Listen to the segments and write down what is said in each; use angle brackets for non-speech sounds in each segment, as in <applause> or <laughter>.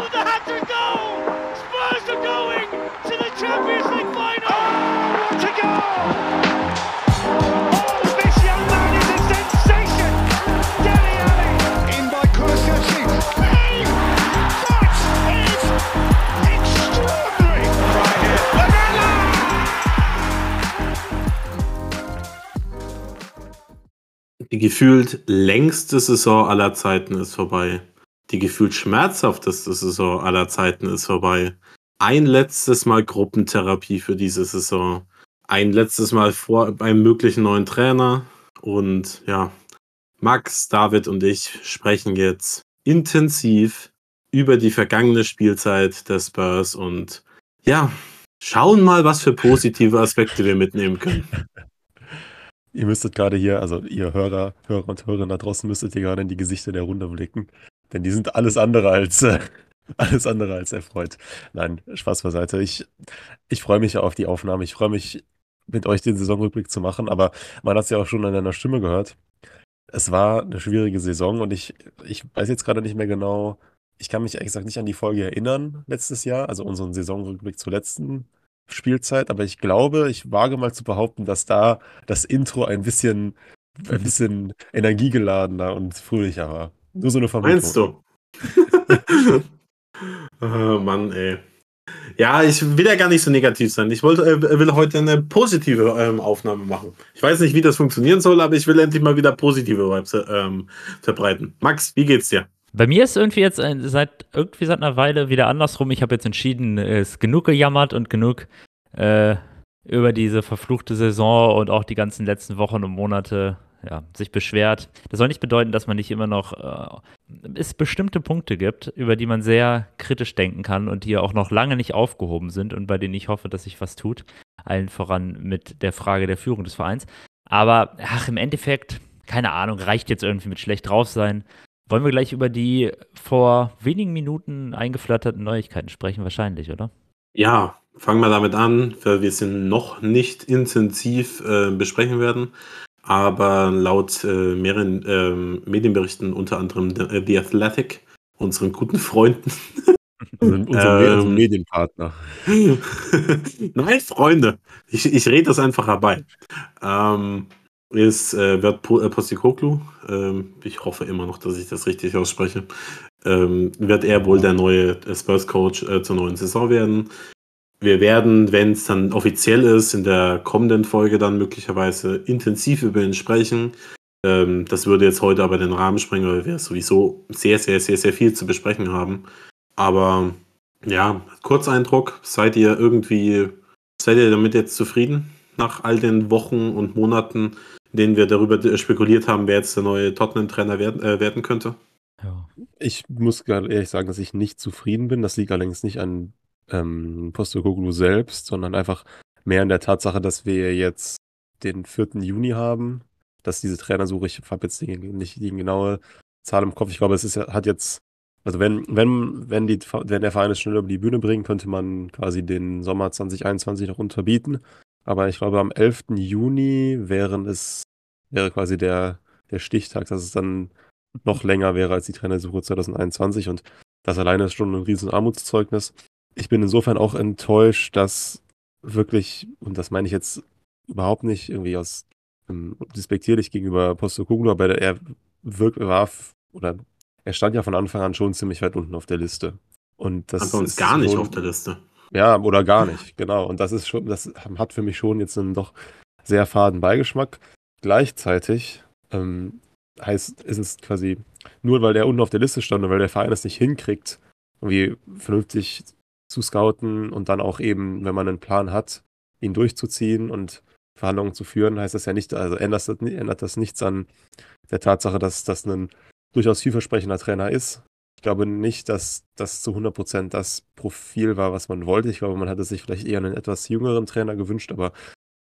with the hat-trick goal! Spurs are going to the Champions League final! Oh, what a goal! Oh, this young man is a sensation! Dele Alli! In by Kulusevski. Hey, that is extraordinary! Right here. Die gefühlt längste Saison aller Zeiten ist vorbei. Die gefühlt schmerzhafteste Saison aller Zeiten ist vorbei. Ein letztes Mal Gruppentherapie für diese Saison. Ein letztes Mal vor einem möglichen neuen Trainer. Und ja, Max, David und ich sprechen jetzt intensiv über die vergangene Spielzeit der Spurs und ja, schauen mal, was für positive Aspekte wir mitnehmen können. <laughs> Ihr müsstet gerade hier, also ihr Hörer, Hörer und Hörerinnen da draußen müsstet hier gerade in die Gesichter der Runde blicken. Denn die sind alles andere als, äh, <laughs> alles andere als erfreut. Nein, Spaß beiseite. Ich, ich freue mich auf die Aufnahme. Ich freue mich, mit euch den Saisonrückblick zu machen. Aber man hat es ja auch schon an deiner Stimme gehört. Es war eine schwierige Saison und ich, ich weiß jetzt gerade nicht mehr genau. Ich kann mich ehrlich gesagt nicht an die Folge erinnern letztes Jahr, also unseren Saisonrückblick zur letzten Spielzeit, aber ich glaube, ich wage mal zu behaupten, dass da das Intro ein bisschen, ein bisschen energiegeladener und fröhlicher war. Nur so eine Vermutung. Meinst du? <laughs> <laughs> oh Mann, ey. Ja, ich will ja gar nicht so negativ sein. Ich wollte, äh, will heute eine positive ähm, Aufnahme machen. Ich weiß nicht, wie das funktionieren soll, aber ich will endlich mal wieder positive Vibes ähm, verbreiten. Max, wie geht's dir? Bei mir ist irgendwie jetzt ein, seit irgendwie seit einer Weile wieder andersrum. Ich habe jetzt entschieden, es ist genug gejammert und genug äh, über diese verfluchte Saison und auch die ganzen letzten Wochen und Monate ja, sich beschwert. Das soll nicht bedeuten, dass man nicht immer noch äh, es bestimmte Punkte gibt, über die man sehr kritisch denken kann und die ja auch noch lange nicht aufgehoben sind und bei denen ich hoffe, dass sich was tut. Allen voran mit der Frage der Führung des Vereins. Aber ach, im Endeffekt, keine Ahnung, reicht jetzt irgendwie mit schlecht drauf sein. Wollen wir gleich über die vor wenigen Minuten eingeflatterten Neuigkeiten sprechen? Wahrscheinlich, oder? Ja, fangen wir damit an, weil wir es noch nicht intensiv äh, besprechen werden. Aber laut äh, mehreren ähm, Medienberichten, unter anderem The, The Athletic, unseren guten Freunden, Also <laughs> unser also Ähm. Medienpartner. <laughs> Nein, Freunde. Ich, ich rede das einfach herbei. Ähm, ist, äh, wird äh, Postecoglou, ähm, ich hoffe immer noch, dass ich das richtig ausspreche, ähm, wird er wohl der neue äh, Spurs-Coach äh, zur neuen Saison werden. Wir werden, wenn es dann offiziell ist, in der kommenden Folge dann möglicherweise intensiv über ihn sprechen. Ähm, das würde jetzt heute aber den Rahmen sprengen, weil wir sowieso sehr, sehr, sehr, sehr viel zu besprechen haben. Aber ja, Kurzeindruck, seid ihr irgendwie, seid ihr damit jetzt zufrieden? Nach all den Wochen und Monaten, in denen wir darüber spekuliert haben, wer jetzt der neue Tottenham-Trainer werden, äh, werden könnte? Ja. Ich muss gerade ehrlich sagen, dass ich nicht zufrieden bin. Das liegt allerdings nicht an ähm, Postecoglou selbst, sondern einfach mehr an der Tatsache, dass wir jetzt den 4. Juni haben, dass diese Trainersuche, ich habe jetzt die, nicht die genaue Zahl im Kopf, ich glaube, es ist, hat jetzt, also wenn, wenn, wenn, die, wenn der Verein es schnell über die Bühne bringt, könnte man quasi den Sommer 2021 noch unterbieten. Aber ich glaube, am 11. Juni wären es, wäre quasi der, der Stichtag, dass es dann noch länger wäre als die Trainersuche 2021 und das alleine ist schon ein riesen Armutszeugnis. Ich bin insofern auch enttäuscht, dass wirklich, und das meine ich jetzt überhaupt nicht irgendwie aus ähm, despektierlich gegenüber Postecoglou, aber er wirkt, war oder er stand ja von Anfang an schon ziemlich weit unten auf derIste. Und das uns ist gar nicht schon- auf der Liste. ja, oder gar nicht, genau. Und das ist schon, das hat für mich schon jetzt einen doch sehr faden Beigeschmack. Gleichzeitig ähm, heißt, ist es quasi, nur weil der unten auf der Liste stand und weil der Verein es nicht hinkriegt, irgendwie vernünftig zu scouten und dann auch eben, wenn man einen Plan hat, ihn durchzuziehen und Verhandlungen zu führen, heißt das ja nicht, also ändert das, ändert das nichts an der Tatsache, dass das ein durchaus vielversprechender Trainer ist. Ich glaube nicht, dass das zu 100% das Profil war, was man wollte. Ich glaube, man hatte sich vielleicht eher einen etwas jüngeren Trainer gewünscht, aber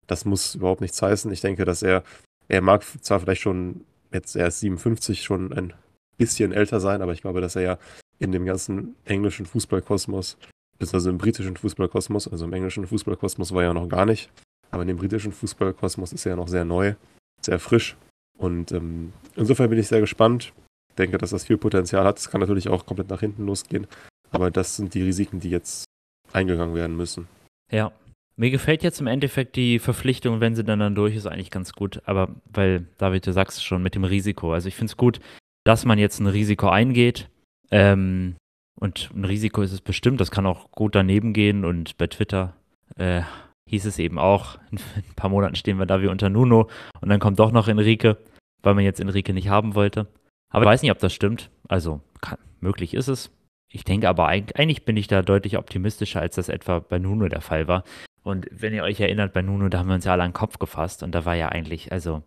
das muss überhaupt nichts heißen. Ich denke, dass er, er mag zwar vielleicht schon, jetzt er ist 57, schon ein bisschen älter sein, aber ich glaube, dass er ja in dem ganzen englischen Fußballkosmos, beziehungsweise im britischen Fußballkosmos, also im englischen Fußballkosmos war ja noch gar nicht, aber in dem britischen Fußballkosmos ist er ja noch sehr neu, sehr frisch. Und ähm, insofern bin ich sehr gespannt. Ich denke, dass das viel Potenzial hat. Es kann natürlich auch komplett nach hinten losgehen. Aber das sind die Risiken, die jetzt eingegangen werden müssen. Ja. Mir gefällt jetzt im Endeffekt die Verpflichtung, wenn sie dann, dann durch ist, eigentlich ganz gut. Aber weil, David, du sagst schon mit dem Risiko. Also ich finde es gut, dass man jetzt ein Risiko eingeht. Ähm, und ein Risiko ist es bestimmt. Das kann auch gut daneben gehen. Und bei Twitter äh, hieß es eben auch, <laughs> in ein paar Monaten stehen wir da wie unter Nuno. Und dann kommt doch noch Enrique, weil man jetzt Enrique nicht haben wollte. Aber ich weiß nicht, ob das stimmt. Also kann, möglich ist es. Ich denke aber eigentlich bin ich da deutlich optimistischer, als das etwa bei Nuno der Fall war. Und wenn ihr euch erinnert, bei Nuno, da haben wir uns ja alle an den Kopf gefasst und da war ja eigentlich, also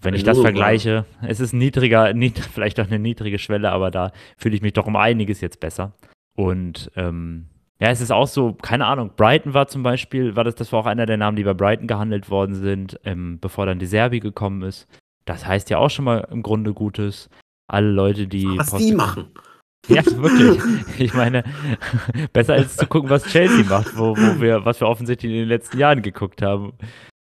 wenn ich das vergleiche, es ist niedriger, nied, <laughs> vielleicht auch eine niedrige Schwelle, aber da fühle ich mich doch um einiges jetzt besser. Und ähm, ja, es ist auch so, keine Ahnung, Brighton war zum Beispiel, war das, das war auch einer der Namen, die bei Brighton gehandelt worden sind, ähm, bevor dann die Serbi gekommen ist. Das heißt ja auch schon mal im Grunde Gutes. Alle Leute, die. Was Post die machen. <laughs> Ja, wirklich. Ich meine, <laughs> besser als zu gucken, was Chelsea macht, wo, wo wir, was wir offensichtlich in den letzten Jahren geguckt haben.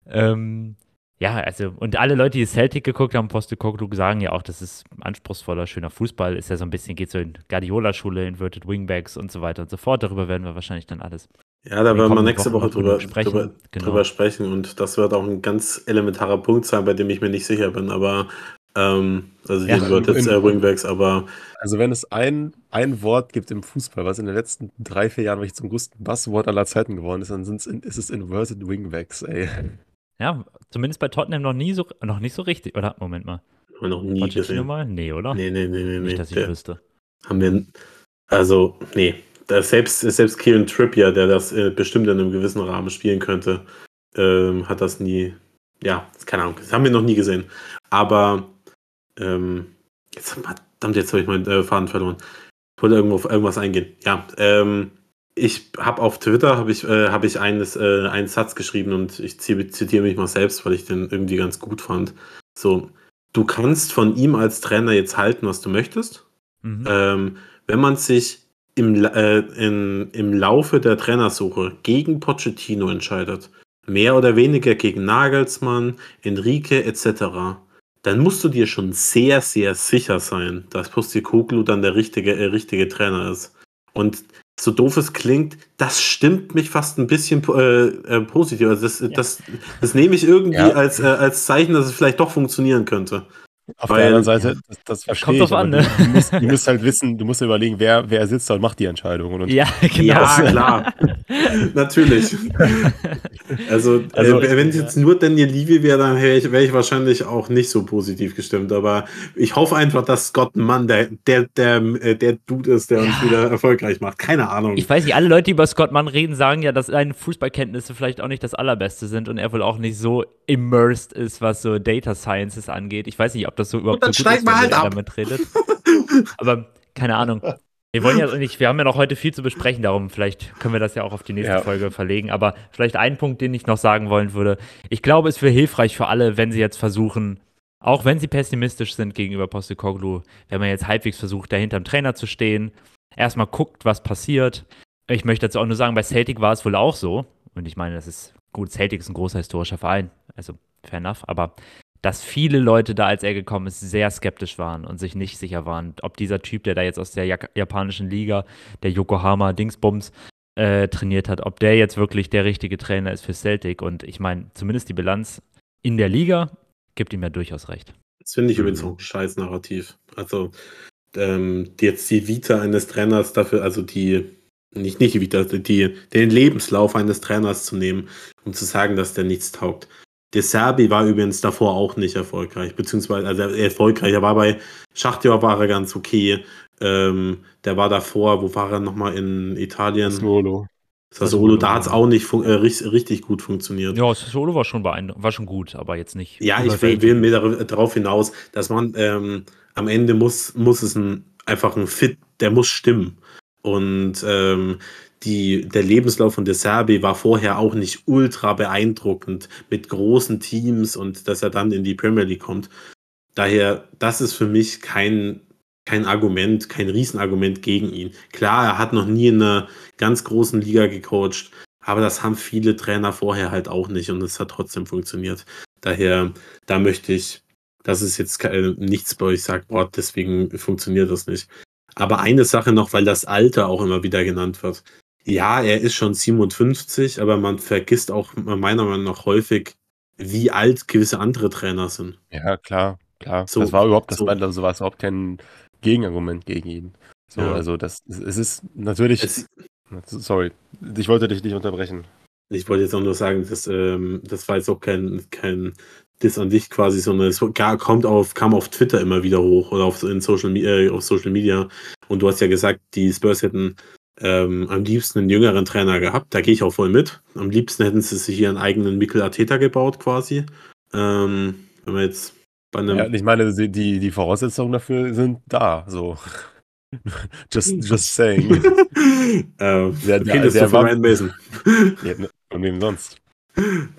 Ähm, ja, also, und alle Leute, die Celtic geguckt haben, Postecoglou, sagen ja auch, das ist anspruchsvoller, schöner Fußball, ist ja so ein bisschen, geht so in Guardiola-Schule, Inverted Wingbacks und so weiter und so fort. Darüber werden wir wahrscheinlich dann alles. Ja, da werden wir nächste Woche drüber sprechen. Drüber, genau. drüber sprechen und das wird auch ein ganz elementarer Punkt sein, bei dem ich mir nicht sicher bin, aber ähm, also die ja, Inverted in, Wingbacks, aber. Also wenn es ein, ein Wort gibt im Fußball, was in den letzten drei, vier Jahren wirklich zum größten Buzzword aller Zeiten geworden ist, dann sind's, ist es Inverted Wingbacks, ey. Ja, zumindest bei Tottenham noch nie so, noch nicht so richtig, oder? Moment mal. Haben wir noch nie Pochettino gesehen. mal? Nee, oder? Nee, nee, nee, nee. Nicht, dass ich der, wüsste. Haben wir, also, nee. selbst, selbst Kieran Trippier, der das äh, bestimmt in einem gewissen Rahmen spielen könnte, ähm, hat das nie, ja, keine Ahnung, das haben wir noch nie gesehen. Aber ähm, jetzt, verdammt, jetzt habe ich meinen äh, Faden verloren. Ich wollte irgendwo auf irgendwas eingehen. Ja, ähm, ich habe auf Twitter habe ich, äh, hab ich eines, äh, einen Satz geschrieben und ich zitiere mich mal selbst, weil ich den irgendwie ganz gut fand. So, du kannst von ihm als Trainer jetzt halten, was du möchtest. Mhm. Ähm, wenn man sich im, äh, in, im Laufe der Trainersuche gegen Pochettino entscheidet, mehr oder weniger gegen Nagelsmann, Enrique etc., dann musst du dir schon sehr, sehr sicher sein, dass Postecoglou dann der richtige, äh, richtige Trainer ist. Und so doof es klingt, das stimmt mich fast ein bisschen äh, äh, positiv. Also das, ja. das, das nehme ich irgendwie ja. als, äh, als Zeichen, dass es vielleicht doch funktionieren könnte. Auf Weil, der anderen Seite, das, das verstehe Kommt ich. An, ne? du, musst, du, musst, <laughs> halt wissen, du musst überlegen, wer, wer sitzt da und macht die Entscheidung. Und ja, <laughs> genau. Ja, klar. <laughs> Natürlich. Also, also äh, wenn es jetzt nur Daniel Levy wäre, dann wäre ich, wär ich wahrscheinlich auch nicht so positiv gestimmt. Aber ich hoffe einfach, dass Scott Mann der, der, der, äh, der Dude ist, der uns ja. wieder erfolgreich macht. Keine Ahnung. Ich weiß nicht, alle Leute, die über Scott Mann reden, sagen ja, dass seine Fußballkenntnisse vielleicht auch nicht das allerbeste sind und er wohl auch nicht so immersed ist, was so Data Sciences angeht. Ich weiß nicht, ob das so überhaupt so gut ist, wenn halt damit redet. Aber keine Ahnung. Wir wollen ja nicht, wir haben ja noch heute viel zu besprechen, darum vielleicht können wir das ja auch auf die nächste ja. Folge verlegen. Aber vielleicht ein Punkt, den ich noch sagen wollen würde. Ich glaube, es wäre hilfreich für alle, wenn sie jetzt versuchen, auch wenn sie pessimistisch sind gegenüber Postecoglou, wenn man jetzt halbwegs versucht, da hinterm Trainer zu stehen, erstmal guckt, was passiert. Ich möchte dazu auch nur sagen, bei Celtic war es wohl auch so. Und ich meine, das ist gut, Celtic ist ein großer historischer Verein, also fair enough, aber dass viele Leute da, als er gekommen ist, sehr skeptisch waren und sich nicht sicher waren, ob dieser Typ, der da jetzt aus der japanischen Liga, der Yokohama Dingsbums, äh, trainiert hat, ob der jetzt wirklich der richtige Trainer ist für Celtic. Und ich meine, zumindest die Bilanz in der Liga gibt ihm ja durchaus recht. Das finde ich mhm. übrigens auch ein scheiß Narrativ. Also ähm, jetzt die Vita eines Trainers dafür, also die, nicht, nicht die Vita, die, den Lebenslauf eines Trainers zu nehmen, um zu sagen, dass der nichts taugt. Der Serbi war übrigens davor auch nicht erfolgreich, beziehungsweise also erfolgreich. Er war bei Schachtjör war er ganz okay. Ähm, der war davor, wo war er nochmal in Italien? Solo. Sassuolo, da hat es auch nicht äh, richtig, richtig, gut funktioniert. Ja, Sassuolo war schon war schon gut, aber jetzt nicht. Ja, ich will, will mir darauf hinaus, dass man ähm, am Ende muss, muss es ein, einfach ein Fit, der muss stimmen. Und ähm, die, der Lebenslauf von De Serbi war vorher auch nicht ultra beeindruckend mit großen Teams und dass er dann in die Premier League kommt. Daher, das ist für mich kein, kein Argument, kein Riesenargument gegen ihn. Klar, er hat noch nie in einer ganz großen Liga gecoacht, aber das haben viele Trainer vorher halt auch nicht und es hat trotzdem funktioniert. Daher, da möchte ich, das ist jetzt nichts, wo ich sage, boah, deswegen funktioniert das nicht. Aber eine Sache noch, weil das Alter auch immer wieder genannt wird. Ja, er ist schon 57, aber man vergisst auch meiner Meinung nach häufig, wie alt gewisse andere Trainer sind. Ja, klar, klar. So, das war überhaupt, das so. war, also war es überhaupt kein Gegenargument gegen ihn. So, Ja. also das, es ist natürlich, Es, sorry, ich wollte dich nicht unterbrechen. ich wollte jetzt auch nur sagen, dass, ähm, das war jetzt auch kein, kein Diss an dich quasi, sondern es kommt auf, kam auf Twitter immer wieder hoch oder auf, in Social, äh, auf Social Media. Und du hast ja gesagt, die Spurs hätten ähm, am liebsten einen jüngeren Trainer gehabt. Da gehe ich auch voll mit. Am liebsten hätten sie sich ihren eigenen Mikel Arteta gebaut quasi. Ähm, wenn wir jetzt bei einem Ja, ich meine, die, die Voraussetzungen dafür sind da, so. <laughs> just, just saying. <laughs> äh, Der- okay, der- der war- Ryan Mason. ja, ne, von wem sonst?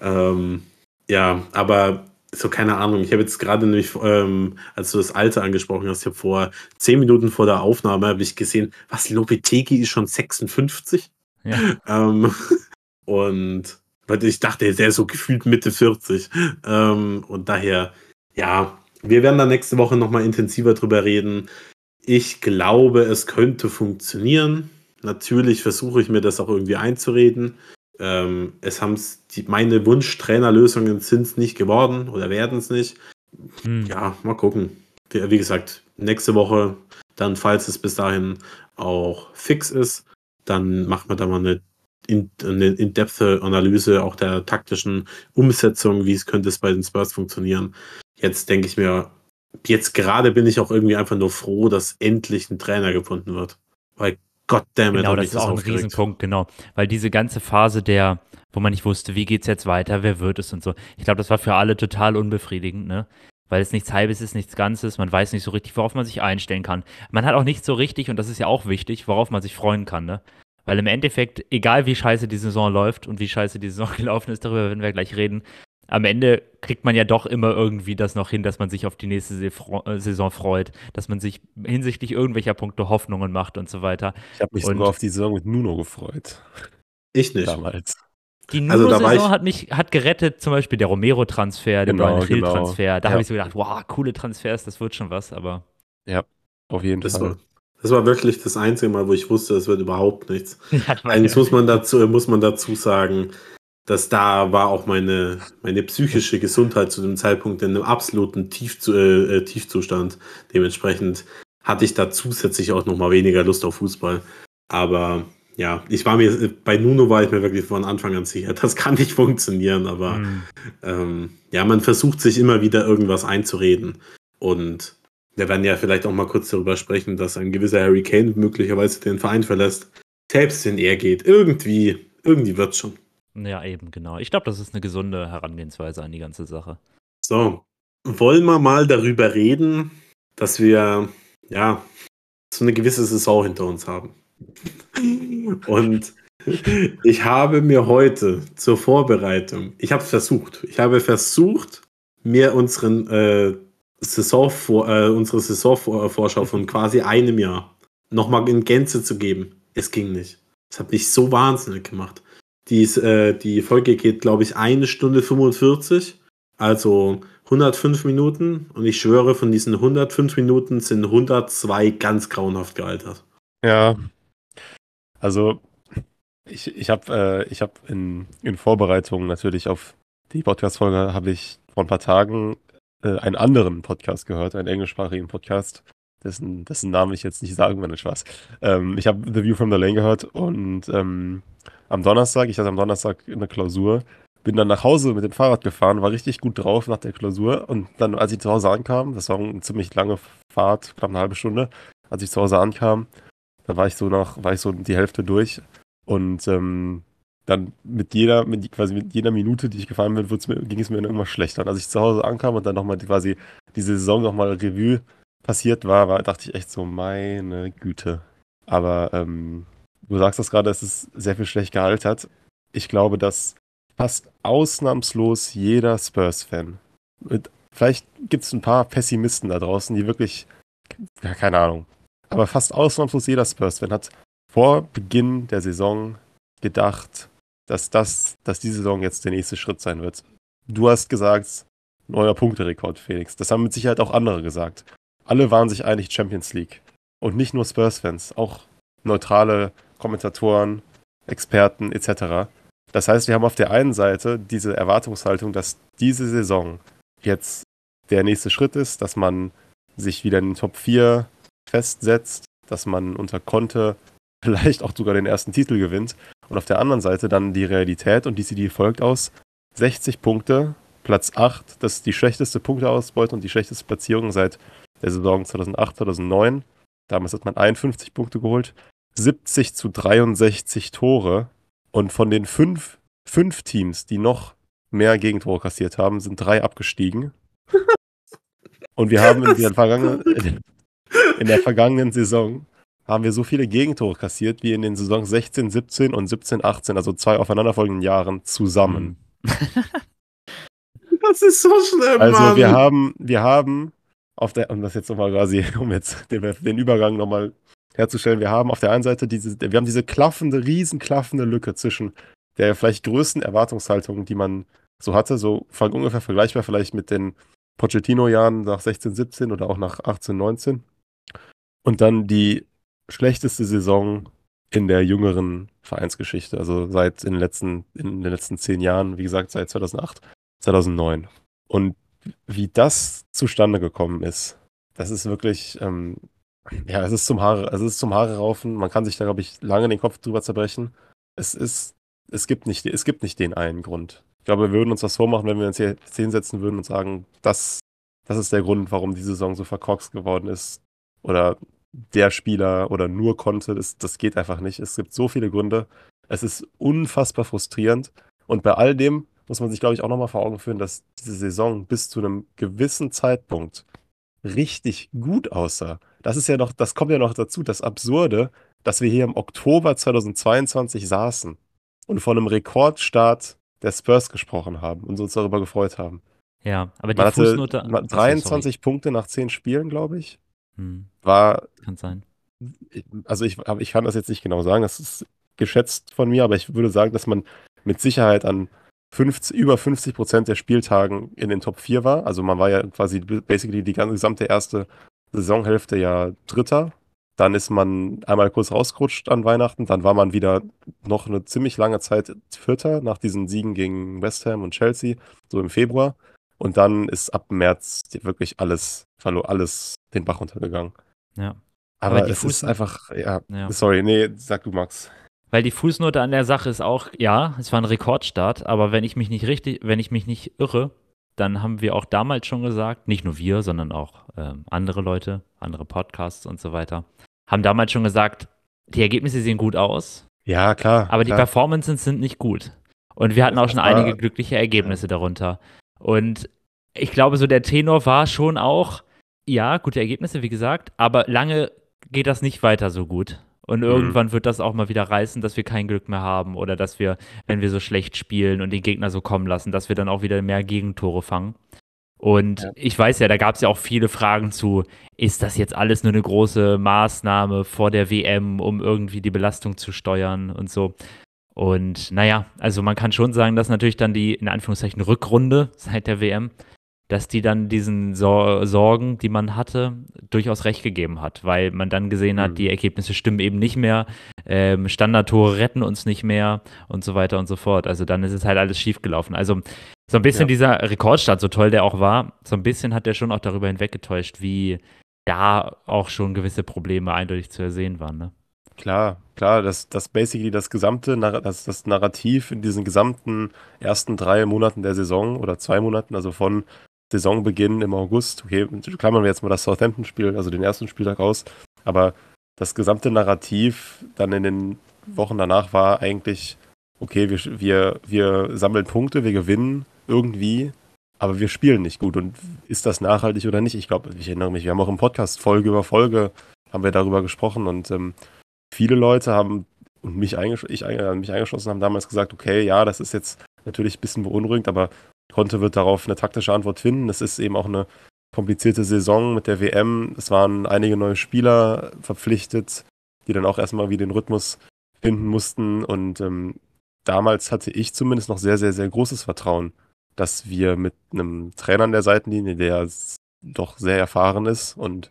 Ähm, ja, aber so keine Ahnung. Ich habe jetzt gerade nämlich, ähm, als du das Alter angesprochen hast, ich habe vor zehn Minuten vor der Aufnahme habe ich gesehen, was Lopetegi ist schon 56. Ja. <laughs> Ähm, und weil ich dachte, der ist so gefühlt Mitte 40. Ähm, und daher, ja, wir werden da nächste Woche nochmal intensiver drüber reden. Ich glaube, es könnte funktionieren. Natürlich versuche ich mir das auch irgendwie einzureden. Ähm, es haben meine Wunsch-Trainerlösungen sind es nicht geworden oder werden es nicht. Hm. Ja, mal gucken. Wie, wie gesagt, nächste Woche, dann, falls es bis dahin auch fix ist, dann machen wir da mal eine in- In-Depth-Analyse auch der taktischen Umsetzung, wie es könnte es bei den Spurs funktionieren. Jetzt denke ich mir, jetzt gerade bin ich auch irgendwie einfach nur froh, dass endlich ein Trainer gefunden wird. Weil goddammit Genau, das ist auch ein aufgeregt. Riesenpunkt, genau. Weil diese ganze Phase der, wo man nicht wusste, wie geht's jetzt weiter, wer wird es und so. Ich glaube, das war für alle total unbefriedigend, ne? Weil es nichts Halbes ist, nichts Ganzes, man weiß nicht so richtig, worauf man sich einstellen kann. Man hat auch nicht so richtig, und das ist ja auch wichtig, worauf man sich freuen kann, ne? Weil im Endeffekt, egal wie scheiße die Saison läuft und wie scheiße die Saison <laughs> gelaufen ist, darüber werden wir gleich reden, am Ende kriegt man ja doch immer irgendwie das noch hin, dass man sich auf die nächste äh, Saison freut, dass man sich hinsichtlich irgendwelcher Punkte Hoffnungen macht und so weiter. Ich habe mich Und- sogar auf die Saison mit Nuno gefreut. Ich nicht. Damals. Die Also da Nuno-Saison ich- hat mich hat gerettet, zum Beispiel der Romero-Transfer, der Genau, Brian genau. Hill-Transfer. Da Ja. habe ich so gedacht, wow, coole Transfers, das wird schon was, aber Auf jeden Das Fall. war, das war wirklich das einzige Mal, wo ich wusste, es wird überhaupt nichts. <laughs> ja, Eigentlich ja- muss man dazu, muss man dazu sagen, dass da war auch meine, meine psychische Gesundheit zu dem Zeitpunkt in einem absoluten Tiefzu äh, äh, Tiefzustand. Dementsprechend hatte ich da zusätzlich auch noch mal weniger Lust auf Fußball. Aber ja, ich war mir, bei Nuno war ich mir wirklich von Anfang an sicher, <laughs> das kann nicht funktionieren, aber Hm. ähm, ja, man versucht sich immer wieder irgendwas einzureden. Und wir werden ja vielleicht auch mal kurz darüber sprechen, dass ein gewisser Harry Kane möglicherweise den Verein verlässt. Selbst wenn er geht. Irgendwie, irgendwie wird's schon. Ja, eben, genau. Ich glaube, das ist eine gesunde Herangehensweise an die ganze Sache. So, wollen wir mal darüber reden, dass wir ja so eine gewisse Saison hinter uns haben. <laughs> Und ich habe mir heute zur Vorbereitung, ich habe es versucht, ich habe versucht, mir unseren äh, Saison äh, unsere Saisonvorschau von quasi einem Jahr nochmal in Gänze zu geben. Es ging nicht. Das hat mich so wahnsinnig gemacht. Die, ist, äh, die Folge geht, glaube ich, eine Stunde 45. Also 105 Minuten. Und ich schwöre, von diesen 105 Minuten sind 102 ganz grauenhaft gealtert. Ja. Also, ich, ich habe äh, hab in, in Vorbereitung natürlich auf die Podcast-Folge, habe ich vor ein paar Tagen äh, einen anderen Podcast gehört, einen englischsprachigen Podcast, dessen, dessen Namen ich jetzt nicht sagen werde, Spaß. Ähm, ich habe The View from the Lane gehört und ähm, am Donnerstag, ich hatte am Donnerstag eine Klausur, bin dann nach Hause mit dem Fahrrad gefahren, war richtig gut drauf nach der Klausur und dann, als ich zu Hause ankam, das war eine ziemlich lange Fahrt, knapp eine halbe Stunde, als ich zu Hause ankam, da war ich so nach, war ich so die Hälfte durch und ähm, dann mit jeder, mit, quasi mit jeder Minute, die ich gefahren bin, mir, ging es mir irgendwas schlechter. Und als ich zu Hause ankam und dann nochmal quasi diese Saison nochmal Revue passiert war, war, dachte ich echt so, meine Güte. Aber ähm, du sagst das gerade, es ist sehr viel schlecht gealtert. Ich glaube, dass fast ausnahmslos jeder Spurs-Fan, vielleicht gibt es ein paar Pessimisten da draußen, die wirklich, ja, keine Ahnung, aber fast ausnahmslos jeder Spurs-Fan hat vor Beginn der Saison gedacht, dass das, dass die Saison jetzt der nächste Schritt sein wird. Du hast gesagt, neuer Punkterekord, Felix. Das haben mit Sicherheit auch andere gesagt. Alle waren sich einig, Champions League. Und nicht nur Spurs-Fans, auch neutrale Kommentatoren, Experten etc. Das heißt, wir haben auf der einen Seite diese Erwartungshaltung, dass diese Saison jetzt der nächste Schritt ist, dass man sich wieder in den Top 4 festsetzt, dass man unter Konte <laughs> vielleicht auch sogar den ersten Titel gewinnt. Und auf der anderen Seite dann die Realität und die CD folgt aus 60 Punkte, Platz 8, das ist die schlechteste Punkteausbeute und die schlechteste Platzierung seit der Saison 2008, 2009. Damals hat man 51 Punkte geholt, 70 zu 63 Tore und von den fünf, fünf Teams, die noch mehr Gegentore kassiert haben, sind drei abgestiegen. <laughs> Und wir haben in der, vergangenen, in der vergangenen Saison haben wir so viele Gegentore kassiert wie in den Saisons 16, 17 und 17, 18, also zwei aufeinanderfolgenden Jahren zusammen. <laughs> Das ist so schlimm, Also Mann. wir haben, wir haben auf der, um das jetzt nochmal quasi, <laughs> um jetzt den, den Übergang nochmal herzustellen, wir haben auf der einen Seite diese, wir haben diese klaffende, riesenklaffende Lücke zwischen der vielleicht größten Erwartungshaltung, die man so hatte, so ungefähr vergleichbar vielleicht mit den Pochettino-Jahren nach 16, 17 oder auch nach 18, 19. Und dann die schlechteste Saison in der jüngeren Vereinsgeschichte, also seit in den letzten, in den letzten zehn Jahren, wie gesagt, seit 2008, 2009. Und wie das zustande gekommen ist, das ist wirklich, ähm, ja, es ist zum Haare, es ist zum Haare raufen. Man kann sich da, glaube ich, lange den Kopf drüber zerbrechen. Es ist, es gibt nicht, es gibt nicht den einen Grund. Ich glaube, wir würden uns das vormachen, wenn wir uns hier hinsetzen würden und sagen, das, das ist der Grund, warum die Saison so verkorkst geworden ist. Oder der Spieler oder nur konnte, das, das geht einfach nicht. Es gibt so viele Gründe. Es ist unfassbar frustrierend. Und bei all dem muss man sich, glaube ich, auch nochmal vor Augen führen, dass diese Saison bis zu einem gewissen Zeitpunkt richtig gut aussah. Das ist ja noch, das kommt ja noch dazu, das Absurde, dass wir hier im Oktober 2022 saßen und von einem Rekordstart der Spurs gesprochen haben und uns darüber gefreut haben. Ja, aber die Man hatte Fußnote. Achso, 23 Punkte nach 10 Spielen, glaube ich. sorry. Hm, War, kann sein. also ich, ich kann das jetzt nicht genau sagen, das ist geschätzt von mir, aber ich würde sagen, dass man mit Sicherheit an 50, über 50 Prozent der Spieltagen in den Top 4 war. Also man war ja quasi basically die ganze gesamte erste Saisonhälfte ja Dritter. Dann ist man einmal kurz rausgerutscht an Weihnachten. Dann war man wieder noch eine ziemlich lange Zeit Vierter nach diesen Siegen gegen West Ham und Chelsea, so im Februar. Und dann ist ab März wirklich alles, alles den Bach runtergegangen. Ja. Aber, Aber es ist Fuß- einfach, ja, Ja. sorry, nee, sag du, Max. Weil die Fußnote an der Sache ist auch, ja, es war ein Rekordstart, aber wenn ich mich nicht richtig, wenn ich mich nicht irre, dann haben wir auch damals schon gesagt, nicht nur wir, sondern auch ähm, andere Leute, andere Podcasts und so weiter, haben damals schon gesagt, die Ergebnisse sehen gut aus, Ja, klar. aber die klar. Performances sind nicht gut. Und wir hatten auch schon war- einige glückliche Ergebnisse darunter. Und ich glaube, so der Tenor war schon auch, ja, gute Ergebnisse, wie gesagt, aber lange geht das nicht weiter so gut. Und irgendwann wird das auch mal wieder reißen, dass wir kein Glück mehr haben oder dass wir, wenn wir so schlecht spielen und den Gegner so kommen lassen, dass wir dann auch wieder mehr Gegentore fangen. Und Ja. ich weiß ja, da gab es ja auch viele Fragen zu, ist das jetzt alles nur eine große Maßnahme vor der WM, um irgendwie die Belastung zu steuern und so. Und naja, also man kann schon sagen, dass natürlich dann die, in Anführungszeichen, Rückrunde seit der WM, dass die dann diesen Sor Sorgen, die man hatte, durchaus recht gegeben hat, weil man dann gesehen hat, Mhm. die Ergebnisse stimmen eben nicht mehr, ähm, Standardtore retten uns nicht mehr und so weiter und so fort. Also dann ist es halt alles schiefgelaufen. Also so ein bisschen Ja. dieser Rekordstart, so toll der auch war, so ein bisschen hat der schon auch darüber hinweggetäuscht, wie da auch schon gewisse Probleme eindeutig zu ersehen waren. Ne? Klar, klar, das, das basically das gesamte, das, das Narrativ in diesen gesamten ersten drei Monaten der Saison oder zwei Monaten, also von Saisonbeginn im August, okay, klammern wir jetzt mal das Southampton-Spiel, also den ersten Spieltag aus, aber das gesamte Narrativ dann in den Wochen danach war eigentlich, okay, wir, wir, wir sammeln Punkte, wir gewinnen irgendwie, aber wir spielen nicht gut. Und ist das nachhaltig oder nicht? Ich glaube, ich erinnere mich, wir haben auch im Podcast Folge über Folge haben wir darüber gesprochen und ähm, viele Leute haben und mich, eingesch ich, mich eingeschlossen haben damals gesagt, okay, ja, das ist jetzt natürlich ein bisschen beunruhigend, aber Conte wird darauf eine taktische Antwort finden. Es ist eben auch eine komplizierte Saison mit der WM. Es waren einige neue Spieler verpflichtet, die dann auch erstmal wieder den Rhythmus finden mussten. Und ähm, damals hatte ich zumindest noch sehr, sehr, sehr großes Vertrauen, dass wir mit einem Trainer an der Seitenlinie, der doch sehr erfahren ist und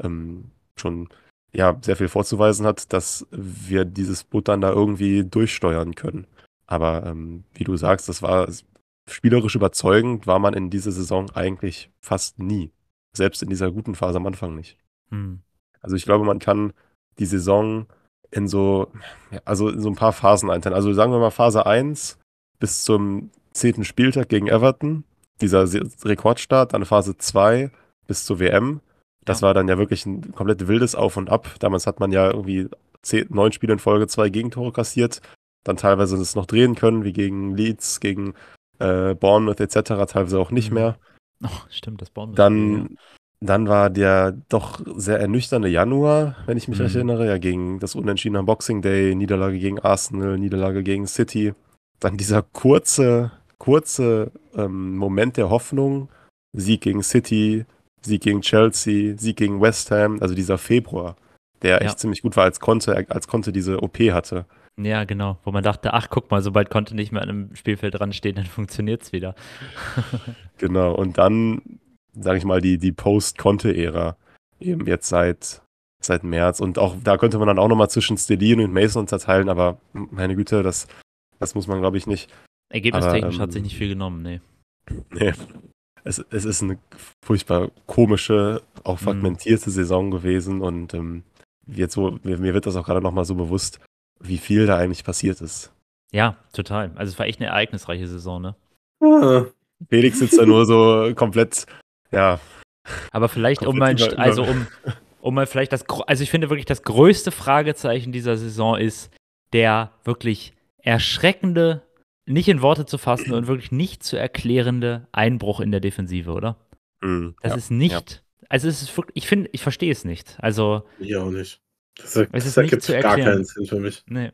ähm, schon ja, sehr viel vorzuweisen hat, dass wir dieses Boot dann da irgendwie durchsteuern können. Aber ähm, wie du sagst, das war spielerisch überzeugend, war man in dieser Saison eigentlich fast nie. Selbst in dieser guten Phase am Anfang nicht. Hm. Also ich glaube, man kann die Saison in so, also in so ein paar Phasen einteilen. Also sagen wir mal Phase 1 bis zum zehnten Spieltag gegen Everton, dieser Rekordstart, dann Phase 2 bis zur WM. Das Ja. war dann ja wirklich ein komplett wildes Auf und Ab. Damals hat man ja irgendwie zehn, neun Spiele in Folge zwei Gegentore kassiert, dann teilweise es noch drehen können, wie gegen Leeds, gegen äh, Bournemouth etc., teilweise auch nicht Mhm. mehr. Oh, stimmt, das Baum. Dann, dann war der doch sehr ernüchternde Januar, wenn ich mich Mhm. recht erinnere, ja, gegen das Unentschieden am Boxing Day, Niederlage gegen Arsenal, Niederlage gegen City. Dann dieser kurze, kurze ähm, Moment der Hoffnung, Sieg gegen City, Sieg gegen Chelsea, Sieg gegen West Ham, also dieser Februar, der echt Ja. ziemlich gut war, als Conte, als Conte diese OP hatte. Ja, genau. Wo man dachte, ach, guck mal, sobald Conte nicht mehr an einem Spielfeld dran steht, dann <laughs> funktioniert es wieder. Genau, und dann, sage ich mal, die, die Post-Conte-Ära, eben jetzt seit, seit März. Und auch da könnte man dann auch nochmal zwischen Stelin und Mason unterteilen, aber meine Güte, das, das muss man, glaube ich, nicht. Ergebnistechnisch Aber, hat sich ähm, nicht viel genommen, nee. <laughs> Nee. Es, es ist eine furchtbar komische, auch Mhm. fragmentierte Saison gewesen und ähm, jetzt so, mir, mir wird das auch gerade nochmal so bewusst, wie viel da eigentlich passiert ist. Ja, total. Also es war echt eine ereignisreiche Saison, ne? Ah, Felix sitzt da nur so <laughs> komplett, ja, Aber vielleicht, um mal, über- also um, um mal vielleicht das, also ich finde wirklich das größte Fragezeichen dieser Saison ist der wirklich erschreckende, nicht in Worte zu fassen und wirklich nicht zu erklärende Einbruch in der Defensive, oder? mm, Das ja. ist nicht, also es ist wirklich, ich finde, ich verstehe es nicht. Also, ich auch nicht. Das, das Es ist ergibt nicht zu gar keinen Sinn für mich. nee.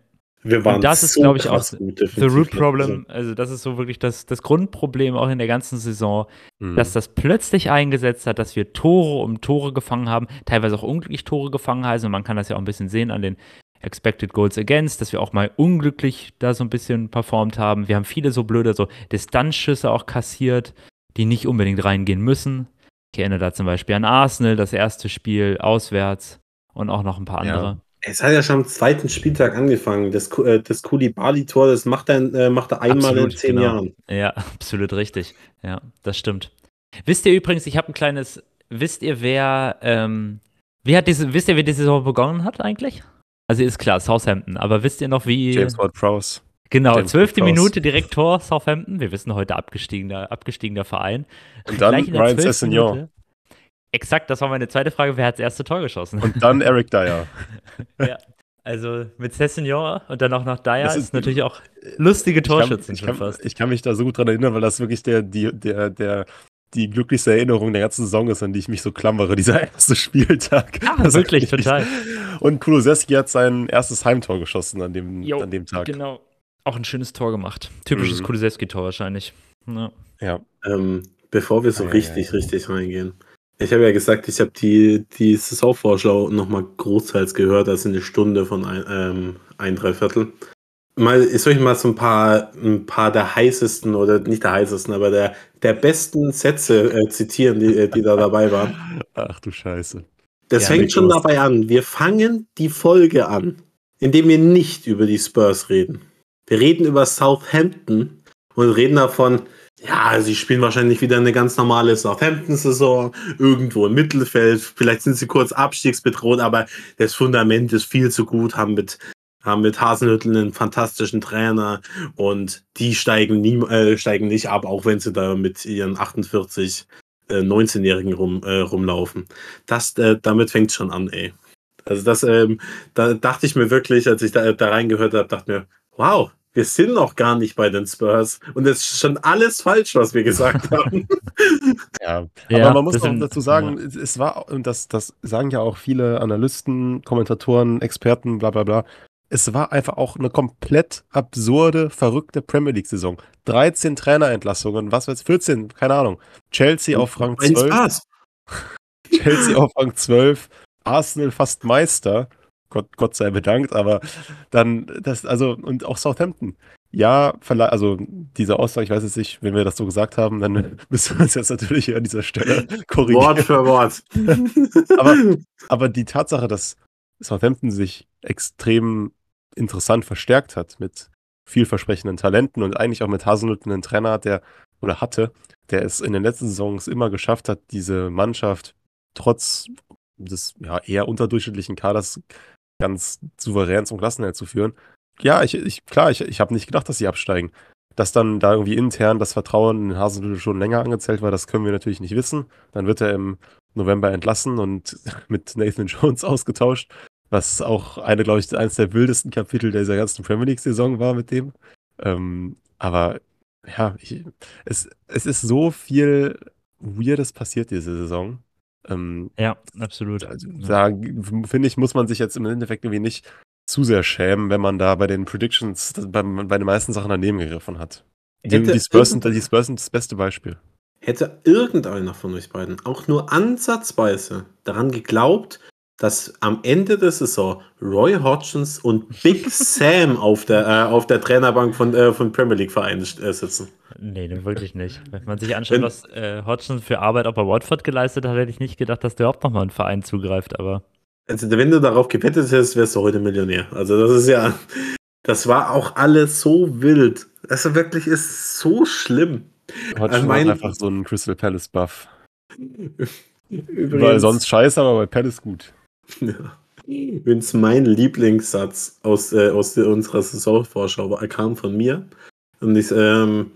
Wir waren das ist, so glaub ich, auch gut The root problem, also das ist so wirklich das, das Grundproblem auch in der ganzen Saison, Mm. dass das plötzlich eingesetzt hat, dass wir Tore um Tore gefangen haben, teilweise auch unglücklich Tore gefangen haben. Also man kann das ja auch ein bisschen sehen an den Expected Goals Against, dass wir auch mal unglücklich da so ein bisschen performt haben. Wir haben viele so blöde so Distanzschüsse auch kassiert, die nicht unbedingt reingehen müssen. Ich erinnere da zum Beispiel an Arsenal, das erste Spiel auswärts und auch noch ein paar Ja. andere. Es hat ja schon am zweiten Spieltag angefangen. Das, äh, das Koulibaly-Tor, das macht er, äh, macht er einmal Absolut, in zehn genau. Jahren. Ja, <laughs> absolut richtig. Ja, das stimmt. Wisst ihr übrigens, ich habe ein kleines, wisst ihr, wer, ähm, wie hat diese, wisst ihr, wie die Saison begonnen hat eigentlich? Also ist klar, Southampton, aber wisst ihr noch, wie. James Ward-Prowse. genau, James zwölfte. Minute direkt Tor, Southampton. Wir wissen heute abgestiegener, abgestiegener Verein. Und dann Gleich in der Ryan 12. Exakt, das war meine zweite Frage. Wer hat das erste Tor geschossen? Und dann Eric Dyer. <laughs> ja. Also mit Sessignon und dann auch noch Dyer Das ist, ist- natürlich auch lustige Ich kann, Torschützen ich, schon kann, fast. ich kann mich da so gut dran erinnern, weil das wirklich der, die, der, der, die glücklichste Erinnerung der ganzen Saison ist, an die ich mich so klammere, <laughs> dieser erste Spieltag. Ah, Das wirklich, total. Und Kulusewski hat sein erstes Heimtor geschossen an dem, Jo, an dem Tag. Genau. Auch ein schönes Tor gemacht. Typisches Mhm. Kulusewski-Tor wahrscheinlich. Ja. Ja. Ähm, bevor wir so Ah, ja, richtig, ja, ja. richtig reingehen. Ich habe ja gesagt, ich habe die, die Saisonvorschau nochmal großteils gehört, also eine Stunde von ein, ähm, ein Dreiviertel. Mal, soll ich mal so ein paar, ein paar der heißesten oder nicht der heißesten, aber der, der besten Sätze äh, zitieren, die, äh, die da dabei waren. Ach du Scheiße. Das Ja, fängt schon los. dabei an. Wir fangen die Folge an, indem wir nicht über die Spurs reden. Wir reden über Southampton und reden davon, ja, sie spielen wahrscheinlich wieder eine ganz normale Southampton-Saison, irgendwo im Mittelfeld, vielleicht sind sie kurz abstiegsbedroht, aber das Fundament ist viel zu gut, haben mit, haben mit Hasenhüttel einen fantastischen Trainer und die steigen, nie, äh, steigen nicht ab, auch wenn sie da mit ihren 48 äh, 19-Jährigen rum, äh, rumlaufen. Das, äh, damit fängt schon an, ey. Also das, ähm, da dachte ich mir wirklich, als ich da, da reingehört habe, dachte mir, wow, wir sind noch gar nicht bei den Spurs und es ist schon alles falsch, was wir gesagt <laughs> haben. Ja, Ja, aber man muss auch sind- dazu sagen, es- es war, und das, das sagen ja auch viele Analysten, Kommentatoren, Experten, bla bla bla, es war einfach auch eine komplett absurde, verrückte Premier League-Saison. 13 Trainerentlassungen, was weiß 14, keine Ahnung. Chelsea auf Rang Ein 12, Spaß. Chelsea auf Rang 12, Arsenal fast Meister. Gott, Gott sei bedankt, aber dann, das, also, und auch Southampton. Ja, also diese Aussage, ich weiß jetzt nicht, wenn wir das so gesagt haben, dann <laughs> müssen wir uns jetzt natürlich hier an dieser Stelle <laughs> korrigieren. Wort für Wort. <laughs> Aber- Aber die Tatsache, dass Southampton sich extrem interessant verstärkt hat mit vielversprechenden Talenten und eigentlich auch mit Haselnütt einen Trainer hat, der oder hatte, der es in den letzten Saisons immer geschafft hat, diese Mannschaft trotz des ja, eher unterdurchschnittlichen Kaders ganz souverän zum Klassenerhalt zu führen. Ja, ich, ich klar, ich, ich habe nicht gedacht, dass sie absteigen. Dass dann da irgendwie intern das Vertrauen in Hasenhüttl schon länger angezählt war, das können wir natürlich nicht wissen. Dann wird er im November entlassen und <laughs> mit Nathan Jones ausgetauscht, was auch eine, glaube ich, eines der wildesten Kapitel dieser ganzen Premier League-Saison war mit dem. Ähm, aber ja, ich, es, es ist so viel Weirdes passiert diese Saison. Ähm, Ja, absolut. also, da finde ich, muss man sich jetzt im Endeffekt irgendwie nicht zu sehr schämen, wenn man da bei den Predictions bei, bei den meisten Sachen daneben gegriffen hat. Die, Hätte die, Spurs sind, irgend- die Spurs sind das beste Beispiel. Hätte irgendeiner von euch beiden auch nur ansatzweise daran geglaubt, dass am Ende der Saison Roy Hodgins und Big <laughs> Sam auf der, äh, auf der Trainerbank von, äh, von Premier League Vereinen äh, sitzen? Nee, wirklich nicht. Wenn man sich anschaut, Wenn- was äh, Hodgson für Arbeit auch bei Watford geleistet hat, hätte ich nicht gedacht, dass der überhaupt nochmal ein Verein zugreift, aber Also, wenn du darauf gewettet hättest, wärst du heute Millionär. Also, das ist ja, das war auch alles so wild. Also, wirklich ist so schlimm. Hodgson mein- hat einfach so einen Crystal Palace Buff. <laughs> Übrigens, Weil sonst scheiße, aber bei Palace gut. Ja. Übrigens, mein Lieblingssatz aus, äh, aus unserer Saisonvorschau kam von mir. Und ich ähm,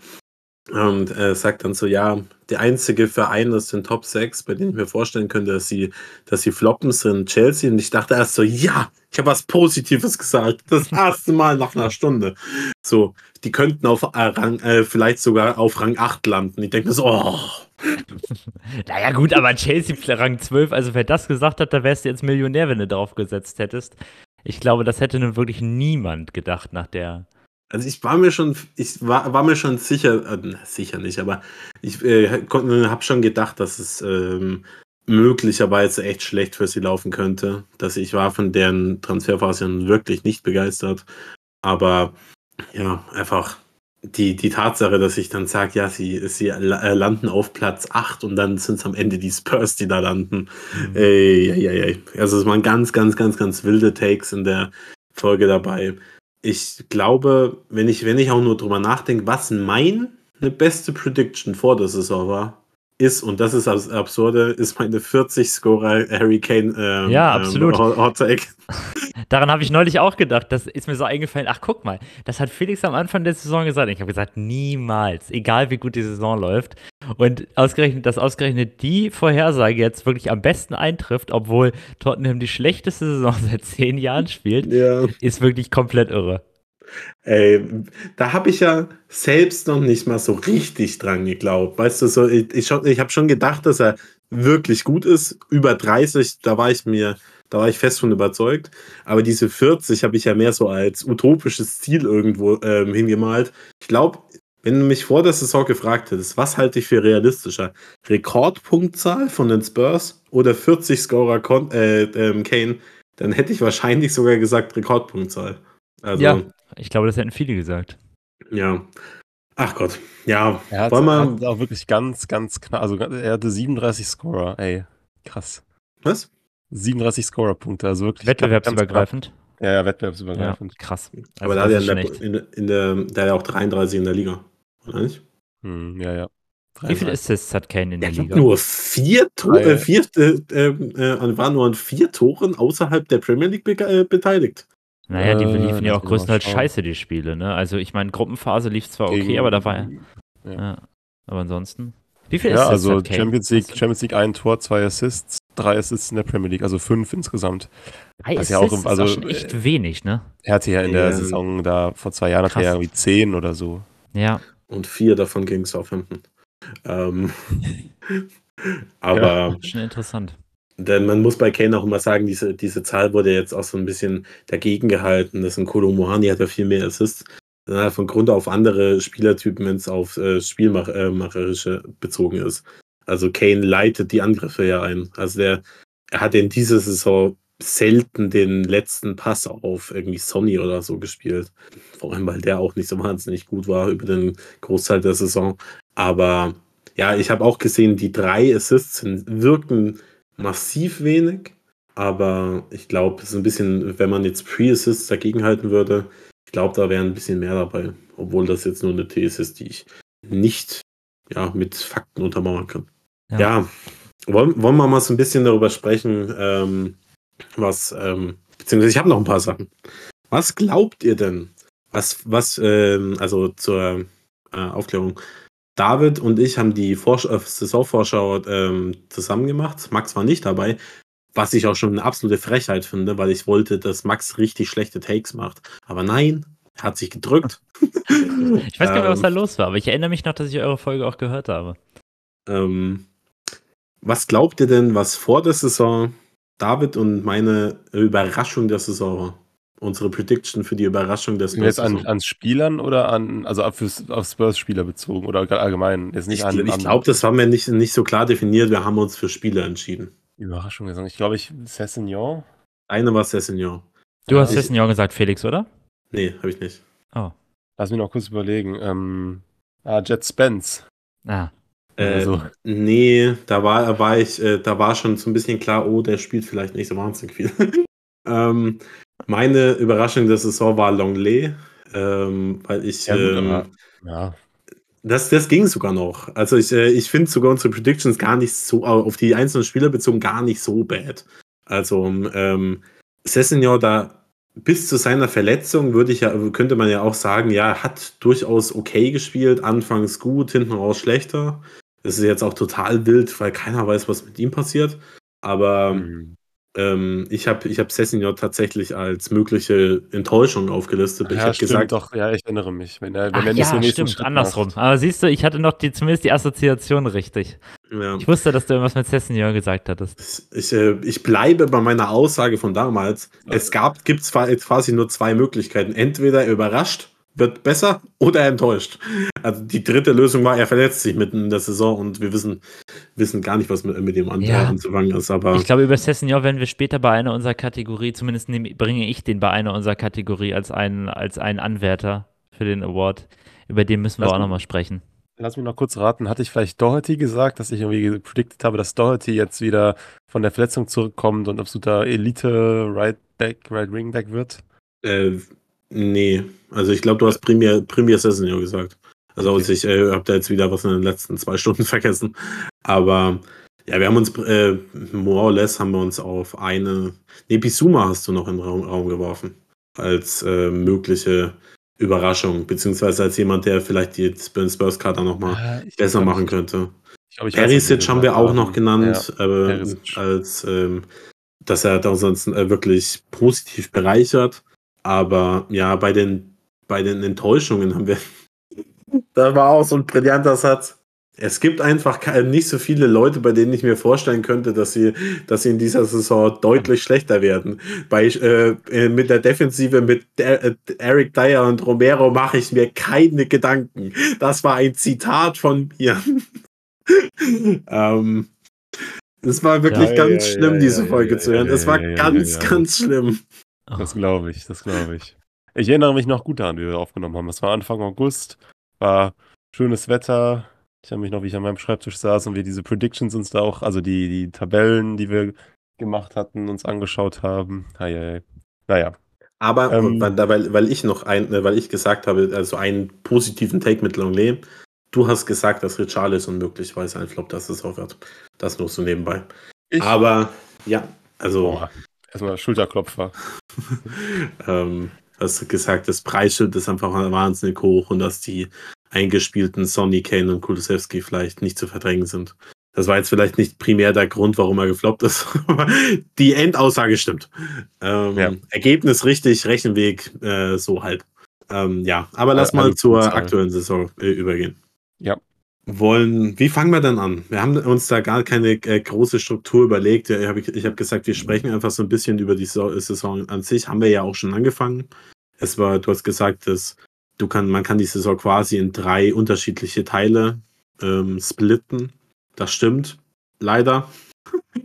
und, äh, sagt dann so, ja, der einzige Verein aus den Top 6, bei dem ich mir vorstellen könnte, dass sie, dass sie floppen, sind Chelsea. Und ich dachte erst so, ja, ich habe was Positives gesagt. Das erste Mal nach einer Stunde. So, die könnten auf äh, Rang, äh, vielleicht sogar auf Rang 8 landen. Ich denke mir so, oh. <laughs> Naja, gut, aber Chelsea Rang 12, also wer das gesagt hat, da wärst du jetzt Millionär, wenn du drauf gesetzt hättest. Ich glaube, das hätte nun wirklich niemand gedacht nach der. Also ich war mir schon, ich war, war mir schon sicher, äh, sicher nicht, aber ich äh, habe schon gedacht, dass es ähm, möglicherweise echt schlecht für sie laufen könnte. Dass ich war von deren Transferphase wirklich nicht begeistert. Aber ja, einfach die, die Tatsache, dass ich dann sage, ja, sie, sie äh, landen auf Platz 8 und dann sind es am Ende die Spurs, die da landen. Ey, ey, ey, ey. Also es waren ganz, ganz, ganz, ganz wilde Takes in der Folge dabei. Ich glaube, wenn ich, wenn ich auch nur drüber nachdenke, was meine beste Prediction vor der Saison war, ist, und das ist das Absurde, ist meine 40-Scorer Harry Kane ähm, Ja, absolut. Ähm, Hot Hot Take. <laughs> Daran habe ich neulich auch gedacht. Das ist mir so eingefallen. Ach, guck mal, das hat Felix am Anfang der Saison gesagt. Ich habe gesagt, niemals, egal wie gut die Saison läuft. Und ausgerechnet, dass ausgerechnet die Vorhersage jetzt wirklich am besten eintrifft, obwohl Tottenham die schlechteste Saison <laughs> seit zehn Jahren spielt, Ja. ist wirklich komplett irre. Ey, da habe ich ja selbst noch nicht mal so richtig dran geglaubt. Weißt du, so, ich, ich, ich habe schon gedacht, dass er wirklich gut ist. Über 30, da war ich mir, da war ich fest von überzeugt. Aber diese 40 habe ich ja mehr so als utopisches Ziel irgendwo ähm, hingemalt. Ich glaube, wenn du mich vor der Saison gefragt hättest, was halte ich für realistischer? Rekordpunktzahl von den Spurs oder 40 Scorer Con äh, ähm, Kane? Dann hätte ich wahrscheinlich sogar gesagt Rekordpunktzahl. Also, Ja. Ich glaube, das hätten viele gesagt. ja. Ach Gott. Ja. Er hat, er auch wirklich ganz, ganz knapp. Also er hatte 37 Scorer, ey. Krass. Was? 37 Scorer-Punkte, also wirklich. Wettbewerbsübergreifend. Ja, ja, Ja, wettbewerbsübergreifend. krass. Aber Also da das hat er in in, der, in der, der hat ja auch 33 in der Liga. Nicht? Hm, ja, ja. Wie viele 33. Assists hat Kane in der Der hat Liga? nur vier Tore, äh, vier, äh, ähm, äh, war nur an vier Toren außerhalb der Premier League be äh, beteiligt. Naja, die Äh, liefen ja auch größtenteils scheiße, die Spiele, ne? Also ich meine, Gruppenphase lief zwar okay, Gegen- aber da war ja. Ja. Aber ansonsten. Wie viele ja Assists also hat Kane? Champions League, du- Champions League ein Tor, zwei Assists, drei Assists in der Premier League, also fünf insgesamt. Drei das Assists ist ja auch im- ist auch also, schon echt wenig, ne? Er hatte ja in der. Saison da vor zwei Jahren hatte er ja irgendwie zehn oder so. Ja. Und vier davon gegen Southampton. Ähm, <laughs> aber Schon interessant. Denn man muss bei Kane auch immer sagen, diese, diese Zahl wurde jetzt auch so ein bisschen dagegen gehalten. Das ein Kolomohani hat ja viel mehr Assists. Dann hat von Grund auf andere Spielertypen, wenn es auf äh, Spielmacherische bezogen ist. Also Kane leitet die Angriffe ja ein. Also der, er hat in dieser Saison selten den letzten Pass auf irgendwie Sonny oder so gespielt. Vor allem, weil der auch nicht so wahnsinnig gut war über den Großteil der Saison. Aber ja, ich habe auch gesehen, die drei Assists wirken massiv wenig, aber ich glaube, es ist ein bisschen, wenn man jetzt Pre-Assists dagegen halten würde, ich glaube, da wäre ein bisschen mehr dabei, obwohl das jetzt nur eine These ist, die ich nicht ja, mit Fakten untermauern kann. Ja. Ja, wollen, wollen wir mal so ein bisschen darüber sprechen, ähm, was, ähm, beziehungsweise ich habe noch ein paar Sachen. Was glaubt ihr denn, was, was, ähm, also zur äh, Aufklärung, David und ich haben die Vorsch äh, Saisonvorschau ähm, zusammen gemacht. Max war nicht dabei, was ich auch schon eine absolute Frechheit finde, weil ich wollte, dass Max richtig schlechte Takes macht. Aber nein, er hat sich gedrückt. <laughs> Ich weiß gar nicht was da Ähm, los war, aber ich erinnere mich noch, dass ich eure Folge auch gehört habe. Ähm, was glaubt ihr denn, was vor der Saison David und meine Überraschung der Saison war? Unsere Prediction für die Überraschung der wir jetzt an, Saison. an Spielern oder an, also auf, fürs- auf Spurs-Spieler bezogen oder allgemein? Jetzt nicht Ich, an, ich glaube, das haben wir nicht, nicht so klar definiert. Wir haben uns für Spieler entschieden. Überraschung gesagt. Ich glaube, ich Cessignon. Eine war Sessignon. Du hast Sessignon gesagt, Felix, oder? Nee, habe ich nicht. Oh. Lass mich noch kurz überlegen. Ähm, ah, Jet Spence. Ah. Äh, Also, Nee, da war, war ich, äh, da war schon so ein bisschen klar, oh, der spielt vielleicht nicht so wahnsinnig viel. <laughs> ähm, meine Überraschung der Saison war Longley, ähm, weil ich, ja, gut, ähm, aber, ja. das, das ging sogar noch. Also ich, äh, ich finde sogar unsere Predictions gar nicht so, auf die einzelnen Spieler bezogen, gar nicht so bad. Also ähm, Sessignon da bis zu seiner Verletzung würde ich ja, könnte man ja auch sagen, ja, er hat durchaus okay gespielt, anfangs gut, hinten raus schlechter. Das ist jetzt auch total wild, weil keiner weiß, was mit ihm passiert. Aber Mhm. ähm, ich habe ich hab Sessignon tatsächlich als mögliche Enttäuschung aufgelistet. ich ja, habe stimmt gesagt, doch. Ja, ich erinnere mich. Wenn er, wenn Ach er nicht ja, den stimmt, Schritt andersrum. Macht. Aber siehst du, ich hatte noch die, zumindest die Assoziation richtig. ja. Ich wusste, dass du irgendwas mit Sessignon gesagt hattest. Ich, äh, ich bleibe bei meiner Aussage von damals. Es gab, gibt quasi nur zwei Möglichkeiten. Entweder er überrascht, wird besser oder er enttäuscht. Also die dritte Lösung war, er verletzt sich mitten in der Saison und wir wissen, wissen gar nicht, was mit, mit dem Ja. anzufangen ist. Aber Ich glaube, über Sessignon werden wir später bei einer unserer Kategorie, zumindest nehm, bringe ich den bei einer unserer Kategorie als einen, als einen Anwärter für den Award. Über den müssen wir Lass auch nochmal sprechen. Lass mich noch kurz raten. Hatte ich vielleicht Doherty gesagt, dass ich irgendwie predicted habe, dass Doherty jetzt wieder von der Verletzung zurückkommt und absoluter Elite Right Back, Right Wing Back wird? äh, nee, also ich glaube, du hast Premier, Premier Sessignon gesagt. Also Okay. ich äh, habe da jetzt wieder was in den letzten zwei Stunden <laughs> vergessen. Aber ja, wir haben uns, äh, more or less haben wir uns auf eine, nee, Bisuma hast du noch in den Raum, Raum geworfen. Als äh, mögliche Überraschung, beziehungsweise als jemand, der vielleicht die Spurs-Kader nochmal ich besser glaub, machen könnte. Perisic haben wir auch noch genannt, äh, Perisic. als ähm, dass er da ansonsten äh, wirklich positiv bereichert. Aber ja, bei den, bei den Enttäuschungen haben wir. <laughs> da war auch so ein brillanter Satz. Es gibt einfach ke- nicht so viele Leute, bei denen ich mir vorstellen könnte, dass sie, dass sie in dieser Saison deutlich schlechter werden. Bei, äh, äh, mit der Defensive mit der, äh, Eric Dyer und Romero mache ich mir keine Gedanken. Das war ein Zitat von mir. <laughs> ähm, es war wirklich Ja, ganz ja, schlimm, ja, diese Folge zu hören. es war ganz, ganz schlimm. Das glaube ich, das glaube ich. Ich erinnere mich noch gut daran, wie wir aufgenommen haben. Das war Anfang August, war schönes Wetter. Ich erinnere mich noch, wie ich an meinem Schreibtisch saß und wir diese Predictions uns da auch, also die, die Tabellen, die wir gemacht hatten, uns angeschaut haben. Hei, hei. Naja, Aber Ähm, weil, weil, ich noch ein, äh, weil ich gesagt habe, also einen positiven Take mit Longley, du hast gesagt, dass Richarlison möglicherweise ein Flop das es auch wird. Das nur so nebenbei. ich. Aber ja, also Boah, erstmal Schulterklopfer. <laughs> ähm, hast du gesagt, das Preisschild ist einfach wahnsinnig hoch und dass die eingespielten Sonny Kane und Kulusewski vielleicht nicht zu verdrängen sind. Das war jetzt vielleicht nicht primär der Grund, warum er gefloppt ist, <laughs> aber die Endaussage stimmt. Ähm, Ja. Ergebnis richtig, Rechenweg äh, so halb. Ähm, ja, aber lass Also mal zur Zahl. aktuellen Saison äh, übergehen. Ja. Wollen, wie fangen wir denn an? Wir haben uns da gar keine äh, große Struktur überlegt. Ja, ich habe ich hab gesagt, wir sprechen einfach so ein bisschen über die Sa- Saison an sich. Haben wir ja auch schon angefangen. Es war, du hast gesagt, dass du kann, man kann die Saison quasi in drei unterschiedliche Teile ähm, splitten. Das stimmt. Leider. <laughs>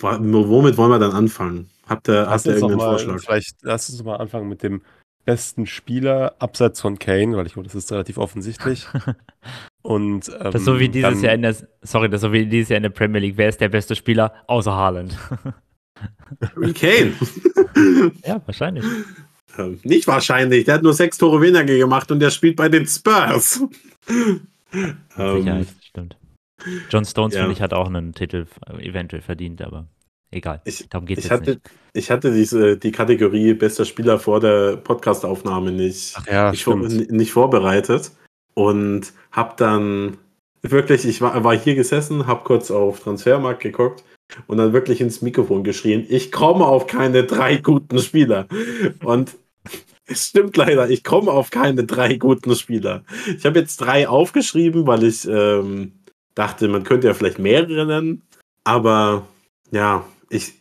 Womit wollen wir dann anfangen? Habt ihr, habt Lass ihr doch irgendeinen mal, Vorschlag? vielleicht lass uns mal anfangen mit dem besten Spieler abseits von Kane, weil ich glaube, das ist relativ offensichtlich. <laughs> Und ähm, Das so wie dieses dann- Jahr in der, sorry, das so wie dieses Jahr in der Premier League. Wer ist der beste Spieler außer Haaland? <laughs> Harry Kane. <laughs> Ja, wahrscheinlich. Ähm, Nicht wahrscheinlich. Der hat nur sechs Tore weniger gemacht und der spielt bei den Spurs. <laughs> Mit Ähm, Sicherheit, stimmt. John Stones, ja. finde ich, hat auch einen Titel äh, eventuell verdient, aber egal. Ich, Darum geht es hatte, nicht. ich hatte diese, die Kategorie bester Spieler vor der Podcastaufnahme nicht, ja, nicht, vor, nicht vorbereitet und habe dann wirklich, ich war, war hier gesessen, habe kurz auf Transfermarkt geguckt und dann wirklich ins Mikrofon geschrien, ich komme auf keine drei guten Spieler. Und es stimmt leider, ich komme auf keine drei guten Spieler. Ich habe jetzt drei aufgeschrieben, weil ich ähm, dachte, man könnte ja vielleicht mehrere nennen. Aber ja, ich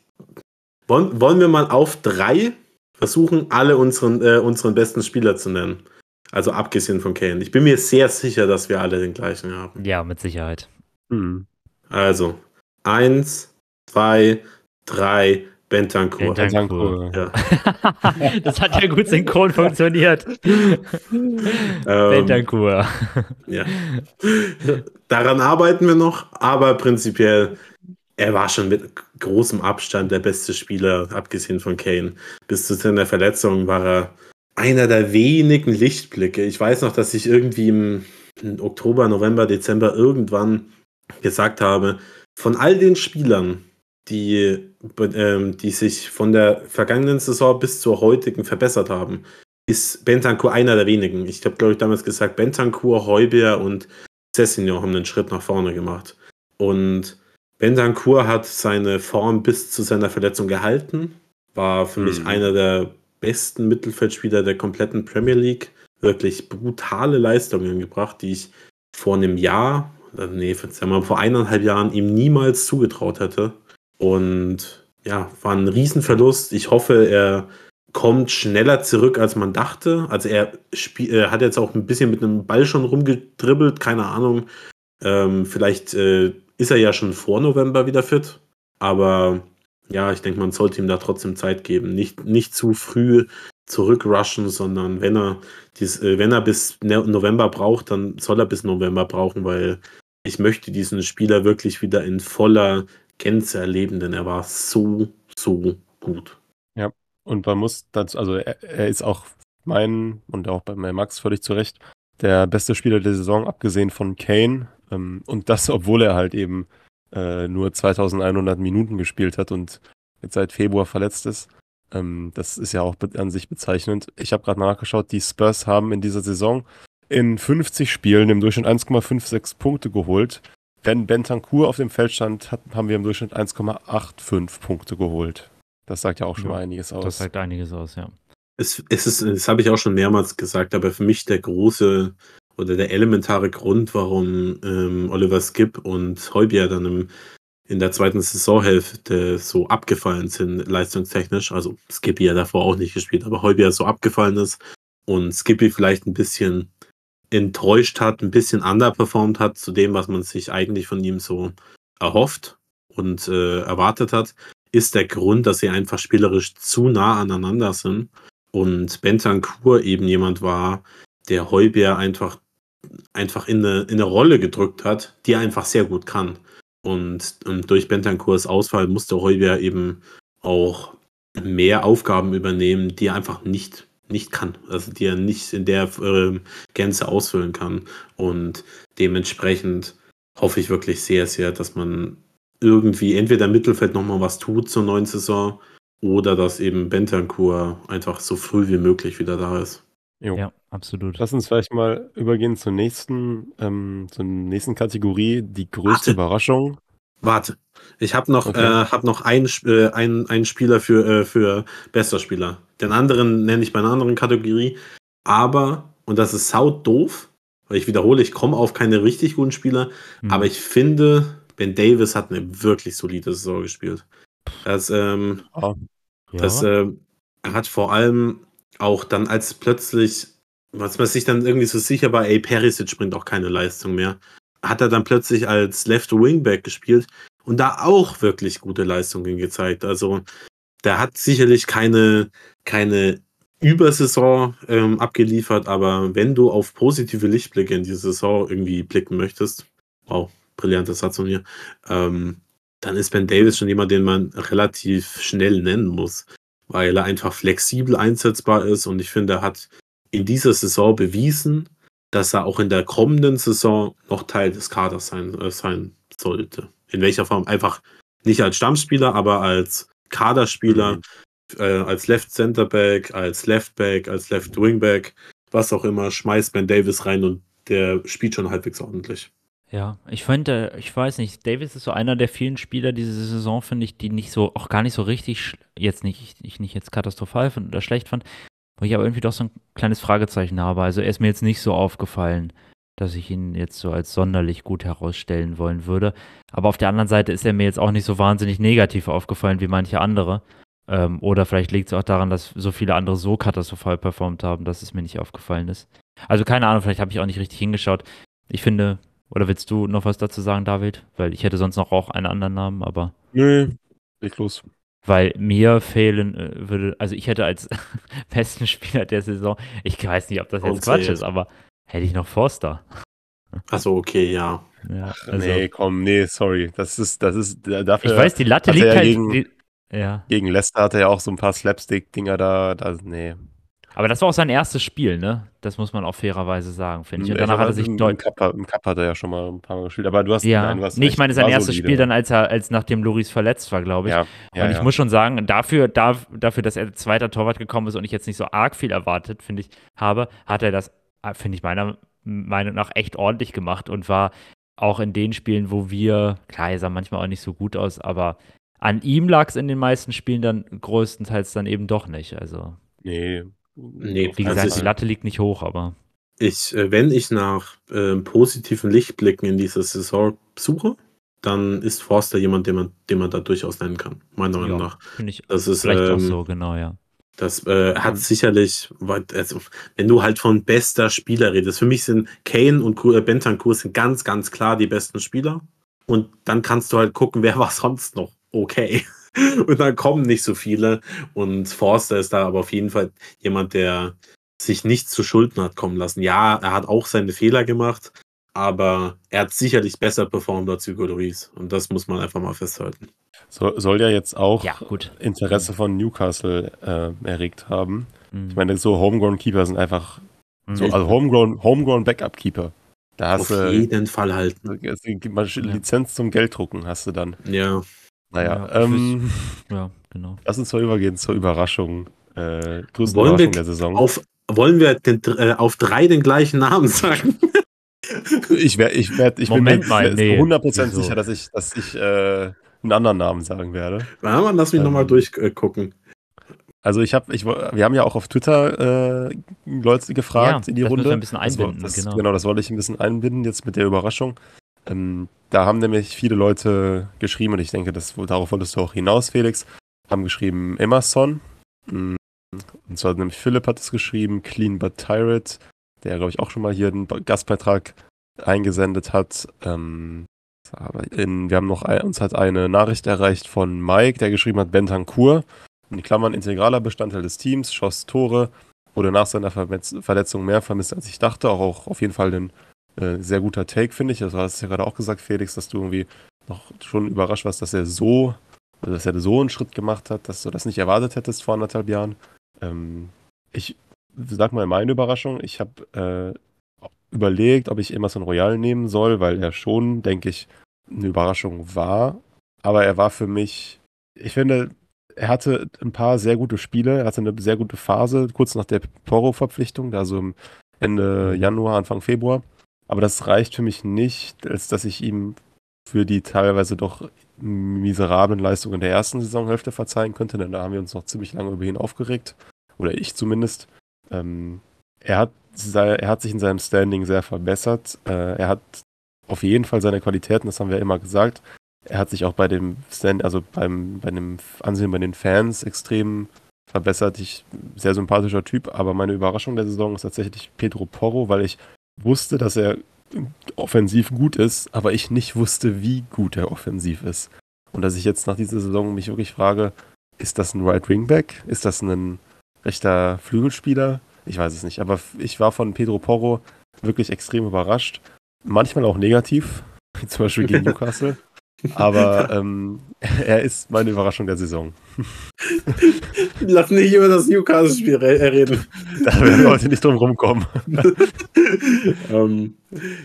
wollen, wollen wir mal auf drei versuchen, alle unseren, äh, unseren besten Spieler zu nennen. Also abgesehen von Kane. Ich bin mir sehr sicher, dass wir alle den gleichen haben. Ja, mit Sicherheit. Hm. Also, eins, zwei, drei, Bentancur. Bentancur. Ja. <laughs> das hat ja gut synchron funktioniert. Ähm, Bentancur. Ja. Daran arbeiten wir noch, aber prinzipiell, er war schon mit großem Abstand der beste Spieler, abgesehen von Kane. Bis zu seiner Verletzung war er einer der wenigen Lichtblicke. Ich weiß noch, dass ich irgendwie im, Oktober, November, Dezember irgendwann gesagt habe, von all den Spielern, die, ähm, die sich von der vergangenen Saison bis zur heutigen verbessert haben, ist Bentancur einer der wenigen. Ich habe, glaube ich, damals gesagt, Bentancur, Heubier und Cessignon haben einen Schritt nach vorne gemacht. Und Bentancur hat seine Form bis zu seiner Verletzung gehalten, war für mich Mhm. einer der besten Mittelfeldspieler der kompletten Premier League. Wirklich brutale Leistungen gebracht, die ich vor einem Jahr, äh, nee, vor eineinhalb Jahren ihm niemals zugetraut hätte. Und ja, war ein Riesenverlust. Ich hoffe, er kommt schneller zurück, als man dachte. Also er spiel, äh, hat jetzt auch ein bisschen mit einem Ball schon rumgedribbelt, keine Ahnung. Ähm, vielleicht äh, ist er ja schon vor November wieder fit. Aber ja, ich denke, man sollte ihm da trotzdem Zeit geben. Nicht, nicht zu früh zurückrushen, sondern wenn er, dies, äh, wenn er bis Ne- November braucht, dann soll er bis November brauchen, weil ich möchte diesen Spieler wirklich wieder in voller Gänze erleben, denn er war so, so gut. Und man muss dazu, also er, er ist auch mein und auch bei Max völlig zu Recht der beste Spieler der Saison, abgesehen von Kane. Ähm, und das, obwohl er halt eben äh, nur 2100 Minuten gespielt hat und jetzt seit Februar verletzt ist. Ähm, das ist ja auch an sich bezeichnend. Ich habe gerade nachgeschaut, die Spurs haben in dieser Saison in 50 Spielen im Durchschnitt 1,56 Punkte geholt. Wenn Bentancur auf dem Feld stand, hat, haben wir im Durchschnitt 1,85 Punkte geholt. Das sagt ja auch schon Ja, mal einiges aus. Das sagt einiges aus, ja. Es, es ist, das habe ich auch schon mehrmals gesagt, aber für mich der große oder der elementare Grund, warum ähm, Oliver Skip und Heubier dann im, in der zweiten Saisonhälfte so abgefallen sind, leistungstechnisch. Also Skippy ja davor auch nicht gespielt, aber Heubier so abgefallen ist und Skippy vielleicht ein bisschen enttäuscht hat, ein bisschen underperformed hat zu dem, was man sich eigentlich von ihm so erhofft und äh, erwartet hat, ist der Grund, dass sie einfach spielerisch zu nah aneinander sind und Bentancur eben jemand war, der Heubier einfach, einfach in, eine, in eine Rolle gedrückt hat, die er einfach sehr gut kann. Und, und durch Bentancurs Ausfall musste Heubier eben auch mehr Aufgaben übernehmen, die er einfach nicht, nicht kann. Also die er nicht in der äh, Gänze ausfüllen kann. Und dementsprechend hoffe ich wirklich sehr, sehr, dass man irgendwie entweder im Mittelfeld nochmal was tut zur neuen Saison oder dass eben Bentancur einfach so früh wie möglich wieder da ist. Jo. Ja, absolut. Lass uns vielleicht mal übergehen zur nächsten, ähm, zur nächsten Kategorie, die größte Warte. Überraschung. Warte, ich habe noch, Okay. äh, hab noch einen, Sp- äh, einen, einen Spieler für, äh, für bester Spieler. Den anderen nenne ich bei einer anderen Kategorie. Aber, und das ist sau doof, weil ich wiederhole, ich komme auf keine richtig guten Spieler, Hm. aber ich finde, Ben Davis hat eine wirklich solide Saison gespielt. Das, ähm, Ja, ja. Das, äh, er hat vor allem auch dann, als plötzlich, was man sich dann irgendwie so sicher war, ey, Perisic bringt auch keine Leistung mehr, hat er dann plötzlich als Left Wingback gespielt und da auch wirklich gute Leistungen gezeigt. Also der hat sicherlich keine, keine Übersaison ähm, abgeliefert, aber wenn du auf positive Lichtblicke in die Saison irgendwie blicken möchtest, wow, brillanter Satz von mir, ähm, dann ist Ben Davis schon jemand, den man relativ schnell nennen muss, weil er einfach flexibel einsetzbar ist und ich finde, er hat in dieser Saison bewiesen, dass er auch in der kommenden Saison noch Teil des Kaders sein, äh, sein sollte. In welcher Form? Einfach nicht als Stammspieler, aber als Kaderspieler, Mhm. äh, als Left Center Back, als Left Back, als Left Wingback, was auch immer, schmeißt Ben Davis rein und der spielt schon halbwegs ordentlich. Ja, ich finde, ich weiß nicht, Davis ist so einer der vielen Spieler diese Saison, finde ich, die nicht so, auch gar nicht so richtig, jetzt nicht, ich nicht jetzt katastrophal fand oder schlecht fand, wo ich aber irgendwie doch so ein kleines Fragezeichen habe. Also er ist mir jetzt nicht so aufgefallen, dass ich ihn jetzt so als sonderlich gut herausstellen wollen würde. Aber auf der anderen Seite ist er mir jetzt auch nicht so wahnsinnig negativ aufgefallen wie manche andere. Ähm, oder vielleicht liegt es auch daran, dass so viele andere so katastrophal performt haben, dass es mir nicht aufgefallen ist. Also keine Ahnung, vielleicht habe ich auch nicht richtig hingeschaut. Ich finde, oder willst du noch was dazu sagen, David? Weil ich hätte sonst noch auch einen anderen Namen, aber Nö, leg los. weil mir fehlen äh, würde, also ich hätte als <laughs> besten Spieler der Saison, ich weiß nicht, ob das jetzt Und Quatsch ist, aber hätte ich noch Forster. <laughs> Also okay, ja. Ja, also, nee, komm, nee, sorry. Das ist, das ist dafür. ich weiß, die Latte liegt ja halt. gegen- die, ja, Gegen Leicester hatte er ja auch so ein paar Slapstick-Dinger da. da nee. Aber das war auch sein erstes Spiel, ne? Das muss man auch fairerweise sagen, finde ich. Und danach hat er sich deutlich. im, Cup, hat er ja schon mal ein paar Mal gespielt. Aber du hast. Ja, nein, du hast nee, ich meine sein erstes solide. Spiel dann, als er, als nachdem Loris verletzt war, glaube ich. Ja, ja, und ich ja. muss schon sagen, dafür, da, dafür, dass er zweiter Torwart gekommen ist und ich jetzt nicht so arg viel erwartet, finde ich, habe, hat er das, finde ich, meiner Meinung nach echt ordentlich gemacht und war auch in den Spielen, wo wir, klar, er sah manchmal auch nicht so gut aus, aber an ihm lag es in den meisten Spielen dann größtenteils dann eben doch nicht. Also, Nee. Nee, wie gesagt, Also die. Latte liegt nicht hoch, aber Ich, äh, wenn ich nach ähm, positiven Lichtblicken in dieser Saison suche, dann ist Forster jemand, den man, den man da durchaus nennen kann, meiner Meinung Ja. nach. finde ich Das ist, vielleicht auch ähm, so, genau, ja. Das äh, hat sicherlich, also, wenn du halt von bester Spieler redest, für mich sind Kane und äh, Bentancur sind ganz, ganz klar die besten Spieler. Und dann kannst du halt gucken, wer war sonst noch okay. <laughs> Und dann kommen nicht so viele. Und Forster ist da aber auf jeden Fall jemand, der sich nicht zu Schulden hat kommen lassen. Ja, er hat auch seine Fehler gemacht, aber er hat sicherlich besser performt als Hugo Lloris. Und das muss man einfach mal festhalten. So, soll ja jetzt auch Ja, gut. Interesse von Newcastle äh, erregt haben. Mhm. Ich meine, so Homegrown Keeper sind einfach so, Mhm. also Homegrown, Homegrown Backup Keeper. Da hast auf du jeden Fall halten. also, Lizenz zum Gelddrucken hast du dann. Ja. Naja, Ja, ähm, <laughs> ja, genau. lass uns mal übergehen zur Überraschung. Äh, größten Wollen wir Überraschung der Saison. Auf, wollen wir den, äh, auf drei den gleichen Namen sagen? <laughs> Ich, wär, ich, werd, ich Moment bin mal, mir nee. 100% Wieso? sicher, dass ich, dass ich äh, einen anderen Namen sagen werde. Na, man, lass mich Ähm, nochmal durchgucken. Also ich habe, ich, wir haben ja auch auf Twitter äh, Leute gefragt Ja, in die das Runde. wir ein bisschen Das einbinden, das, genau. genau. das wollte ich ein bisschen einbinden jetzt mit der Überraschung. Ähm, da haben nämlich viele Leute geschrieben und ich denke, das, darauf wolltest du auch hinaus, Felix, haben geschrieben Emerson. Mm, Und zwar nämlich Philipp hat es geschrieben, Clean but Tyrant, der glaube ich auch schon mal hier einen Gastbeitrag eingesendet hat. Ähm, in, wir haben noch uns hat eine Nachricht erreicht von Mike, der geschrieben hat, Bentancur, in Klammern integraler Bestandteil des Teams, schoss Tore, wurde nach seiner Verletzung mehr vermisst, als ich dachte. Auch, auch auf jeden Fall ein äh, sehr guter Take, finde ich. Das hast du ja gerade auch gesagt, Felix, dass du irgendwie noch schon überrascht warst, dass er so, also dass er so einen Schritt gemacht hat, dass du das nicht erwartet hättest vor anderthalb Jahren. Ähm, ich sag mal meine Überraschung, ich habe äh, überlegt, ob ich Emerson Royal nehmen soll, weil er schon, denke ich, eine Überraschung war. Aber er war für mich, ich finde, er hatte ein paar sehr gute Spiele, er hatte eine sehr gute Phase, kurz nach der Poro-Verpflichtung, da so im Ende Januar, Anfang Februar. Aber das reicht für mich nicht, als dass ich ihm für die teilweise doch miserablen Leistungen der ersten Saisonhälfte verzeihen könnte, denn da haben wir uns noch ziemlich lange über ihn aufgeregt. Oder ich zumindest. Ähm, er, hat, er hat sich in seinem Standing sehr verbessert. Äh, er hat auf jeden Fall seine Qualitäten, das haben wir immer gesagt. Er hat sich auch bei dem Stand, also beim, bei dem Ansehen bei den Fans extrem verbessert. Ich, sehr sympathischer Typ, aber meine Überraschung der Saison ist tatsächlich Pedro Porro, weil ich wusste, dass er offensiv gut ist, aber ich nicht wusste, wie gut er offensiv ist. Und dass ich jetzt nach dieser Saison mich wirklich frage, ist das ein Right Wingback? Ist das ein rechter Flügelspieler? Ich weiß es nicht, aber ich war von Pedro Porro wirklich extrem überrascht. Manchmal auch negativ, wie <laughs> zum Beispiel gegen <laughs> Newcastle. Aber <laughs> ähm, er ist meine Überraschung der Saison. Lass nicht über das Newcastle-Spiel re äh, reden. Da werden wir heute nicht drum rumkommen. <laughs> ähm,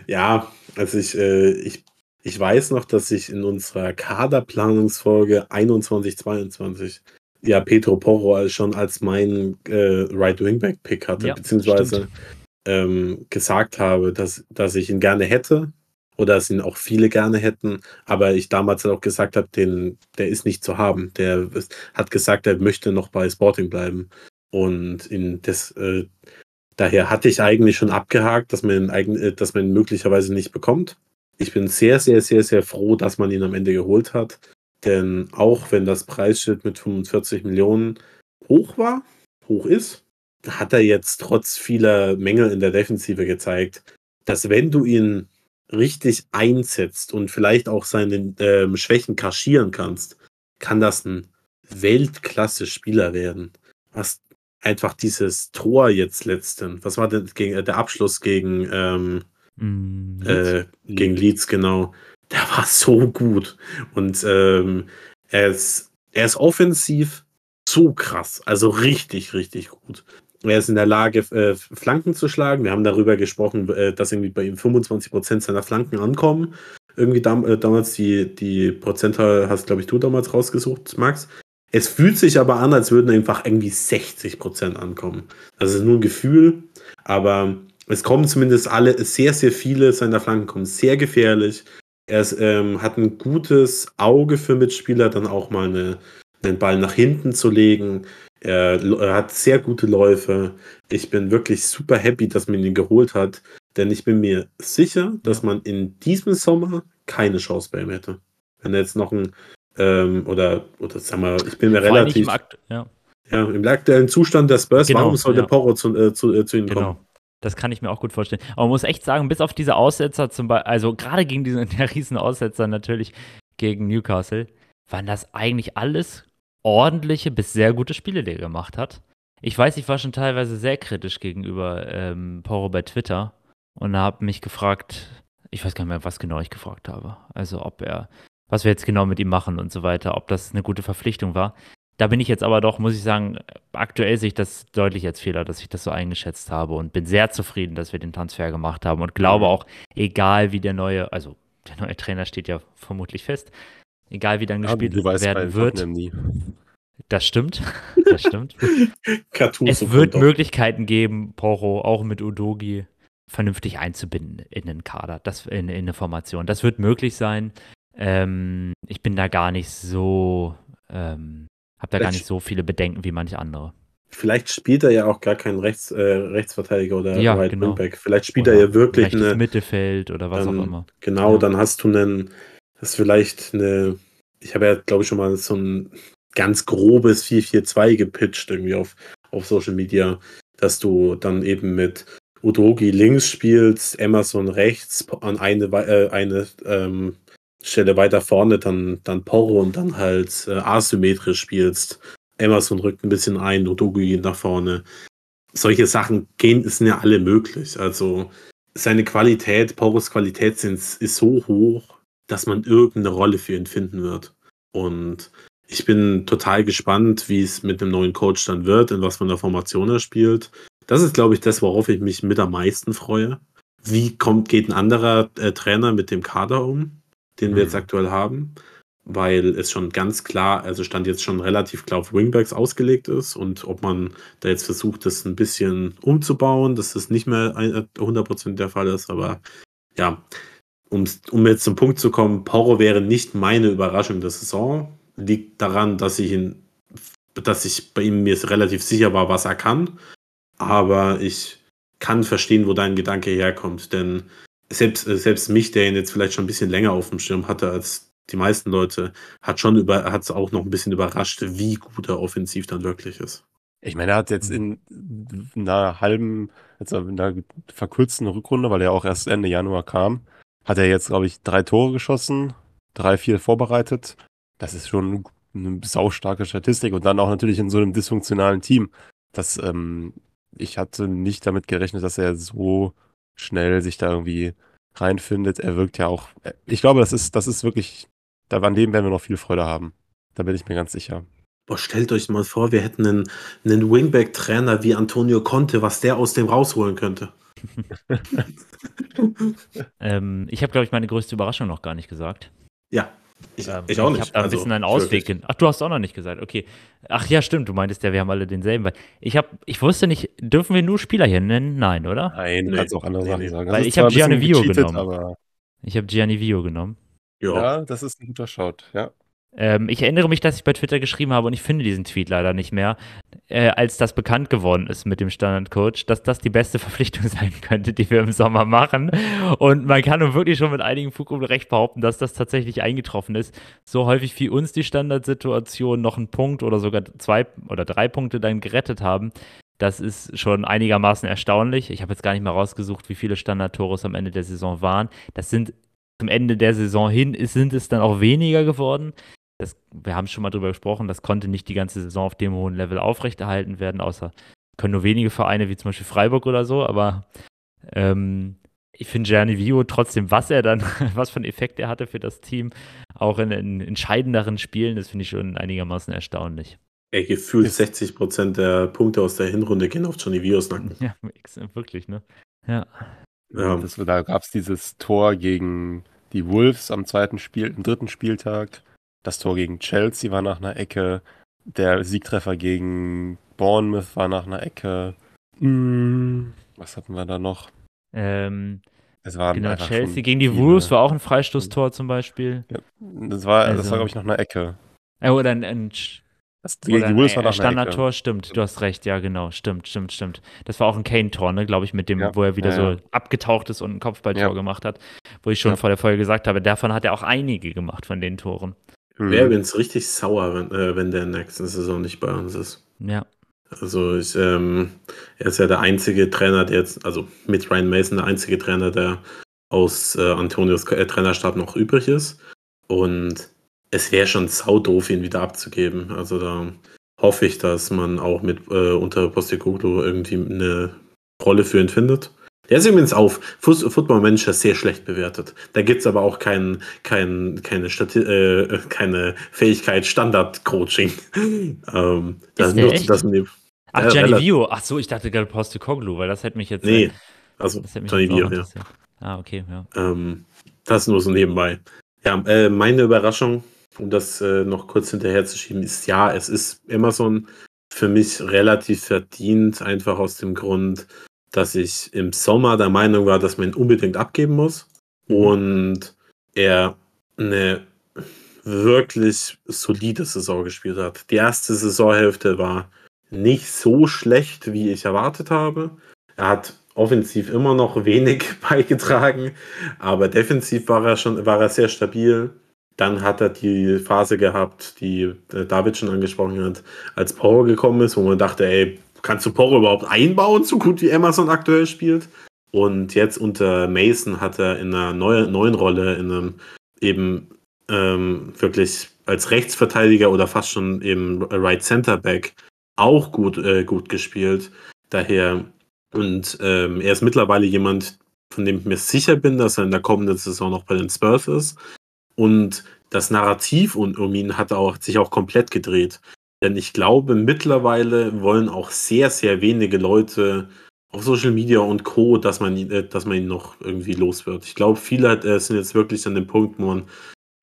ja, also ich, äh, ich, ich weiß noch, dass ich in unserer Kaderplanungsfolge 21-22 ja Petro Porro schon als mein äh, Right-Wing-Back-Pick hatte, Ja, beziehungsweise ähm, gesagt habe, dass, dass ich ihn gerne hätte oder dass ihn auch viele gerne hätten, aber ich damals auch gesagt habe, den, der ist nicht zu haben. Der hat gesagt, er möchte noch bei Sporting bleiben. Und in das, äh, daher hatte ich eigentlich schon abgehakt, dass man, ihn äh, dass man ihn möglicherweise nicht bekommt. Ich bin sehr, sehr, sehr, sehr froh, dass man ihn am Ende geholt hat. Denn auch wenn das Preisschild mit 45 Millionen hoch war, hoch ist, hat er jetzt trotz vieler Mängel in der Defensive gezeigt, dass wenn du ihn richtig einsetzt und vielleicht auch seine ähm, Schwächen kaschieren kannst, kann das ein Weltklasse-Spieler werden. Was einfach dieses Tor jetzt letzten, was war denn gegen, äh, der Abschluss gegen, ähm, Mm, äh, gegen Leeds, genau. Der war <laughs> so gut. Und ähm, er, ist, er ist offensiv so krass. Also richtig, richtig gut. Er ist in der Lage, äh, Flanken zu schlagen. Wir haben darüber gesprochen, äh, dass irgendwie bei ihm 25% seiner Flanken ankommen. Irgendwie dam äh, damals die, die Prozentzahl hast, glaube ich, du damals rausgesucht, Max. Es fühlt sich aber an, als würden einfach irgendwie 60% ankommen. Das ist nur ein Gefühl, aber es kommen zumindest alle, sehr, sehr viele seiner Flanken kommen sehr gefährlich. Er ist, ähm, hat ein gutes Auge für Mitspieler, dann auch mal eine, einen Ball nach hinten zu legen. Er, er, hat sehr gute Läufe. Ich bin wirklich super happy, dass man ihn geholt hat, denn ich bin mir sicher, dass man in diesem Sommer keine Chance bei ihm hätte. Wenn er jetzt noch ein, ähm, oder, oder sag mal, ich bin mir Vor relativ, Im Akt ja, ja, im aktuellen Zustand der Spurs, Genau, warum sollte ja. Porro zu, äh, zu, äh, zu ihnen kommen? genau. Das kann ich mir auch gut vorstellen. Aber man muss echt sagen, bis auf diese Aussetzer zum Beispiel, also gerade gegen diesen <laughs> riesen Aussetzer natürlich gegen Newcastle, waren das eigentlich alles ordentliche bis sehr gute Spiele, die er gemacht hat. Ich weiß, ich war schon teilweise sehr kritisch gegenüber ähm, Poro bei Twitter und habe mich gefragt, ich weiß gar nicht mehr, was genau ich gefragt habe. Also ob er, was wir jetzt genau mit ihm machen und so weiter, ob das eine gute Verpflichtung war. Da bin ich jetzt aber doch, muss ich sagen, aktuell sehe ich das deutlich als Fehler, dass ich das so eingeschätzt habe und bin sehr zufrieden, dass wir den Transfer gemacht haben und glaube Mhm. auch, egal wie der neue, also der neue Trainer steht ja vermutlich fest, egal wie dann gespielt du weißt werden wird, Tottenham nie. das stimmt, <laughs> das stimmt. Es wird. Möglichkeiten geben, Poro auch mit Udogi vernünftig einzubinden in den Kader, das, in, in eine Formation. Das wird möglich sein. Ähm, ich bin da gar nicht so, ähm, habe da gar nicht so viele Bedenken wie manche andere. Vielleicht spielt er ja auch gar keinen Rechts, äh, Rechtsverteidiger oder Ja, Right genau. Vielleicht spielt Oder er ja wirklich eine. Mittelfeld oder was dann, auch immer. Genau, Ja. dann hast du einen, das ist vielleicht eine, ich habe ja, glaube ich, schon mal so ein ganz grobes 4-4-2 gepitcht irgendwie auf, auf Social Media, dass du dann eben mit Udogi links spielst, Emerson rechts, an eine, äh, eine ähm, Stelle weiter vorne, dann, dann Porro und dann halt äh, asymmetrisch spielst. Emerson rückt ein bisschen ein, Udogi geht nach vorne. Solche Sachen gehen, sind ja alle möglich. Also seine Qualität, Poros Qualität sind, ist so hoch, dass man irgendeine Rolle für ihn finden wird. Und ich bin total gespannt, wie es mit dem neuen Coach dann wird, in was für einer Formation er spielt. Das ist, glaube ich, das, worauf ich mich mit am meisten freue. Wie kommt, geht ein anderer äh, Trainer mit dem Kader um, den wir Mhm. jetzt aktuell haben? Weil es schon ganz klar, also stand jetzt schon relativ klar auf Wingbacks ausgelegt ist und ob man da jetzt versucht, das ein bisschen umzubauen, dass das nicht mehr ein- 100% der Fall ist, aber ja, um's- um jetzt zum Punkt zu kommen, Porro wäre nicht meine Überraschung der Saison. Liegt daran, dass ich ihn, dass ich bei ihm mir relativ sicher war, was er kann. Aber ich kann verstehen, wo dein Gedanke herkommt. Denn selbst, äh, selbst mich, der ihn jetzt vielleicht schon ein bisschen länger auf dem Schirm hatte als die meisten Leute, hat schon über, hat es auch noch ein bisschen überrascht, wie gut er offensiv dann wirklich ist. Ich meine, er hat jetzt in einer halben, also in einer verkürzten Rückrunde, weil er auch erst Ende Januar kam, hat er jetzt, glaube ich, drei Tore geschossen, drei, vier vorbereitet. Das ist schon eine saustarke Statistik und dann auch natürlich in so einem dysfunktionalen Team. Das, ähm, ich hatte nicht damit gerechnet, dass er so schnell sich da irgendwie reinfindet. Er wirkt ja auch, ich glaube, das ist, das ist wirklich Da an dem werden wir noch viel Freude haben. Da bin ich mir ganz sicher. Boah, stellt euch mal vor, wir hätten einen, einen Wingback-Trainer wie Antonio Conte, was der aus dem rausholen könnte. <laughs> Ähm, ich habe, glaube ich, meine größte Überraschung noch gar nicht gesagt. Ja, ich, Ähm, ich auch nicht. Ich habe da ein Also, bisschen einen wirklich. Ausweg. gen- Ach, du hast auch noch nicht gesagt. Okay. Ach ja, stimmt. Du meintest ja, wir haben alle denselben. Weil ich habe, ich wusste nicht, dürfen wir nur Spieler hier nennen? Nein, oder? Nein, du Nee. kannst auch andere Nee, Sachen nee. sagen. Weil ich zwar hab ein bisschen Gianni Vio genommen. Aber Ich habe Gianni Vio genommen. Ja. ja, das ist ein guter Shout. Ja. Ähm, ich erinnere mich, dass ich bei Twitter geschrieben habe und ich finde diesen Tweet leider nicht mehr, äh, als das bekannt geworden ist mit dem Standardcoach, dass das die beste <laughs> Verpflichtung sein könnte, die wir im Sommer machen. Und man kann nun wirklich schon mit einigen Fug und Recht behaupten, dass das tatsächlich eingetroffen ist. So häufig wie uns die Standardsituation noch einen Punkt oder sogar zwei oder drei Punkte dann gerettet haben. Das ist schon einigermaßen erstaunlich. Ich habe jetzt gar nicht mal rausgesucht, wie viele Standardtore es am Ende der Saison waren. Das sind zum Ende der Saison hin, sind es dann auch weniger geworden das, wir haben schon mal drüber gesprochen, das konnte nicht die ganze Saison auf dem hohen Level aufrechterhalten werden, außer können nur wenige Vereine wie zum Beispiel Freiburg oder so, aber ähm, ich finde Gianni Vio trotzdem, was er dann, <laughs> was für einen Effekt er hatte für das Team, auch in, in entscheidenderen Spielen, das finde ich schon einigermaßen erstaunlich. Ey, gefühlt Ist- 60% der Punkte aus der Hinrunde gehen auf Johnny Vios Nacken. <laughs> Ja, wirklich, ne? Ja. Ja. Das, da gab es dieses Tor gegen die Wolves am zweiten Spiel, am dritten Spieltag. Das Tor gegen Chelsea war nach einer Ecke. Der Siegtreffer gegen Bournemouth war nach einer Ecke. Hm, was hatten wir da noch? Ähm, Es waren genau, Chelsea gegen die Wolves war auch ein Freistoßtor zum Beispiel. Das war, das Also- war glaube ich, noch eine Ecke. Äh, oder ein, ein Das, gegen die Wolves war ein nach. Standardtor, stimmt, du hast recht, ja, genau, stimmt, stimmt, stimmt. Das war auch ein Kane-Tor, ne, glaube ich, mit dem, Ja, wo er wieder ja, ja. so abgetaucht ist und ein Kopfballtor Ja. gemacht hat, wo ich schon Ja. vor der Folge gesagt habe, davon hat er auch einige gemacht von den Toren. Hm. Wäre übrigens richtig sauer, wenn, äh, wenn der in der nächsten Saison nicht bei uns ist. Ja, Also ich, ähm, er ist ja der einzige Trainer, der jetzt, also mit Ryan Mason der einzige Trainer, der aus äh, Antonios äh, Trainerstab noch übrig ist. Und es wäre schon saudoof, ihn wieder abzugeben. Also da hoffe ich, dass man auch mit äh, unter Postecoglou irgendwie eine Rolle für ihn findet. Der ist übrigens auf Football Manager sehr schlecht bewertet. Da gibt es aber auch kein, kein, keine, Stati äh, keine Fähigkeit Standard-Coaching. <laughs> ähm, das Ist der nur echt? das neben- Ach, Gianni Vio, ach so, ich dachte gerade Postecoglou, weil das hätte mich jetzt... Nee, also das hätte mich Johnny jetzt auch Vio, ja. Ah, okay, ja. Ähm, das nur so nebenbei. Ja, äh, meine Überraschung, um das äh, noch kurz hinterherzuschieben, ist ja, es ist Emerson für mich relativ verdient, einfach aus dem Grund, dass ich im Sommer der Meinung war, dass man ihn unbedingt abgeben muss und er eine wirklich solide Saison gespielt hat. Die erste Saisonhälfte war nicht so schlecht, wie ich erwartet habe. Er hat offensiv immer noch wenig <laughs> beigetragen, aber defensiv war er schon, war er sehr stabil. Dann hat er die Phase gehabt, die äh, David schon angesprochen hat, als Porro gekommen ist, wo man dachte, ey, kannst du Porro überhaupt einbauen, so gut wie Emerson aktuell spielt? Und jetzt unter Mason hat er in einer neuen, neuen Rolle, in einem eben ähm, wirklich als Rechtsverteidiger oder fast schon eben Right Center Back auch gut, äh, gut gespielt. Daher, und ähm, er ist mittlerweile jemand, von dem ich mir sicher bin, dass er in der kommenden Saison noch bei den Spurs ist. Und das Narrativ um ihn hat auch, sich auch komplett gedreht. Denn ich glaube, mittlerweile wollen auch sehr, sehr wenige Leute auf Social Media und Co., dass man, äh, dass man ihn noch irgendwie los wird. Ich glaube, viele äh, sind jetzt wirklich an dem Punkt,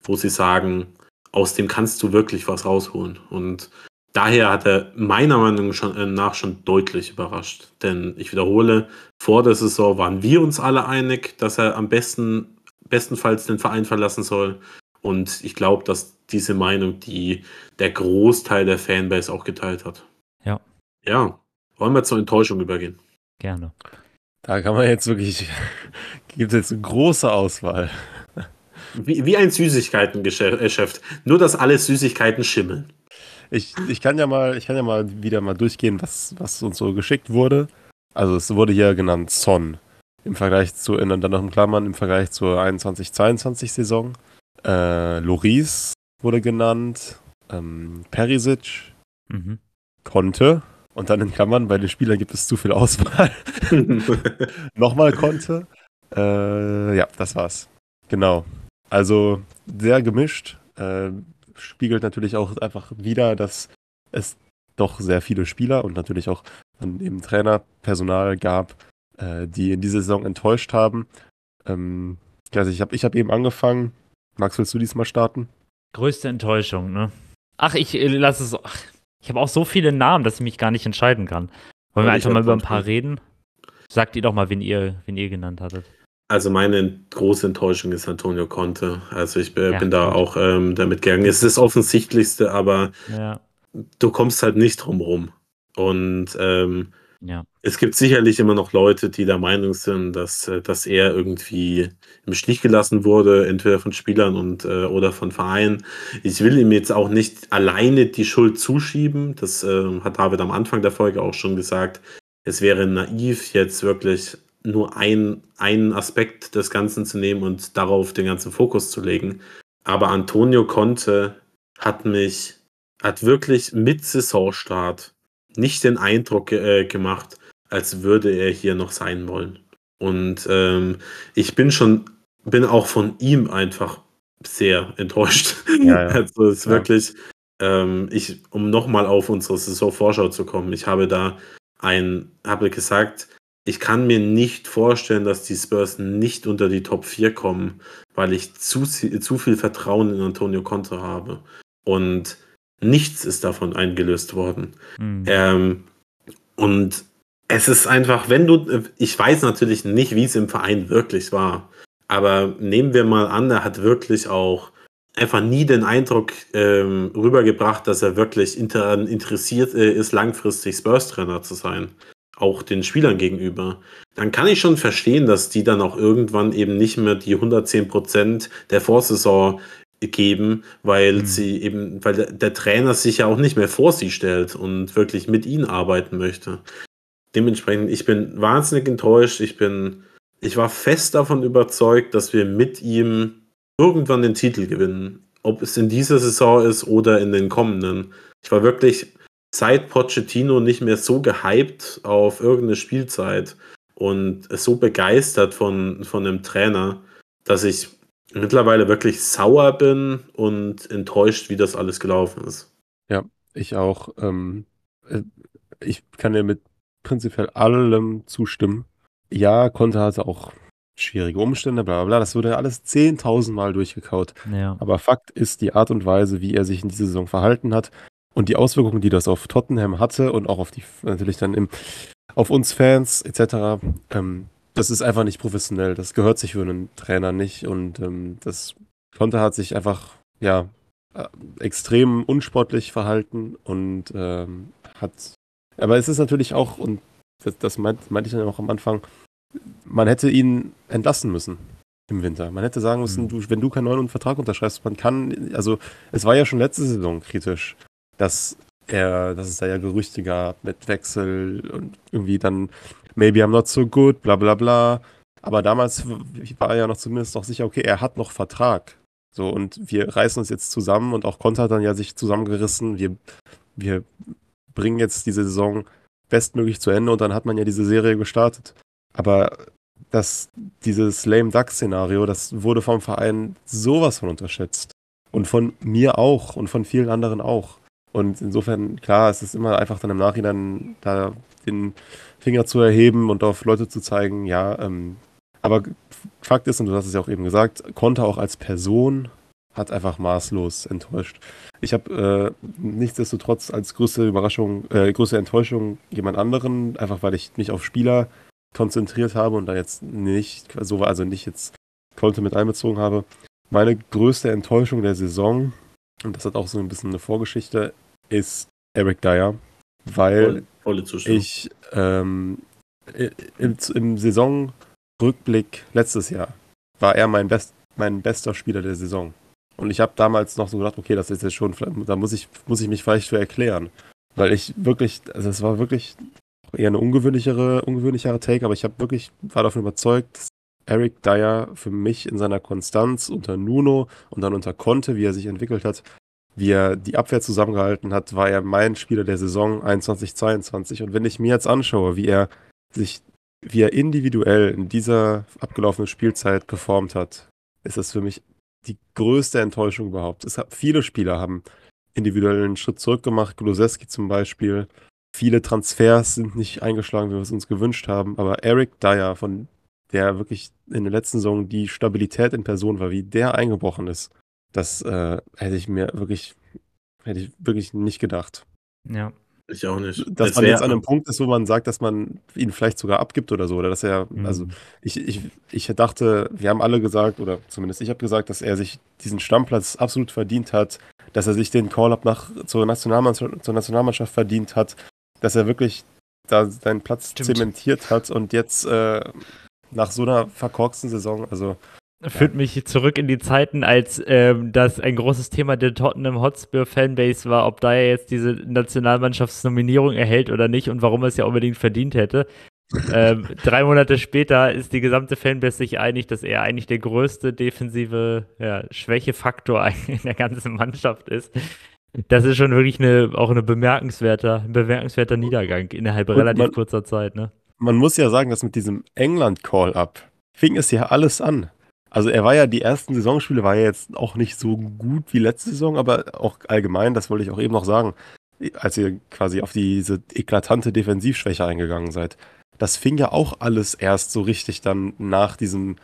wo, sie sagen, aus dem kannst du wirklich was rausholen. Und daher hat er meiner Meinung äh, nach schon deutlich überrascht. Denn ich wiederhole, vor der Saison waren wir uns alle einig, dass er am besten, bestenfalls den Verein verlassen soll. Und ich glaube, dass diese Meinung, die der Großteil der Fanbase auch geteilt hat. Ja. Ja. Wollen wir zur Enttäuschung übergehen? Gerne. Da kann man jetzt wirklich, <laughs> gibt es jetzt eine große Auswahl. Wie, wie ein Süßigkeitengeschäft. Nur, dass alle Süßigkeiten schimmeln. Ich, ich kann ja mal, ich kann ja mal wieder mal durchgehen, was, was uns so geschickt wurde. Also es wurde hier genannt Son. Im Vergleich zu, in, dann noch in Klammern, im Vergleich zur 21-22 Saison. Äh, Loris wurde genannt. Ähm, Perisic, Mhm. Conte. Und dann in Klammern, bei den Spielern gibt es zu viel Auswahl. <laughs> Nochmal Conte. Äh, ja, das war's. Genau. Also sehr gemischt. äh, spiegelt natürlich auch einfach wieder, dass es doch sehr viele Spieler und natürlich auch dann eben Trainerpersonal gab, äh, die in dieser Saison enttäuscht haben. Ähm, also ich habe ich hab eben angefangen. Max, willst du diesmal starten? Größte Enttäuschung, ne? Ach, ich äh, lasse es. Ach, ich habe auch so viele Namen, dass ich mich gar nicht entscheiden kann. Wollen wir Ja, ich einfach mal über ein paar reden? Sagt ihr doch mal, wen ihr, wen ihr genannt hattet. Also meine große Enttäuschung ist Antonio Conte. Also ich äh, Ja, bin da gut. auch ähm, damit gegangen. Es ist das Offensichtlichste, aber Ja. du kommst halt nicht drum rum. Und ähm, Ja. es gibt sicherlich immer noch Leute, die der Meinung sind, dass, äh, dass er irgendwie im Stich gelassen wurde, entweder von Spielern und äh, oder von Vereinen. Ich will ihm jetzt auch nicht alleine die Schuld zuschieben. Das äh, hat David am Anfang der Folge auch schon gesagt. Es wäre naiv, jetzt wirklich nur ein, einen Aspekt des Ganzen zu nehmen und darauf den ganzen Fokus zu legen. Aber Antonio Conte hat mich, hat wirklich mit Saisonstart nicht den Eindruck äh, gemacht, als würde er hier noch sein wollen. Und ähm, ich bin schon, bin auch von ihm einfach sehr enttäuscht. Ja, ja. <laughs> Also es ist Ja. wirklich, ähm, ich, um nochmal auf unsere Saisonvorschau zu kommen, ich habe da ein, habe gesagt, ich kann mir nicht vorstellen, dass die Spurs nicht unter die Top 4 kommen, weil ich zu, zu viel Vertrauen in Antonio Conte habe. Und nichts ist davon eingelöst worden. Hm. Ähm, und es ist einfach, wenn du, ich weiß natürlich nicht, wie es im Verein wirklich war, aber nehmen wir mal an, er hat wirklich auch einfach nie den Eindruck ähm, rübergebracht, dass er wirklich inter interessiert äh, ist, langfristig Spurs-Trainer zu sein, auch den Spielern gegenüber. Dann kann ich schon verstehen, dass die dann auch irgendwann eben nicht mehr die 110 Prozent der Vorsaison geben, weil Mhm. sie eben, weil der, der Trainer sich ja auch nicht mehr vor sie stellt und wirklich mit ihnen arbeiten möchte. Dementsprechend, ich bin wahnsinnig enttäuscht. Ich bin, ich war fest davon überzeugt, dass wir mit ihm irgendwann den Titel gewinnen. Ob es in dieser Saison ist oder in den kommenden. Ich war wirklich seit Pochettino nicht mehr so gehypt auf irgendeine Spielzeit und so begeistert von, von einem Trainer, dass ich mittlerweile wirklich sauer bin und enttäuscht, wie das alles gelaufen ist. Ich auch. Ähm, äh, ich kann dir mit prinzipiell allem zustimmen. Ja, Conte hatte auch schwierige Umstände, bla bla bla. Das wurde ja alles 10.000 Mal durchgekaut. Ja. Aber Fakt ist die Art und Weise, wie er sich in dieser Saison verhalten hat und die Auswirkungen, die das auf Tottenham hatte und auch auf die natürlich dann im, auf uns Fans etc. Ähm, das ist einfach nicht professionell. Das gehört sich für einen Trainer nicht und ähm, das Conte hat sich einfach ja äh, extrem unsportlich verhalten und ähm, hat. Aber es ist natürlich auch und das, das meint, meinte ich dann auch am Anfang. Man hätte ihn entlassen müssen im Winter. Man hätte sagen müssen, Mhm. du, wenn du keinen neuen Vertrag unterschreibst, man kann, also es war ja schon letzte Saison kritisch, dass er, dass es da ja Gerüchte gab mit Wechsel und irgendwie dann maybe I'm not so good, bla bla bla. Aber damals war er ja noch zumindest noch sicher, okay, er hat noch Vertrag. So, und wir reißen uns jetzt zusammen und auch Conte hat dann ja sich zusammengerissen. Wir, wir bringen jetzt diese Saison bestmöglich zu Ende und dann hat man ja diese Serie gestartet. Aber das, dieses Lame Duck-Szenario, das wurde vom Verein sowas von unterschätzt. Und von mir auch und von vielen anderen auch. Und insofern, klar, es ist immer einfach dann im Nachhinein da den Finger zu erheben und auf Leute zu zeigen, ja, ähm, aber Fakt ist, und du hast es ja auch eben gesagt, Konter auch als Person hat einfach maßlos enttäuscht. Ich habe äh, nichtsdestotrotz als größte Überraschung, äh, größte Enttäuschung jemand anderen, einfach weil ich mich auf Spieler konzentriert habe und da jetzt nicht, so also nicht jetzt Conte mit einbezogen habe. Meine größte Enttäuschung der Saison, und das hat auch so ein bisschen eine Vorgeschichte, ist Eric Dyer, weil Volle, Zustimmung. ich ähm, im, im Saisonrückblick letztes Jahr war er mein, best, mein bester Spieler der Saison. Und ich habe damals noch so gedacht, okay, das ist jetzt schon, da muss ich, muss ich mich vielleicht für erklären. Weil ich wirklich, also es war wirklich eher eine ungewöhnlichere, ungewöhnlichere Take, aber ich habe wirklich, war davon überzeugt, dass Eric Dyer für mich in seiner Konstanz unter Nuno und dann unter Conte, wie er sich entwickelt hat, wie er die Abwehr zusammengehalten hat, war er mein Spieler der Saison 21-22. Und wenn ich mir jetzt anschaue, wie er sich, wie er individuell in dieser abgelaufenen Spielzeit performt hat, ist das für mich die größte Enttäuschung überhaupt. Es hat, viele Spieler haben individuellen Schritt zurück gemacht, Gluseski zum Beispiel. Viele Transfers sind nicht eingeschlagen, wie wir es uns gewünscht haben. Aber Eric Dyer, von der wirklich in der letzten Saison die Stabilität in Person war, wie der eingebrochen ist, das äh, hätte ich mir wirklich, hätte ich wirklich nicht gedacht. Ja. Ich auch nicht. Dass Es man jetzt an einem Punkt ist, wo man sagt, dass man ihn vielleicht sogar abgibt oder so. Oder dass er, Mhm. also ich, ich, ich dachte, wir haben alle gesagt, oder zumindest ich habe gesagt, dass er sich diesen Stammplatz absolut verdient hat, dass er sich den Call-Up nach zur Nationalmannschaft, zur Nationalmannschaft verdient hat, dass er wirklich da seinen Platz Stimmt. zementiert hat und jetzt äh, nach so einer verkorksten Saison, also Führt mich zurück in die Zeiten, als ähm, das ein großes Thema der Tottenham Hotspur Fanbase war, ob da er jetzt diese Nationalmannschaftsnominierung erhält oder nicht und warum er es ja unbedingt verdient hätte. ähm, <laughs> drei Monate später ist die gesamte Fanbase sich einig, dass er eigentlich der größte defensive ja, Schwächefaktor <laughs> in der ganzen Mannschaft ist. Das ist schon wirklich eine, auch eine bemerkenswerter, ein bemerkenswerter Niedergang innerhalb Und relativ man- kurzer Zeit. Ne? man muss ja sagen, dass mit diesem England-Call-Up fing es ja alles an. Also er war ja, die ersten Saisonspiele war ja jetzt auch nicht so gut wie letzte Saison, aber auch allgemein, das wollte ich auch eben noch sagen, als ihr quasi auf diese eklatante Defensivschwäche eingegangen seid. Das fing ja auch alles erst so richtig dann nach diesem,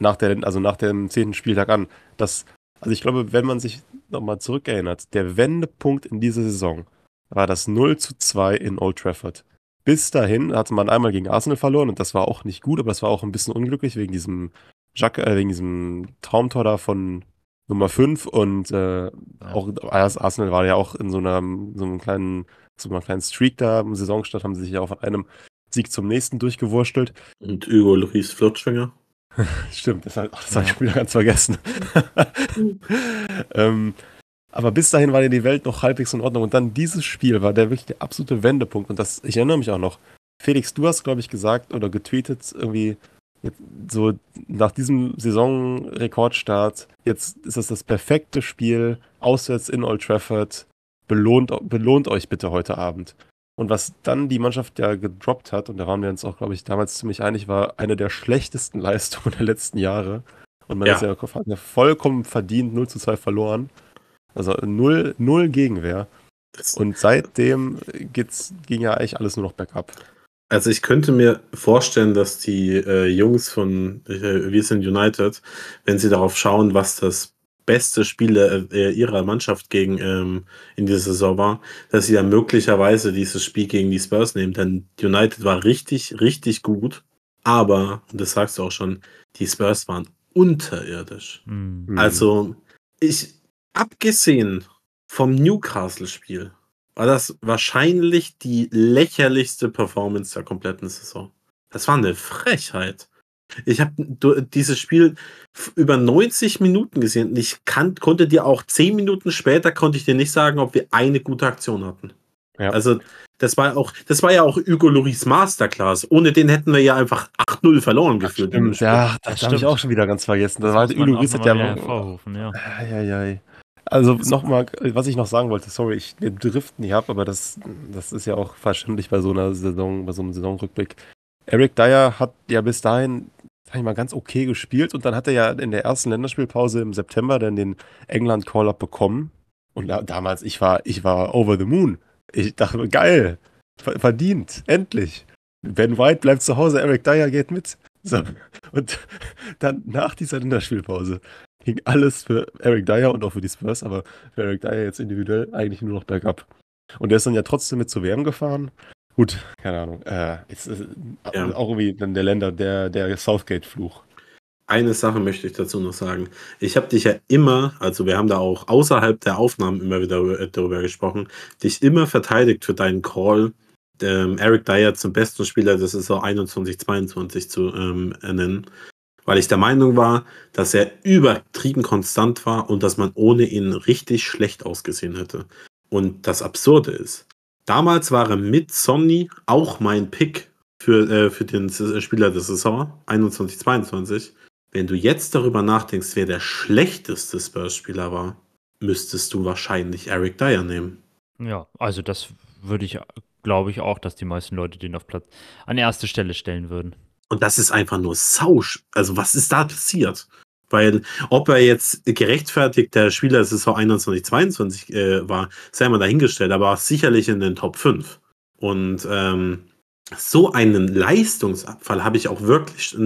nach der, also nach dem zehnten Spieltag an. Das, also ich glaube, wenn man sich nochmal zurückerinnert, der Wendepunkt in dieser Saison war das 0 zu 2 in Old Trafford. Bis dahin hatte man einmal gegen Arsenal verloren und das war auch nicht gut, aber das war auch ein bisschen unglücklich wegen diesem Jacques, äh, wegen diesem Traumtor da von Nummer 5 und äh, auch Ars- Arsenal war ja auch in so einer so einem kleinen so einer kleinen Streak da im Saisonstart haben sie sich ja auch von einem Sieg zum nächsten durchgewurstelt. Und Hugo Lloris Flutschfinger. <laughs> Stimmt, das, hat- das habe ich wieder ganz vergessen. <laughs> ähm, aber bis dahin war ja die Welt noch halbwegs in Ordnung. Und dann dieses Spiel war der wirklich der absolute Wendepunkt. Und das, ich erinnere mich auch noch. Felix, du hast, glaube ich, gesagt oder getweetet, irgendwie jetzt so nach diesem Saisonrekordstart, jetzt ist das das perfekte Spiel, auswärts in Old Trafford. Belohnt, belohnt euch bitte heute Abend. Und was dann die Mannschaft ja gedroppt hat, und da waren wir uns auch, glaube ich, damals ziemlich einig, war eine der schlechtesten <laughs> Leistungen der letzten Jahre. Und man Ja. ist ja, vollkommen verdient 0 zu 2 verloren. Also null, null Gegenwehr. Das, Und seitdem geht's, ging ja eigentlich alles nur noch bergab. Also ich könnte mir vorstellen, dass die äh, Jungs von äh, Wir sind United, wenn sie darauf schauen, was das beste Spiel äh, ihrer Mannschaft gegen ähm, in dieser Saison war, dass sie dann möglicherweise dieses Spiel gegen die Spurs nehmen. Denn United war richtig, richtig gut. Aber, und das sagst du auch schon, die Spurs waren unterirdisch. Hm. Mhm. Also, ich, abgesehen vom Newcastle-Spiel, war das wahrscheinlich die lächerlichste Performance der kompletten Saison. Das war eine Frechheit. Ich habe dieses Spiel über 90 Minuten gesehen und ich kann, konnte dir auch 10 Minuten später konnte ich dir nicht sagen, ob wir eine gute Aktion hatten. Ja. Also, das war auch, das war ja auch Hugo Loris Masterclass. Ohne den hätten wir ja einfach 8-0 verloren Stimmt, Spiel. ja, das, Das habe ich auch schon wieder ganz vergessen. Das war halt Udo auch Riss noch hat mal ja wieder hervorrufen, ja. Also nochmal, was ich noch sagen wollte, sorry, ich, wir driften hier ab, aber das, das ist ja auch verständlich bei so einer Saison, bei so einem Saisonrückblick. Eric Dyer hat ja bis dahin, sag ich mal, ganz okay gespielt und dann hat er ja in der ersten Länderspielpause im September dann den England Call-Up bekommen. Und da, damals, ich war, ich war over the moon. Ich dachte, geil, ver- verdient, endlich. Ben White bleibt zu Hause, Eric Dyer geht mit. So. Und dann nach dieser Länderspielpause ging alles für Eric Dyer und auch für die Spurs, aber für Eric Dyer jetzt individuell eigentlich nur noch bergab. Und der ist dann ja trotzdem mit zur WM gefahren. Gut, keine Ahnung. Äh, jetzt ist Ja. auch irgendwie dann der Länder, der, der Southgate-Fluch. Eine Sache möchte ich dazu noch sagen. Ich habe dich ja immer, also wir haben da auch außerhalb der Aufnahmen immer wieder äh, darüber gesprochen, dich immer verteidigt für deinen Call, ähm, Eric Dyer zum besten Spieler der Saison 21-22 zu ähm, ernennen. Weil ich der Meinung war, dass er übertrieben konstant war und dass man ohne ihn richtig schlecht ausgesehen hätte. Und das Absurde ist, damals war er mit Sonny auch mein Pick für, äh, für den S- Spieler der Saison 21-22. Wenn du jetzt darüber nachdenkst, wer der schlechteste Spurs-Spieler war, müsstest du wahrscheinlich Eric Dyer nehmen. Ja, also das würde ich, glaube ich auch, dass die meisten Leute den auf Platz an erste Stelle stellen würden. Und das ist einfach nur sausch. Also, was ist da passiert? Weil ob er jetzt gerechtfertigt der Spieler der Saison 21, 22 äh, war, sei mal dahingestellt, aber sicherlich in den Top 5. Und ähm, so einen Leistungsabfall habe ich auch wirklich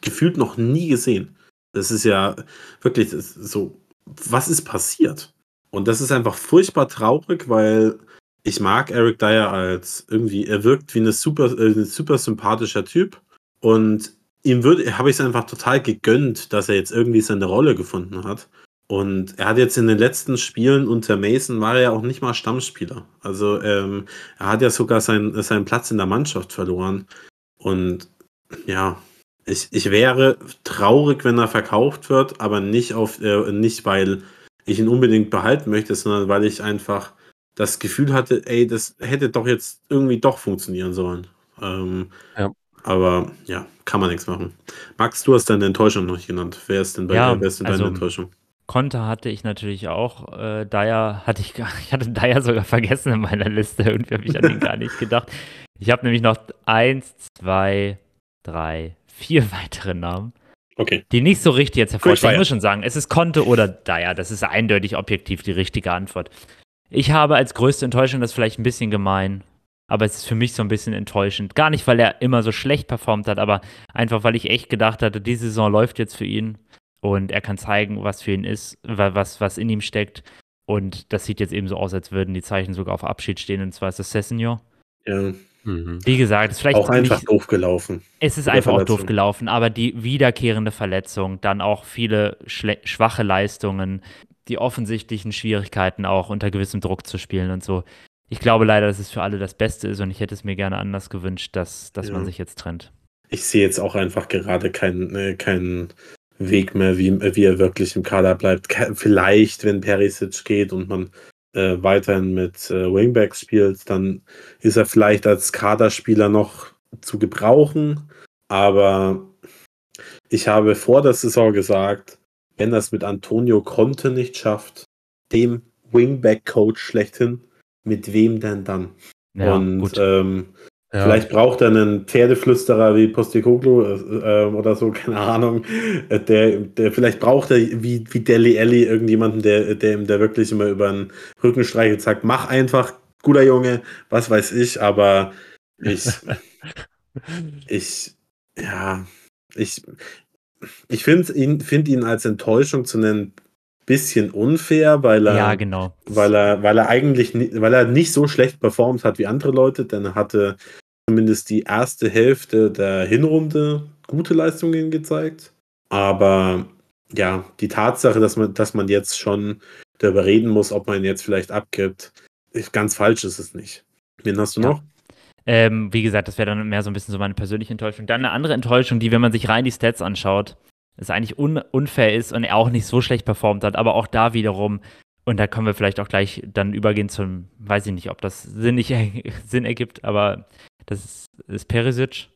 gefühlt noch nie gesehen. Das ist ja wirklich so, was ist passiert? Und das ist einfach furchtbar traurig, weil ich mag Eric Dyer als irgendwie, er wirkt wie eine super, äh, ein super sympathischer Typ. Und ihm habe ich es einfach total gegönnt, dass er jetzt irgendwie seine Rolle gefunden hat. Und er hat jetzt in den letzten Spielen unter Mason war er ja auch nicht mal Stammspieler. Also ähm, er hat ja sogar sein, seinen Platz in der Mannschaft verloren. Und ja, ich, ich wäre traurig, wenn er verkauft wird, aber nicht auf, äh, nicht weil ich ihn unbedingt behalten möchte, sondern weil ich einfach das Gefühl hatte, ey, das hätte doch jetzt irgendwie doch funktionieren sollen. Ähm, ja. Aber ja, kann man nichts machen. Max, du hast deine Enttäuschung noch nicht genannt. Wer ist denn bei ja, dir? Wer ist denn also, deine Enttäuschung? Konter hatte ich natürlich auch. Äh, Dyer hatte ich gar, <laughs> ich hatte Dyer sogar vergessen in meiner Liste. Irgendwie habe ich an ihn gar nicht gedacht. Ich habe nämlich noch eins, zwei, drei, vier <laughs> weitere Namen. Okay. Die nicht so richtig jetzt hervorstehen. Ich muss schon sagen, es ist Conte oder Dyer. Das ist eindeutig objektiv die richtige Antwort. Ich habe als größte Enttäuschung, das ist vielleicht ein bisschen gemein, aber es ist für mich so ein bisschen enttäuschend. Gar nicht, weil er immer so schlecht performt hat, aber einfach, weil ich echt gedacht hatte, die Saison läuft jetzt für ihn und er kann zeigen, was für ihn ist, was, was in ihm steckt. Und das sieht jetzt eben so aus, als würden die Zeichen sogar auf Abschied stehen, und zwar ist das Sessenor. Ja. Mhm. Wie gesagt, es ist vielleicht auch einfach nicht, doof gelaufen. Es ist einfach auch doof gelaufen, aber die wiederkehrende Verletzung, dann auch viele schwache Leistungen, die offensichtlichen Schwierigkeiten auch unter gewissem Druck zu spielen und so. Ich glaube leider, dass es für alle das Beste ist und ich hätte es mir gerne anders gewünscht, dass, dass ja. man sich jetzt trennt. Ich sehe jetzt auch einfach gerade keinen äh, kein Weg mehr, wie, wie er wirklich im Kader bleibt. Vielleicht, wenn Perisic geht und man äh, weiterhin mit äh, Wingbacks spielt, dann ist er vielleicht als Kaderspieler noch zu gebrauchen. Aber ich habe vor der Saison gesagt, wenn das mit Antonio Conte nicht schafft, dem Wingback-Coach schlechthin, mit wem denn dann? Ja, und ähm, ja. vielleicht braucht er einen Pferdeflüsterer wie Postecoglou äh, äh, oder so, <laughs> keine Ahnung. Äh, der, der vielleicht braucht er wie, wie Deli Alli irgendjemanden, der, der ihm der wirklich immer über den Rücken streichelt, sagt, mach einfach, guter Junge, was weiß ich, aber ich, <laughs> ich, ja, ich, ich finde ihn, find ihn als Enttäuschung zu nennen bisschen unfair, weil er, ja, genau. weil er, weil er eigentlich, weil er nicht so schlecht performt hat wie andere Leute, denn er hatte zumindest die erste Hälfte der Hinrunde gute Leistungen gezeigt. Aber ja, die Tatsache, dass man, dass man jetzt schon darüber reden muss, ob man ihn jetzt vielleicht abgibt, ist ganz falsch ist es nicht. Wen hast du ja. noch? Ähm, wie gesagt, das wäre dann mehr so ein bisschen so meine persönliche Enttäuschung. Dann eine andere Enttäuschung, die, wenn man sich rein die Stats anschaut, es eigentlich un unfair ist und er auch nicht so schlecht performt hat, aber auch da wiederum, und da können wir vielleicht auch gleich dann übergehen zum, weiß ich nicht, ob das Sinn, nicht, <laughs> Sinn ergibt, aber das ist, ist Perisic.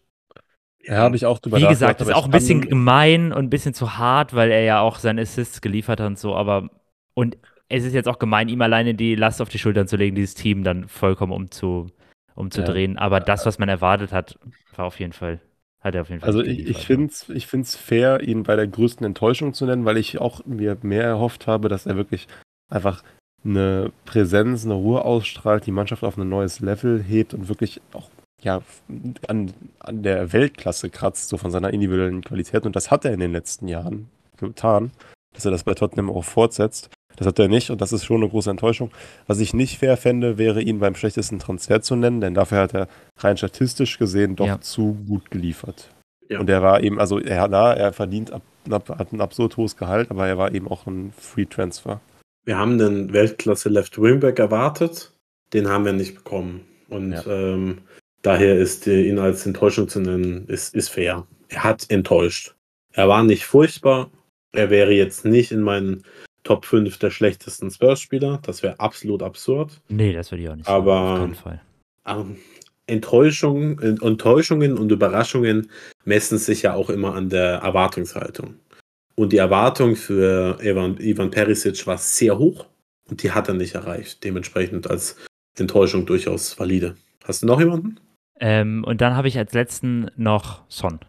Ja, habe ich auch drüber Wie gesagt, ist auch ein bisschen gemein und ein bisschen zu hart, weil er ja auch seine Assists geliefert hat und so, aber und es ist jetzt auch gemein, ihm alleine die Last auf die Schultern zu legen, dieses Team dann vollkommen umzu, umzudrehen. Ja. Aber das, was man erwartet hat, war auf jeden Fall, hat er auf jeden Fall. Also ich, ich finde es ich find's fair, ihn bei der größten Enttäuschung zu nennen, weil ich auch mir mehr erhofft habe, dass er wirklich einfach eine Präsenz, eine Ruhe ausstrahlt, die Mannschaft auf ein neues Level hebt und wirklich auch ja, an, an der Weltklasse kratzt, so von seiner individuellen Qualität. Und das hat er in den letzten Jahren getan, dass er das bei Tottenham auch fortsetzt. Das hat er nicht und das ist schon eine große Enttäuschung. Was ich nicht fair fände, wäre ihn beim schlechtesten Transfer zu nennen, denn dafür hat er rein statistisch gesehen doch ja. zu gut geliefert. Ja. Und er war eben, also er, na, er verdient, ab, hat ein absurd hohes Gehalt, aber er war eben auch ein Free Transfer. Wir haben einen Weltklasse Left Wingback erwartet, den haben wir nicht bekommen. Und ja. ähm, daher ist äh, ihn als Enttäuschung zu nennen, ist, ist fair. Er hat enttäuscht. Er war nicht furchtbar. Er wäre jetzt nicht in meinen Top 5 der schlechtesten Spurs-Spieler. Das wäre absolut absurd. Nee, das würde ich auch nicht sagen. Aber auf keinen Fall. Ähm, Enttäuschung, Enttäuschungen und Überraschungen messen sich ja auch immer an der Erwartungshaltung. Und die Erwartung für Ivan, Ivan Perisic war sehr hoch und die hat er nicht erreicht. Dementsprechend als Enttäuschung durchaus valide. Hast du noch jemanden? Ähm, und dann habe ich als letzten noch Son.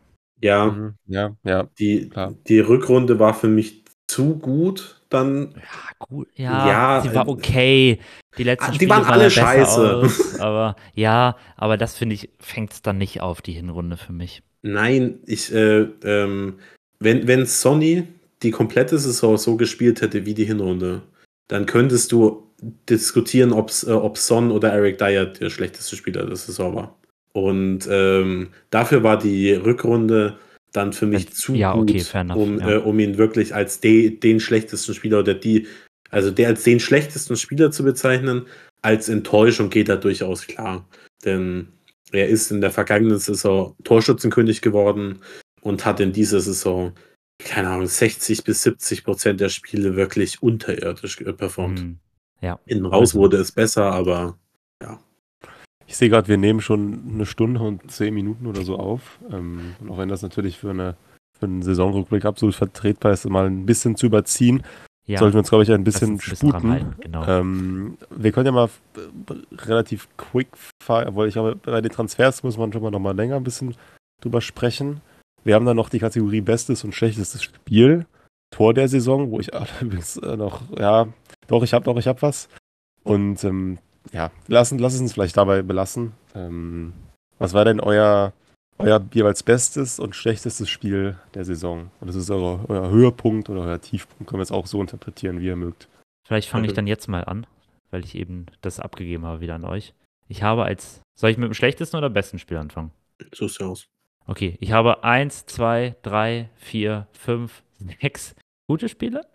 Ja, Mhm. Ja, ja. die, klar. die Rückrunde war für mich zu gut. Dann, Ja, gut. Ja, Ja, sie war äh, okay. Die letzten Ah, die Spiele waren alle besser scheiße. Aus, <laughs> aber ja, aber das finde ich, fängt es dann nicht auf, die Hinrunde für mich. nein, ich, äh, ähm, wenn, wenn Sonny die komplette Saison so gespielt hätte wie die Hinrunde, dann könntest du diskutieren, ob's, äh, ob Son oder Eric Dyer der schlechteste Spieler der Saison war. Und ähm, dafür war die Rückrunde dann für mich zu Ja, gut, okay, enough, um, ja. äh, um ihn wirklich als de, den schlechtesten Spieler oder die, also der als den schlechtesten Spieler zu bezeichnen. Als Enttäuschung geht er durchaus klar. Denn er ist in der vergangenen Saison Torschützenkönig geworden und hat in dieser Saison, keine Ahnung, 60 bis 70 Prozent der Spiele wirklich unterirdisch äh, performt. Hm. Ja. Innen raus wurde es besser, aber Ich sehe gerade, wir nehmen schon eine Stunde und zehn Minuten oder so auf. Ähm, und auch wenn das natürlich für, eine, für einen Saisonrückblick absolut vertretbar ist, mal ein bisschen zu überziehen, ja. sollten wir uns, glaube ich, ein bisschen uns ein bisschen sputen. Genau. Ähm, wir können ja mal äh, relativ quick fahren, obwohl ich glaube, bei den Transfers muss man schon mal noch mal länger ein bisschen drüber sprechen. Wir haben dann noch die Kategorie Bestes und Schlechtestes Spiel. Tor der Saison, wo ich <laughs> allerdings äh, noch, ja, doch, ich habe doch, ich habe was. Und ähm, ja, lassen, lass es uns vielleicht dabei belassen. Ähm, was war denn euer, euer jeweils bestes und schlechtestes Spiel der Saison? Und das ist euer, euer Höhepunkt oder euer Tiefpunkt, können wir es auch so interpretieren, wie ihr mögt. Vielleicht fange ich Okay. dann jetzt mal an, weil ich eben das abgegeben habe wieder an euch. Ich habe als, soll ich mit dem schlechtesten oder besten Spiel anfangen? so ist ja aus. Okay, ich habe eins, zwei, drei, vier, fünf, <laughs> sechs gute Spiele.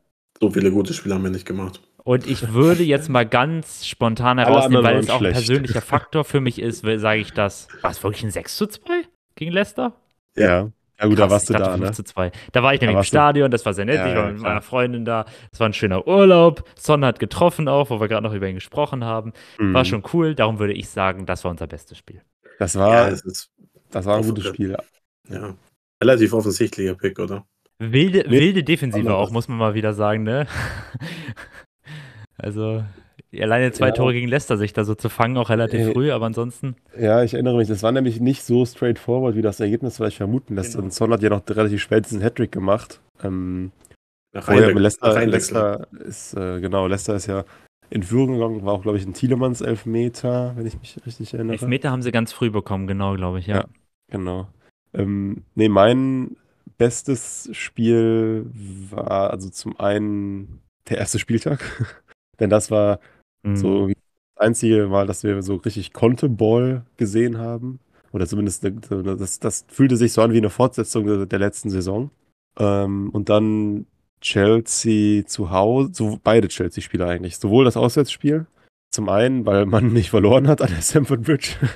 So viele gute Spiele haben wir nicht gemacht. Und ich würde jetzt mal ganz spontan herausnehmen, weil es auch ein schlecht. persönlicher Faktor für mich ist, sage ich das. War es wirklich ein 6 zu 2 gegen Leicester? Ja. Ja, gut, da Krass, warst du da, 5 ne? zu 2. Da war ich nämlich im warst du- Stadion, das war sehr nett. Ja, ich war ja, mit meiner Freundin da. Es war ein schöner Urlaub. Son hat getroffen auch, wo wir gerade noch über ihn gesprochen haben. War Mhm. schon cool. Darum würde ich sagen, das war unser bestes Spiel. Das Ja, war, es ist das war ein gutes Spiel. ja, relativ offensichtlicher Pick, oder? Wilde, Nee, wilde Defensive auch, muss man mal wieder sagen, ne? <laughs> also, alleine zwei Ja. Tore gegen Leicester sich da so zu fangen, auch relativ Äh, früh, aber ansonsten. Ja, ich erinnere mich, das war nämlich nicht so straightforward, wie das Ergebnis vielleicht vermuten lässt. Genau. Und Son hat ja noch relativ spät diesen Hattrick gemacht. Ähm, Einwechsel- Leicester. Leicester ist, äh, genau, Leicester ist ja in Führung gegangen, war auch, glaube ich, ein Thielemanns Elfmeter, wenn ich mich richtig erinnere. Elfmeter haben sie ganz früh bekommen, genau, glaube ich, ja. Ja. Genau. Ähm, nee, mein bestes Spiel war also zum einen der erste Spieltag. <laughs> Denn das war Mhm. so das einzige Mal, dass wir so richtig Conte-Ball gesehen haben. Oder zumindest so, das, das fühlte sich so an wie eine Fortsetzung der, der letzten Saison. Ähm, und dann Chelsea zu Hause, so beide Chelsea-Spiele eigentlich. Sowohl das Auswärtsspiel, zum einen, weil man <laughs> nicht verloren hat an der Stamford Bridge. <laughs>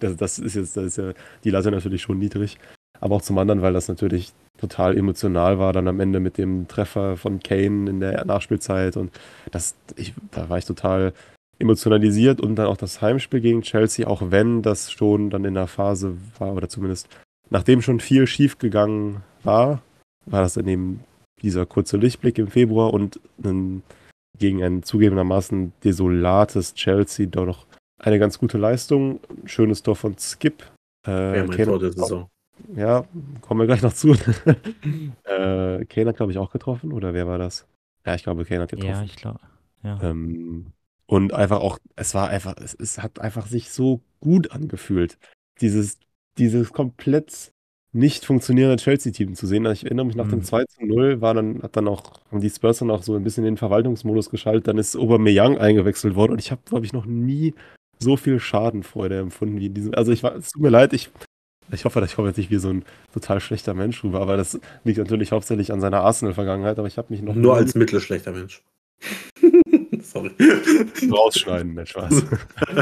Das, das ist jetzt, das ist ja die Latte natürlich schon niedrig. Aber auch zum anderen, weil das natürlich total emotional war, dann am Ende mit dem Treffer von Kane in der Nachspielzeit. Und das, ich, da war ich total emotionalisiert und dann auch das Heimspiel gegen Chelsea, auch wenn das schon dann in der Phase war, oder zumindest nachdem schon viel schief gegangen war, war das dann eben dieser kurze Lichtblick im Februar und ein, gegen ein zugegebenermaßen desolates Chelsea doch noch eine ganz gute Leistung. Ein schönes Tor von Skip. Äh, Wer mein Kane- Tor der Saison. Ja, kommen wir gleich noch zu. <laughs> äh, Kane hat, glaube ich, auch getroffen, oder wer war das? Ja, ich glaube, Kane hat getroffen. Ja, ich glaube. Ja. Ähm, und einfach auch, es war einfach, es, es hat einfach sich so gut angefühlt, dieses, dieses komplett nicht funktionierende Chelsea-Team zu sehen. Ich erinnere mich nach dem Mhm. 2 zu 0 war dann, hat dann auch, haben die Spurs dann auch so ein bisschen in den Verwaltungsmodus geschaltet, dann ist Aubameyang eingewechselt worden und ich habe, glaube ich, noch nie so viel Schadenfreude empfunden wie in diesem, also ich war, es tut mir leid, ich, ich hoffe, ich komme jetzt nicht wie so ein total schlechter Mensch rüber, aber das liegt natürlich hauptsächlich an seiner Arsenal-Vergangenheit, aber ich habe mich noch Nur als mittelschlechter Mensch. <laughs> Sorry. rausschneiden, der Spaß.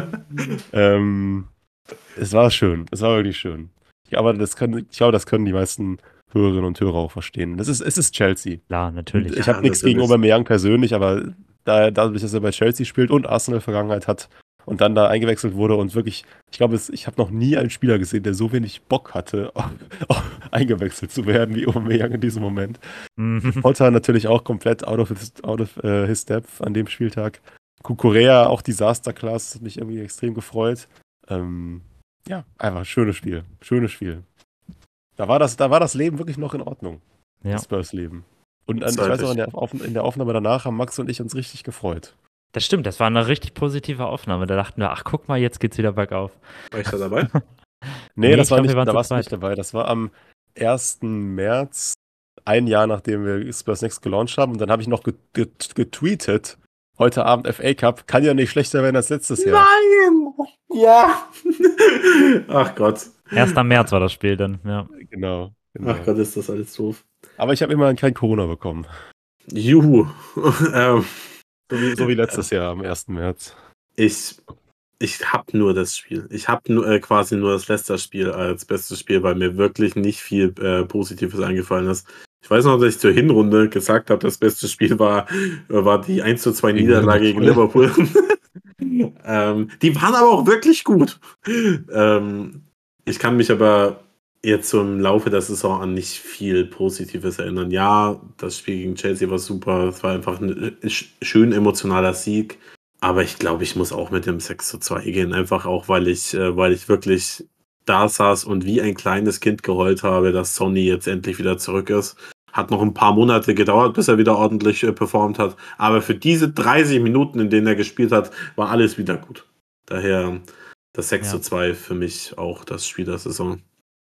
<laughs> ähm, es war schön, es war wirklich schön. Ja, aber das können, ich glaube, das können die meisten Hörerinnen und Hörer auch verstehen. Das ist, es ist Chelsea. Klar, natürlich. Ich Ja, habe nichts gegen. Aubameyang persönlich, aber da, dadurch, dass er bei Chelsea spielt und Arsenal-Vergangenheit hat und dann da eingewechselt wurde und wirklich, ich glaube, ich habe noch nie einen Spieler gesehen, der so wenig Bock hatte, <laughs> eingewechselt zu werden wie Aubameyang in diesem Moment. Mhm. Potter natürlich auch komplett out of his, out of, äh, his depth an dem Spieltag. Kukurea auch Disaster Class, hat mich irgendwie extrem gefreut. Ähm, ja, einfach schönes Spiel. Schönes Spiel. Da war das, da war das Leben wirklich noch in Ordnung. Ja. Das Spurs-Leben. Und äh, ich weiß auch, in der, in der Aufnahme danach haben Max und ich uns richtig gefreut. Das stimmt, das war eine richtig positive Aufnahme. Da dachten wir, ach guck mal, jetzt geht's wieder bergauf. War ich da dabei? <laughs> Nee, Nee, das war glaub, nicht, da warst du nicht dabei. Das war am 1. März, ein Jahr nachdem wir Spurs Next gelauncht haben. Und dann habe ich noch get get getweetet, heute Abend FA Cup, kann ja nicht schlechter werden als letztes Jahr. Nein! Ja! <laughs> Ach Gott. 1. März war das Spiel dann, ja. Genau. genau. Ach Gott, ist das alles doof. Aber ich habe immerhin kein Corona bekommen. Juhu. <laughs> ähm, So wie, so wie letztes Jahr am 1. März. ich ich habe nur das Spiel. Ich habe nur, äh, quasi nur das Leicester-Spiel als bestes Spiel, weil mir wirklich nicht viel äh, Positives eingefallen ist. Ich weiß noch, dass ich zur Hinrunde gesagt habe, das beste Spiel war, äh, war die 1 zu 2 Gegen Niederlage gegen Liverpool. <laughs> ähm, die waren aber auch wirklich gut. Ähm, ich kann mich aber jetzt so im Laufe der Saison an nicht viel Positives erinnern. Ja, das Spiel gegen Chelsea war super. Es war einfach ein äh, sch- schön emotionaler Sieg. Aber ich glaube, ich muss auch mit dem 6 zu 2 gehen. Einfach auch, weil ich, äh, weil ich wirklich da saß und wie ein kleines Kind geheult habe, dass Sonny jetzt endlich wieder zurück ist. Hat noch ein paar Monate gedauert, bis er wieder ordentlich äh, performt hat. Aber für diese 30 Minuten, in denen er gespielt hat, war alles wieder gut. Daher das 6 Ja. zu 2 für mich auch das Spiel der Saison.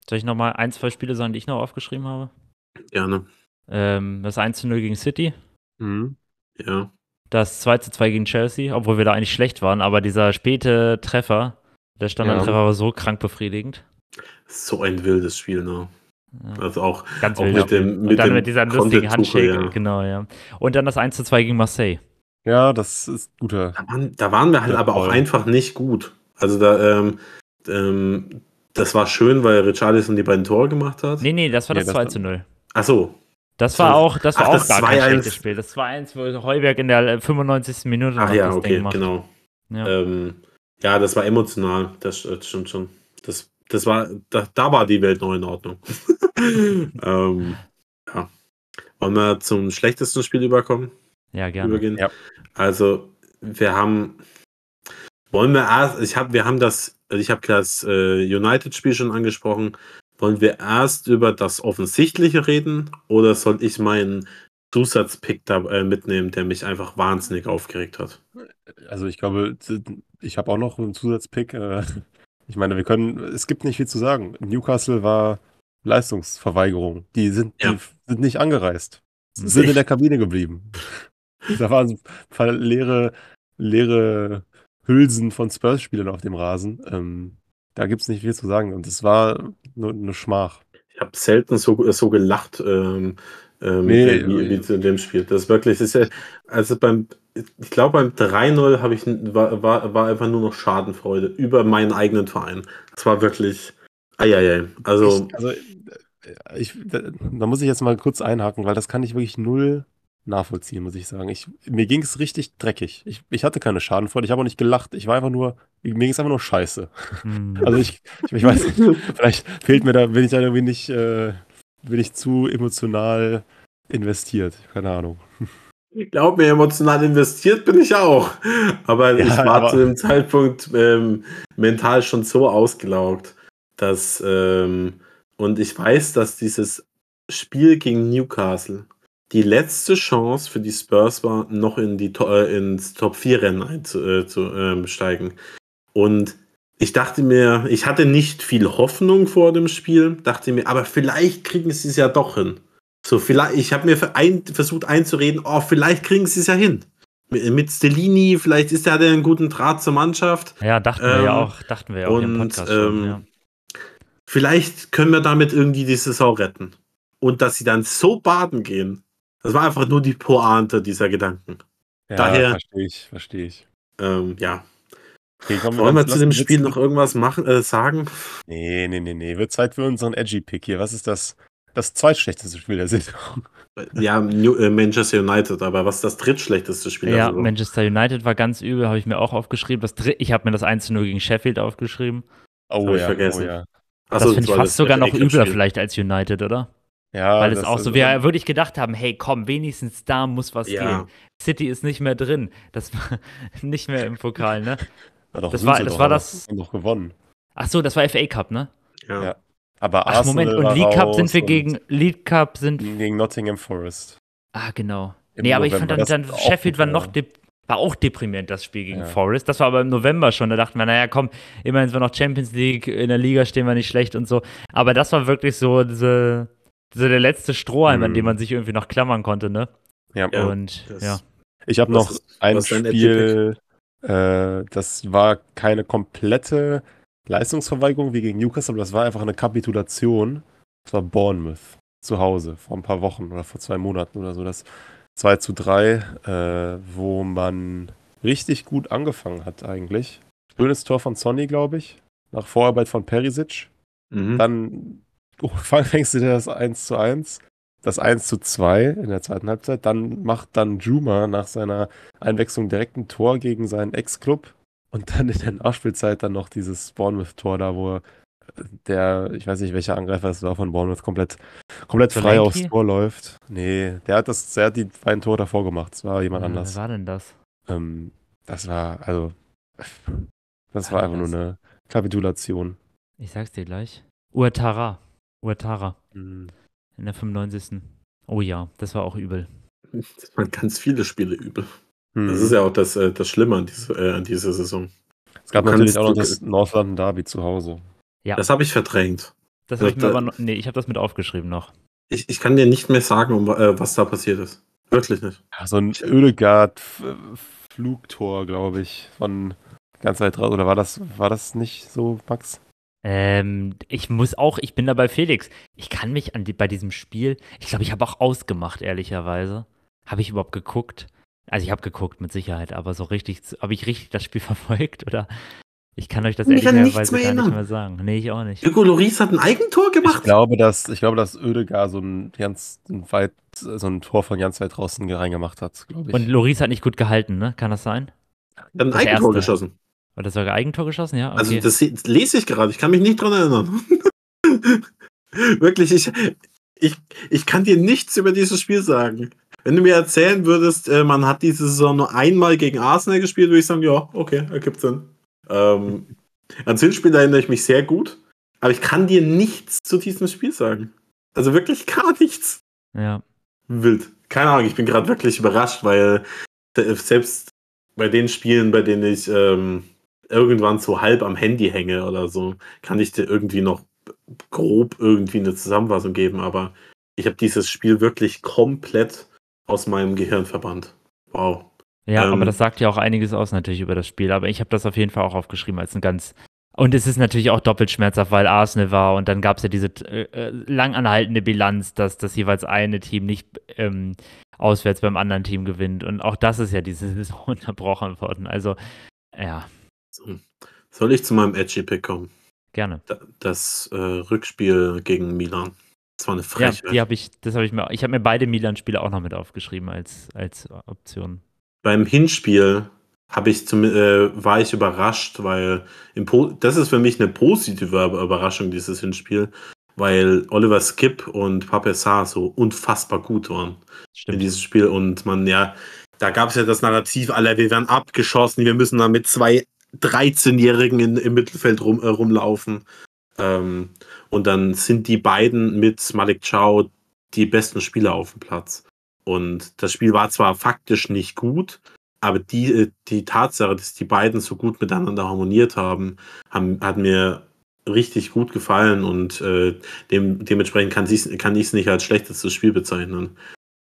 Soll ich nochmal ein, zwei Spiele sagen, die ich noch aufgeschrieben habe? Gerne. Ähm, das 1 zu 0 gegen City, Mhm. Ja. das 2 zu 2 gegen Chelsea, obwohl wir da eigentlich schlecht waren, aber dieser späte Treffer, der Standardtreffer war so krank befriedigend. So ein wildes Spiel, ne? Ja. Also auch, Ganz auch wild. mit dem, Und mit dann dem mit dieser lustigen Handshake, ja. genau, ja. Und dann das 1 zu 2 gegen Marseille. Ja, das ist guter. Da waren, da waren wir halt Ja, aber auch einfach nicht gut. Also da, ähm, ähm, das war schön, weil Richarlison die beiden Tore gemacht hat. Nee, nee, das war das das 2 war- zu 0. Ach so. Das war auch, das war Ach, auch das gar kein 2-1. schlechtes Spiel. Das 2-1, wo Heuberg in der 95. Minute Ach noch ja, das okay, Ding macht. genau. Ja. Ähm, ja, das war emotional. Das, das stimmt schon. Das, das war, da, da war die Welt noch in Ordnung. <laughs> ähm, ja. Wollen wir zum schlechtesten Spiel überkommen? ja, gerne. übergehen? Ja. Also, wir haben. Wollen wir erst, ich habe, wir haben das, also ich habe das äh, United-Spiel schon angesprochen. Wollen wir erst über das Offensichtliche reden oder soll ich meinen Zusatzpick da äh, mitnehmen, der mich einfach wahnsinnig aufgeregt hat? Also ich glaube, ich habe auch noch einen Zusatzpick. äh, <laughs> Ich meine, wir können, es gibt nicht viel zu sagen. Newcastle war Leistungsverweigerung. Die sind, Ja. die sind nicht angereist. Sind in der Kabine geblieben. <laughs> Da waren leere, leere Hülsen von Spurs-Spielern auf dem Rasen. Ähm, da gibt es nicht viel zu sagen. Und es war nur eine Schmach. Ich habe selten so, so gelacht ähm, ähm, Nee, wie, wie äh, zu dem Spiel. Das ist wirklich, das ist ja, also beim, ich glaube beim 3-0 habe ich war, war, war einfach nur noch Schadenfreude über meinen eigenen Verein. Das war wirklich, eieiei. Also, ich, also, äh, ich, da, da muss ich jetzt mal kurz einhaken, weil das kann ich wirklich null nachvollziehen, muss ich sagen. Ich, mir ging es richtig dreckig. Ich, ich hatte keine Schadenfreude, ich habe auch nicht gelacht. Ich war einfach nur, mir ging es einfach nur scheiße. Hm. Also ich, ich, ich weiß nicht, vielleicht fehlt mir da, bin ich da irgendwie nicht, äh, bin ich zu emotional investiert. Keine Ahnung. ich glaube mir, emotional investiert bin ich auch. Aber Ja, ich war aber- zu dem Zeitpunkt ähm, mental schon so ausgelaugt, dass, ähm, und ich weiß, dass dieses Spiel gegen Newcastle die letzte Chance für die Spurs war, noch in die, äh, ins Top 4 Rennen einzusteigen. Äh, ähm. Und ich dachte mir, ich hatte nicht viel Hoffnung vor dem Spiel, dachte mir, aber vielleicht kriegen sie es ja doch hin. So, vielleicht, ich habe mir ein, versucht einzureden, oh, vielleicht kriegen sie es ja hin. Mit, Stellini, vielleicht ist er der einen guten Draht zur Mannschaft. Ja, dachten wir ja Ähm, auch, dachten wir ja auch im und, Podcast schon, ähm, ja. Vielleicht können wir damit irgendwie die Saison retten. Und dass sie dann so baden gehen, das war einfach nur die Pointe dieser Gedanken. Ja, Daher- verstehe ich, verstehe ich. Ähm, ja. Okay, komm, Wollen wir zu dem Spiel noch irgendwas machen, äh, sagen? Nee, nee, nee, nee. Wird Zeit für unseren Edgy-Pick hier. Was ist das? Das zweitschlechteste Spiel der Saison. Ja, New, äh, Manchester United, aber was ist das drittschlechteste Spiel der Ja, Saison? Manchester United war ganz übel, habe ich mir auch aufgeschrieben. Das Dr- ich habe mir das 1 zu 0 gegen Sheffield aufgeschrieben. Oh hab ich ja, vergessen. oh ja. Achso, das finde ich fast sogar noch übler vielleicht als United, oder? Ja, Weil es auch so, wir wirklich gedacht haben, hey, komm, wenigstens da muss was Ja. gehen. City ist nicht mehr drin. Das war <laughs> nicht mehr im Pokal, ne? <laughs> Ja, doch, das war- das doch, war das- haben doch gewonnen. Ach so, das war FA Cup, ne? Ja. Ja. Aber Ach, Moment, und League Cup sind wir gegen, League Cup sind, gegen Nottingham Forest. ah, genau. Im Nee, aber ich fand November. dann, Das dann Sheffield war noch, war auch deprimierend, das Spiel gegen Ja. Forest. Das war aber im November schon, da dachten wir, naja, komm, immerhin sind wir noch Champions League, in der Liga stehen wir nicht schlecht und so. Aber das war wirklich so diese, so der letzte Strohhalm, an Mhm. dem man sich irgendwie noch klammern konnte, ne? Ja. Ja, und das- ja. Ich habe noch ist- ein Spiel, äh, das war keine komplette Leistungsverweigerung wie gegen Newcastle, aber das war einfach eine Kapitulation. Das war Bournemouth zu Hause vor ein paar Wochen oder vor zwei Monaten oder so. Das 2 zu 3, äh, wo man richtig gut angefangen hat eigentlich. Schönes Tor von Sonny, glaube ich. Nach Vorarbeit von Perisic. Mhm. Dann <laughs> fängst du dir das 1 zu 1, das 1 zu 2 in der zweiten Halbzeit. Dann macht dann Juma nach seiner Einwechslung direkt ein Tor gegen seinen Ex-Club. Und dann in der Nachspielzeit dann noch dieses Bournemouth-Tor da, wo der, ich weiß nicht, welcher Angreifer es war von Bournemouth, komplett, komplett frei Solanke? aufs Tor läuft. Nee, der hat das, der hat die beiden Tore davor gemacht. Es war jemand Äh, anders. Wer war denn das? Ähm, das war, also, das War war einfach nur eine Kapitulation. Ich sag's dir gleich. Uatara. Uatara. Mhm. In der 95. Oh ja, das war auch übel. <laughs> Das waren ganz viele Spiele übel. Das Mhm. ist ja auch das, äh, das Schlimme an, diese, äh, an dieser Saison. Es gab Du natürlich auch noch das North London Derby zu Hause. Ja. Das habe ich verdrängt. Das habe ich mir da- aber noch, nee, ich habe das mit aufgeschrieben noch. Ich, ich kann dir nicht mehr sagen, um, äh, was da passiert ist. Wirklich nicht. Ja, so ein Ödegard-Flugtor, glaube ich, von ganz weit raus. Oder war das, war das nicht so, Max? Ähm, ich muss auch, ich bin da bei Felix. Ich kann mich an die, bei diesem Spiel, ich glaube, ich habe auch ausgemacht, ehrlicherweise. Habe ich überhaupt geguckt? Also ich habe geguckt, mit Sicherheit, aber so richtig, habe ich richtig das Spiel <laughs> verfolgt oder? Ich kann euch das ehrlicherweise gar nicht mehr sagen. Nee, ich auch nicht. Hugo Loris hat ein Eigentor Ich gemacht. glaube, dass, ich glaube, dass Ödegard so ein ganz ein weit, so ein Tor von ganz weit draußen reingemacht hat, glaube ich. Und Loris hat nicht gut gehalten, ne? Kann das sein? Er hat ein das Eigentor erste. geschossen. Oder sogar Eigentor geschossen? Ja, okay. Also das se- lese ich gerade. Ich kann mich nicht dran erinnern. <laughs> Wirklich, ich, ich, ich kann dir nichts über dieses Spiel sagen. Wenn du mir erzählen würdest, äh, man hat diese Saison nur einmal gegen Arsenal gespielt, würde ich sagen, ja, okay, ergibt Sinn. Ähm, ans Hinspiel erinnere ich mich sehr gut, aber ich kann dir nichts zu diesem Spiel sagen. Also wirklich gar nichts. ja. Wild. Keine Ahnung, ich bin gerade wirklich überrascht, weil äh, selbst bei den Spielen, bei denen ich ähm, irgendwann so halb am Handy hänge oder so, kann ich dir irgendwie noch grob irgendwie eine Zusammenfassung geben, aber ich habe dieses Spiel wirklich komplett aus meinem Gehirn verbannt. Wow. Ja, Ähm, aber das sagt ja auch einiges aus natürlich über das Spiel. Aber ich habe das auf jeden Fall auch aufgeschrieben als ein ganz. Und es ist natürlich auch doppelt schmerzhaft, weil Arsenal war und dann gab es ja diese äh, äh, lang anhaltende Bilanz, dass das jeweils eine Team nicht ähm, auswärts beim anderen Team gewinnt. Und auch das ist ja diese Saison <laughs> unterbrochen worden. Also, ja. Soll ich zu meinem Edgy Pick kommen? gerne. Da- Das äh, Rückspiel gegen Milan. Das war eine Ja, Frechheit. die habe ich, das habe ich mir, ich habe mir beide Milan-Spiele auch noch mit aufgeschrieben als, als Option. beim Hinspiel habe ich zum, äh, war ich überrascht, weil im po das ist für mich eine positive Über- Überraschung, dieses Hinspiel, weil Oliver Skip und Pape Sarr so unfassbar gut waren in Stimmt. dieses Spiel und man ja, da gab es ja das Narrativ, alle, wir werden abgeschossen, wir müssen da mit zwei 13-Jährigen in, im Mittelfeld rum, äh, rumlaufen. Ähm, und dann sind die beiden mit Malik Chow die besten Spieler auf dem Platz. Und das Spiel war zwar faktisch nicht gut, aber die, äh, die Tatsache, dass die beiden so gut miteinander harmoniert haben, haben hat mir richtig gut gefallen und äh, dem, dementsprechend kann ich es nicht als schlechtestes Spiel bezeichnen.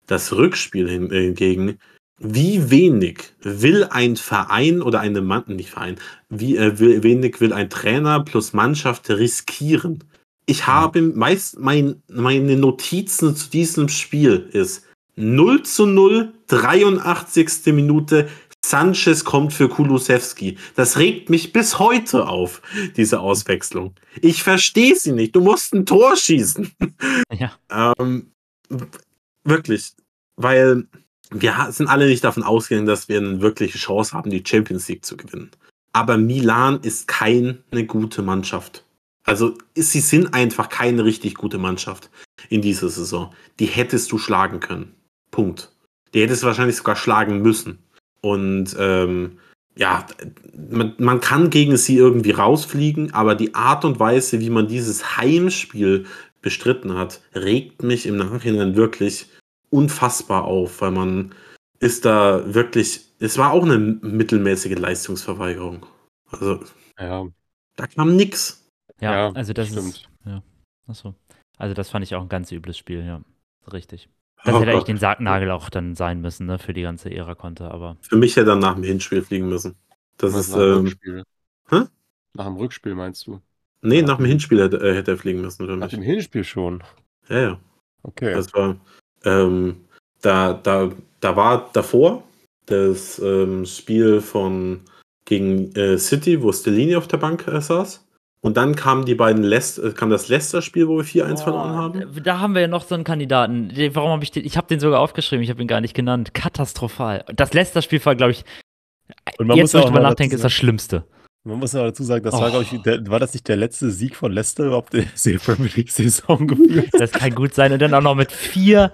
Das Rückspiel äh, hingegen, wie wenig will ein Verein oder eine Mann, nicht Verein, wie äh, will, wenig will ein Trainer plus Mannschaft riskieren? Ich habe meist mein, meine Notizen zu diesem Spiel ist 0 zu 0, 83. Minute, Sanchez kommt für Kulusewski. Das regt mich bis heute auf, diese Auswechslung. Ich verstehe sie nicht. Du musst ein Tor schießen. Ja. Ähm, wirklich, weil wir sind alle nicht davon ausgegangen, dass wir eine wirkliche Chance haben, die Champions League zu gewinnen. Aber Milan ist keine gute Mannschaft. Also sie sind einfach keine richtig gute Mannschaft in dieser Saison. Die hättest du schlagen können. Punkt. Die hättest du wahrscheinlich sogar schlagen müssen. Und ähm, ja, man, man kann gegen sie irgendwie rausfliegen, aber die Art und Weise, wie man dieses Heimspiel bestritten hat, regt mich im Nachhinein wirklich unfassbar auf, weil man ist da wirklich, es war auch eine mittelmäßige Leistungsverweigerung. Also, Ja, da kam nix. Ja, Ja, also das stimmt. ist. Ja. Achso. Also das fand ich auch ein ganz übles Spiel, ja. Richtig. Das Oh hätte eigentlich Gott. den Sargnagel auch dann sein müssen, ne, für die ganze Ära-Konter, aber. Für mich hätte er nach dem Hinspiel fliegen müssen. Das was ist, nach dem ähm, Rückspiel. hä? Nach dem Rückspiel meinst du? nee, nach dem Hinspiel hätte, äh, hätte er fliegen müssen für Nach mich. dem Hinspiel schon. Ja, ja. Okay. Das war, ähm, da, da, da war davor das ähm, Spiel von gegen äh, City, wo Stellini auf der Bank äh, saß. Und dann kamen die beiden Leicester, äh, kam das Leicester-Spiel, wo wir 4-1 verloren haben. Da haben wir ja noch so einen Kandidaten. Warum habe ich den? Ich habe den sogar aufgeschrieben, ich habe ihn gar nicht genannt. Katastrophal. Das letzte Spiel war, glaube ich, Und man jetzt, muss wo ich drüber mal nachdenke, ist das Schlimmste. Man muss ja dazu sagen, das war, Oh. glaube ich, der, war das nicht der letzte Sieg von Leicester überhaupt in <laughs> der Premier League-Saison <laughs> gefühlt? Das kann gut sein. Und dann auch noch mit vier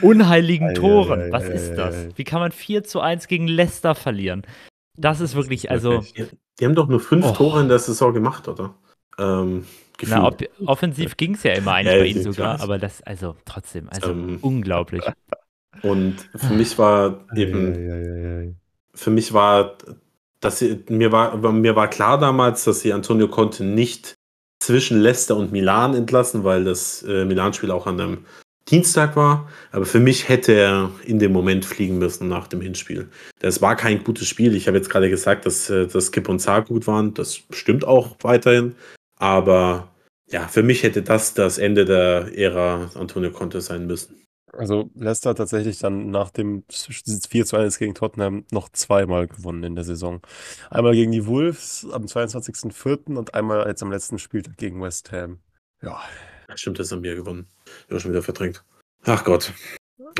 unheiligen Ei, Toren. ei, ei, Was ei, ist ei, das? ei. Wie kann man 4 zu 1 gegen Leicester verlieren? Das ist wirklich, also, Die, die haben doch nur fünf Oh. Tore in der Saison gemacht, oder? Ähm, na, ob, offensiv ging es ja immer eigentlich Ja, bei ihnen weiß. sogar, aber das, also trotzdem, also Ähm, unglaublich. Und für mich war eben für mich war, dass sie, mir war, mir war klar damals, dass sie Antonio Conte nicht zwischen Leicester und Milan entlassen, weil das äh, Milan-Spiel auch an einem Dienstag war. Aber für mich hätte er in dem Moment fliegen müssen nach dem Hinspiel. Das war kein gutes Spiel. Ich habe jetzt gerade gesagt, dass, äh, dass Skip und Zar gut waren. Das stimmt auch weiterhin. Aber ja, für mich hätte das das Ende der Ära Antonio Conte sein müssen. Also Leicester hat tatsächlich dann nach dem 4 zu 1 gegen Tottenham noch zweimal gewonnen in der Saison. Einmal gegen die Wolves am 22.04. und einmal jetzt am letzten Spieltag gegen West Ham. Ja, Stimmt, das haben wir gewonnen. Ich habe schon wieder verdrängt. Ach Gott.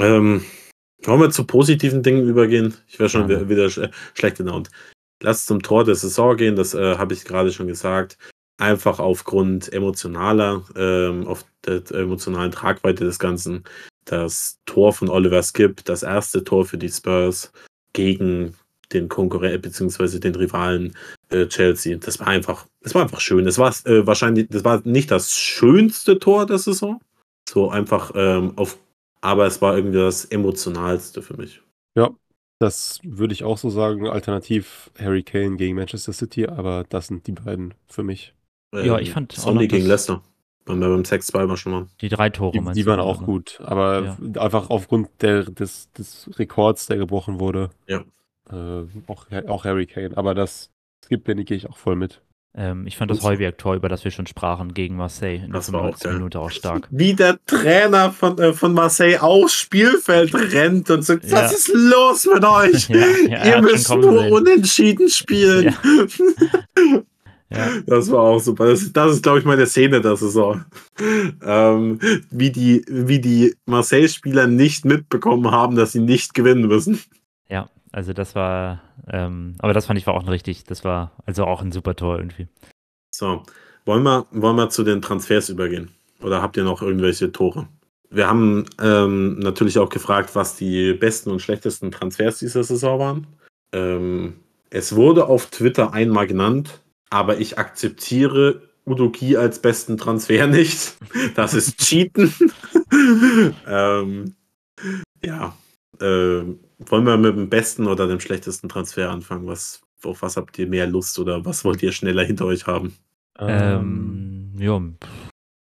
Ähm, wollen wir zu positiven Dingen übergehen? Ich wäre schon Ja. wieder, wieder sch schlecht gelaunt. Lass zum Tor der Saison gehen, das äh, habe ich gerade schon gesagt. Einfach aufgrund emotionaler, ähm, auf der emotionalen Tragweite des Ganzen. Das Tor von Oliver Skip, das erste Tor für die Spurs gegen den Konkurrenten bzw. den Rivalen äh, Chelsea. Das war einfach, das war einfach schön. Das war äh, wahrscheinlich, das war nicht das schönste Tor der Saison. So einfach ähm, auf, aber es war irgendwie das emotionalste für mich. das würde ich auch so sagen. Alternativ Harry Kane gegen Manchester City, aber das sind die beiden für mich. Ja, ich fand auch Sonny noch gegen das- Leicester. Wenn wir beim 6-2 war schon mal. Die drei Tore Die, meinst die du, waren oder? auch gut, aber Ja. einfach aufgrund der, des, des Rekords, der gebrochen wurde. Ja. Äh, auch, auch Harry Kane, aber das Skip bin gehe ich auch voll mit. Ähm, ich fand das Heuberg-Tor, über das wir schon sprachen, gegen Marseille in der Das war auch 95. geil. Minute auch stark. <laughs> Wie der Trainer von, äh, von Marseille aufs Spielfeld rennt und sagt, Ja. was ist los mit euch? <laughs> Ja, ja, Ihr müsst nur sehen. unentschieden spielen. <laughs> Ja. Das war auch super. Das, das ist, glaube ich, meine Szene der Saison. Ähm, wie die, wie die Marseille-Spieler nicht mitbekommen haben, dass sie nicht gewinnen müssen. Ja, also das war, ähm, aber das fand ich war auch ein richtig, das war also auch ein super Tor irgendwie. So, wollen wir, wollen wir zu den Transfers übergehen? Oder habt ihr noch irgendwelche Tore? Wir haben ähm, natürlich auch gefragt, was die besten und schlechtesten Transfers dieser Saison waren. Ähm, es wurde auf Twitter einmal genannt, aber ich akzeptiere Udoki als besten Transfer <laughs> nicht. Das ist Cheaten. <laughs> ähm, ja, ähm, wollen wir mit dem besten oder dem schlechtesten Transfer anfangen? Was, auf was habt ihr mehr Lust oder was wollt ihr schneller hinter euch haben? Ähm, ja,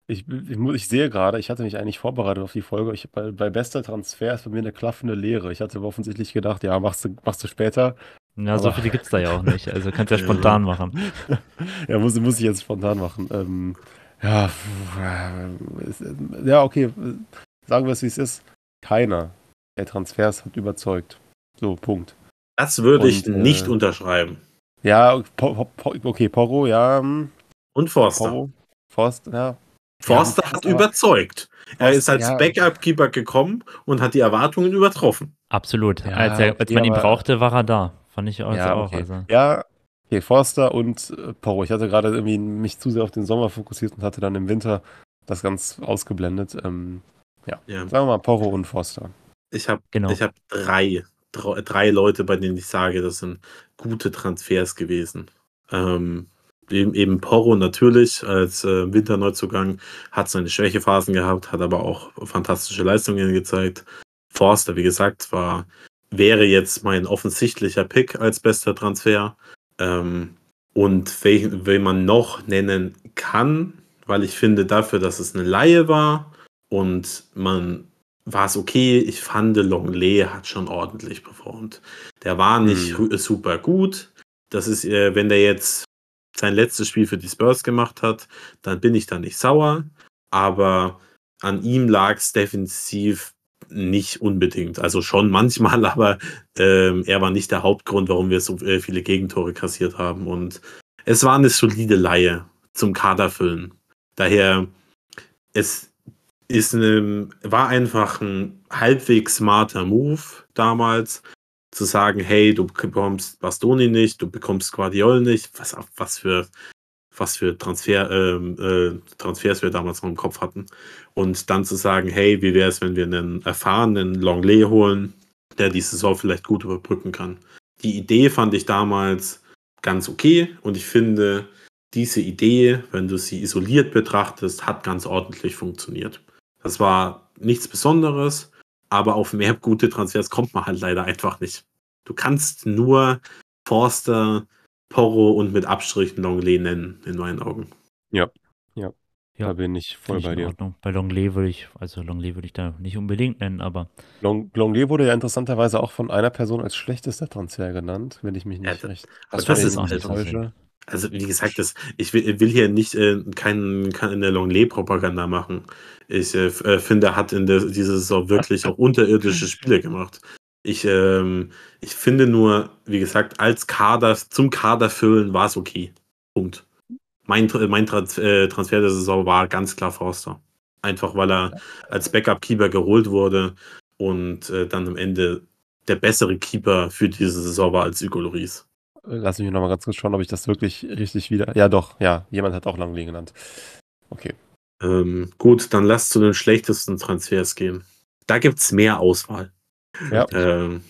Ich, ich, ich sehe gerade, ich hatte mich eigentlich vorbereitet auf die Folge. Ich, bei, bei bester Transfer ist bei mir eine klaffende Lehre. Ich hatte aber offensichtlich gedacht, ja, machst du, machst du später. Na, so Aber- viele gibt's da ja auch nicht. Also kannst ja <laughs> Ja. spontan machen. ja, muss, muss ich jetzt spontan machen. Ähm, ja, äh, äh, ja, okay. äh, Sagen wir es, wie es ist. Keiner der Transfers hat überzeugt. So, Punkt. Das würde ich äh, nicht unterschreiben. Ja, po, po, okay, Porro, ja. hm, Und Forster. Porro, Forst, ja. Forster Ja, hat aber- überzeugt. Er ist als ja. Backup-Keeper gekommen und hat die Erwartungen übertroffen. Absolut. Ja, als, er, als man ihn aber- brauchte, war er da. Fand ich also ja, auch. okay. Also. Ja, okay, Forster und äh, Porro. Ich hatte gerade irgendwie mich zu sehr auf den Sommer fokussiert und hatte dann im Winter das ganz ausgeblendet. Ähm, Ja. sagen wir mal Porro und Forster. Ich habe Genau. ich hab drei dr- drei Leute, bei denen ich sage, das sind gute Transfers gewesen. Ähm, eben, eben Porro natürlich als äh, Winterneuzugang hat seine Schwächephasen gehabt, hat aber auch fantastische Leistungen gezeigt. Forster, wie gesagt, war, wäre jetzt mein offensichtlicher Pick als bester Transfer. Ähm, und welchen, wen man noch nennen kann, weil ich finde dafür, dass es eine Laie war und man war es okay. Ich fand, Longley hat schon ordentlich performt. Der war nicht Hm. super gut. Das ist, äh, wenn der jetzt sein letztes Spiel für die Spurs gemacht hat, dann bin ich da nicht sauer. Aber an ihm lag es defensiv nicht unbedingt. Also schon manchmal, <laughs> aber ähm, er war nicht der Hauptgrund, warum wir so äh, viele Gegentore kassiert haben. Und es war eine solide Laie zum Kaderfüllen. Daher, es ist eine, war einfach ein halbwegs smarter Move damals, zu sagen, hey, du bekommst Bastoni nicht, du bekommst Guardiol nicht, was, was für was für Transfer, ähm, äh, Transfers wir damals noch im Kopf hatten. Und dann zu sagen, hey, wie wäre es, wenn wir einen erfahrenen Longley holen, der die Saison vielleicht gut überbrücken kann. Die Idee fand ich damals ganz okay und ich finde, diese Idee, wenn du sie isoliert betrachtest, hat ganz ordentlich funktioniert. Das war nichts Besonderes, aber auf mehr gute Transfers kommt man halt leider einfach nicht. Du kannst nur Forster, Porro und mit Abstrichen Longley nennen, in meinen Augen. Da bin ich voll ich bei in dir. Ordnung. Bei Longley würde ich, also Longley würde ich da nicht unbedingt nennen, aber Long, Longley wurde ja interessanterweise auch von einer Person als schlechtester Transfer genannt, wenn ich mich Ja, nicht das- recht aber wenn das ich ist ein täusche. Also, wie gesagt, das, ich will, will hier nicht äh, kein, keine Longley-Propaganda machen. Ich äh, äh, finde, er hat in der, dieser Saison wirklich auch unterirdische Spiele gemacht. Ich, ähm, ich finde nur, wie gesagt, als Kader, zum Kader füllen war es okay. Punkt. Mein, mein äh, Transfer der Saison war ganz klar Forster. Einfach weil er als Backup-Keeper geholt wurde und äh, dann am Ende der bessere Keeper für diese Saison war als Hugo Lloris. Lass mich noch mal ganz kurz schauen, ob ich das wirklich richtig wieder. Ja, doch, ja, jemand hat auch Longley genannt. Okay. Ähm, gut, dann lass zu den schlechtesten Transfers gehen. Da gibt es mehr Auswahl. Ja. Ähm,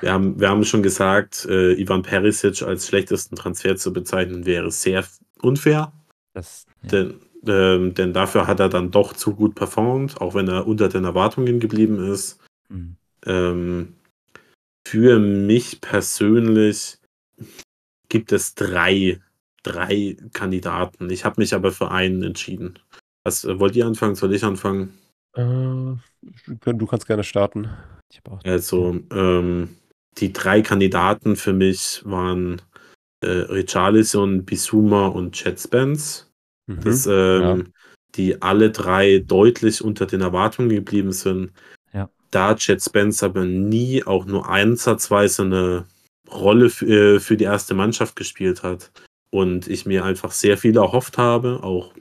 wir, haben, wir haben schon gesagt, äh, Ivan Perisic als schlechtesten Transfer zu bezeichnen wäre sehr unfair, das ja. denn, ähm, denn dafür hat er dann doch zu gut performt, auch wenn er unter den Erwartungen geblieben ist. Hm. Ähm, für mich persönlich gibt es drei, drei Kandidaten. Ich habe mich aber für einen entschieden. Was, äh, wollt ihr anfangen? Soll ich anfangen? Äh, du kannst gerne starten. Ich habe auch Also, ähm, die drei Kandidaten für mich waren äh, Richarlison, Bisuma und Chet Spence. Mhm. Das, ähm, Die alle drei deutlich unter den Erwartungen geblieben sind. Ja. Da Chet Spence aber nie auch nur ansatzweise eine Rolle für, äh, für die erste Mannschaft gespielt hat. Und ich mir einfach sehr viel erhofft habe, auch,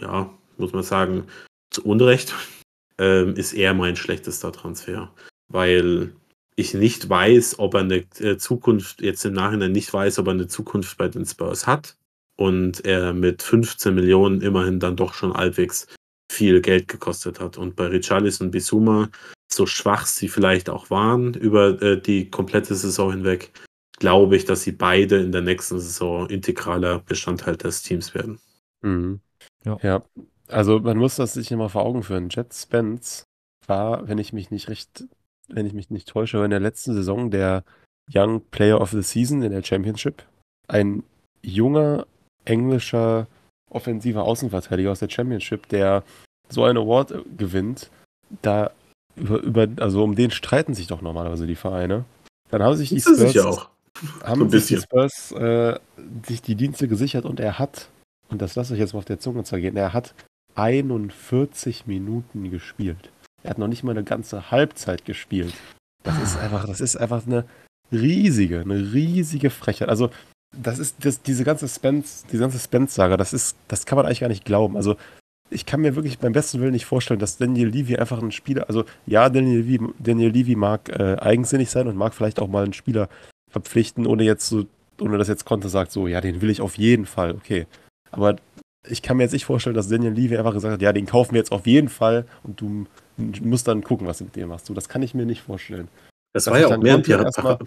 ja, muss man sagen, zu Unrecht, <laughs> ähm, ist er mein schlechtester Transfer. Weil ich nicht weiß, ob er eine äh, Zukunft, jetzt im Nachhinein nicht weiß, ob er eine Zukunft bei den Spurs hat. Und er mit 15 Millionen immerhin dann doch schon halbwegs viel Geld gekostet hat. Und bei Richarlison und Bisuma, so schwach sie vielleicht auch waren über äh, die komplette Saison hinweg, glaube ich, dass sie beide in der nächsten Saison integraler Bestandteil des Teams werden. Mhm. Ja. ja. Also man muss das sich immer vor Augen führen. Jet Spence war, wenn ich mich nicht recht, wenn ich mich nicht täusche, in der letzten Saison der Young Player of the Season in der Championship. Ein junger englischer offensiver Außenverteidiger aus der Championship, der so einen Award äh, gewinnt, da über, über, also um den streiten sich doch normalerweise die Vereine. Dann haben sich die Spurs sicher auch. haben So sich die. Spurs äh, sich die Dienste gesichert und er hat, und das lasse ich jetzt mal auf der Zunge zergehen, er hat 41 Minuten gespielt. Er hat noch nicht mal eine ganze Halbzeit gespielt. Das ist einfach, das ist einfach eine riesige, eine riesige Frechheit. Also, das ist das, diese ganze Spence, diese ganze Spence-Saga, das ist, das kann man eigentlich gar nicht glauben. Also, ich kann mir wirklich beim besten Willen nicht vorstellen, dass Daniel Levy einfach ein Spieler, also ja, Daniel Levy, Daniel Levy mag äh, eigensinnig sein und mag vielleicht auch mal einen Spieler verpflichten, ohne jetzt so, ohne dass jetzt Conte sagt, so, ja, den will ich auf jeden Fall, okay. Aber ich kann mir jetzt nicht vorstellen, dass Daniel Levy einfach gesagt hat, ja, den kaufen wir jetzt auf jeden Fall und du musst dann gucken, was du mit dem machst. So, das kann ich mir nicht vorstellen. Das dass war ja auch mehr ein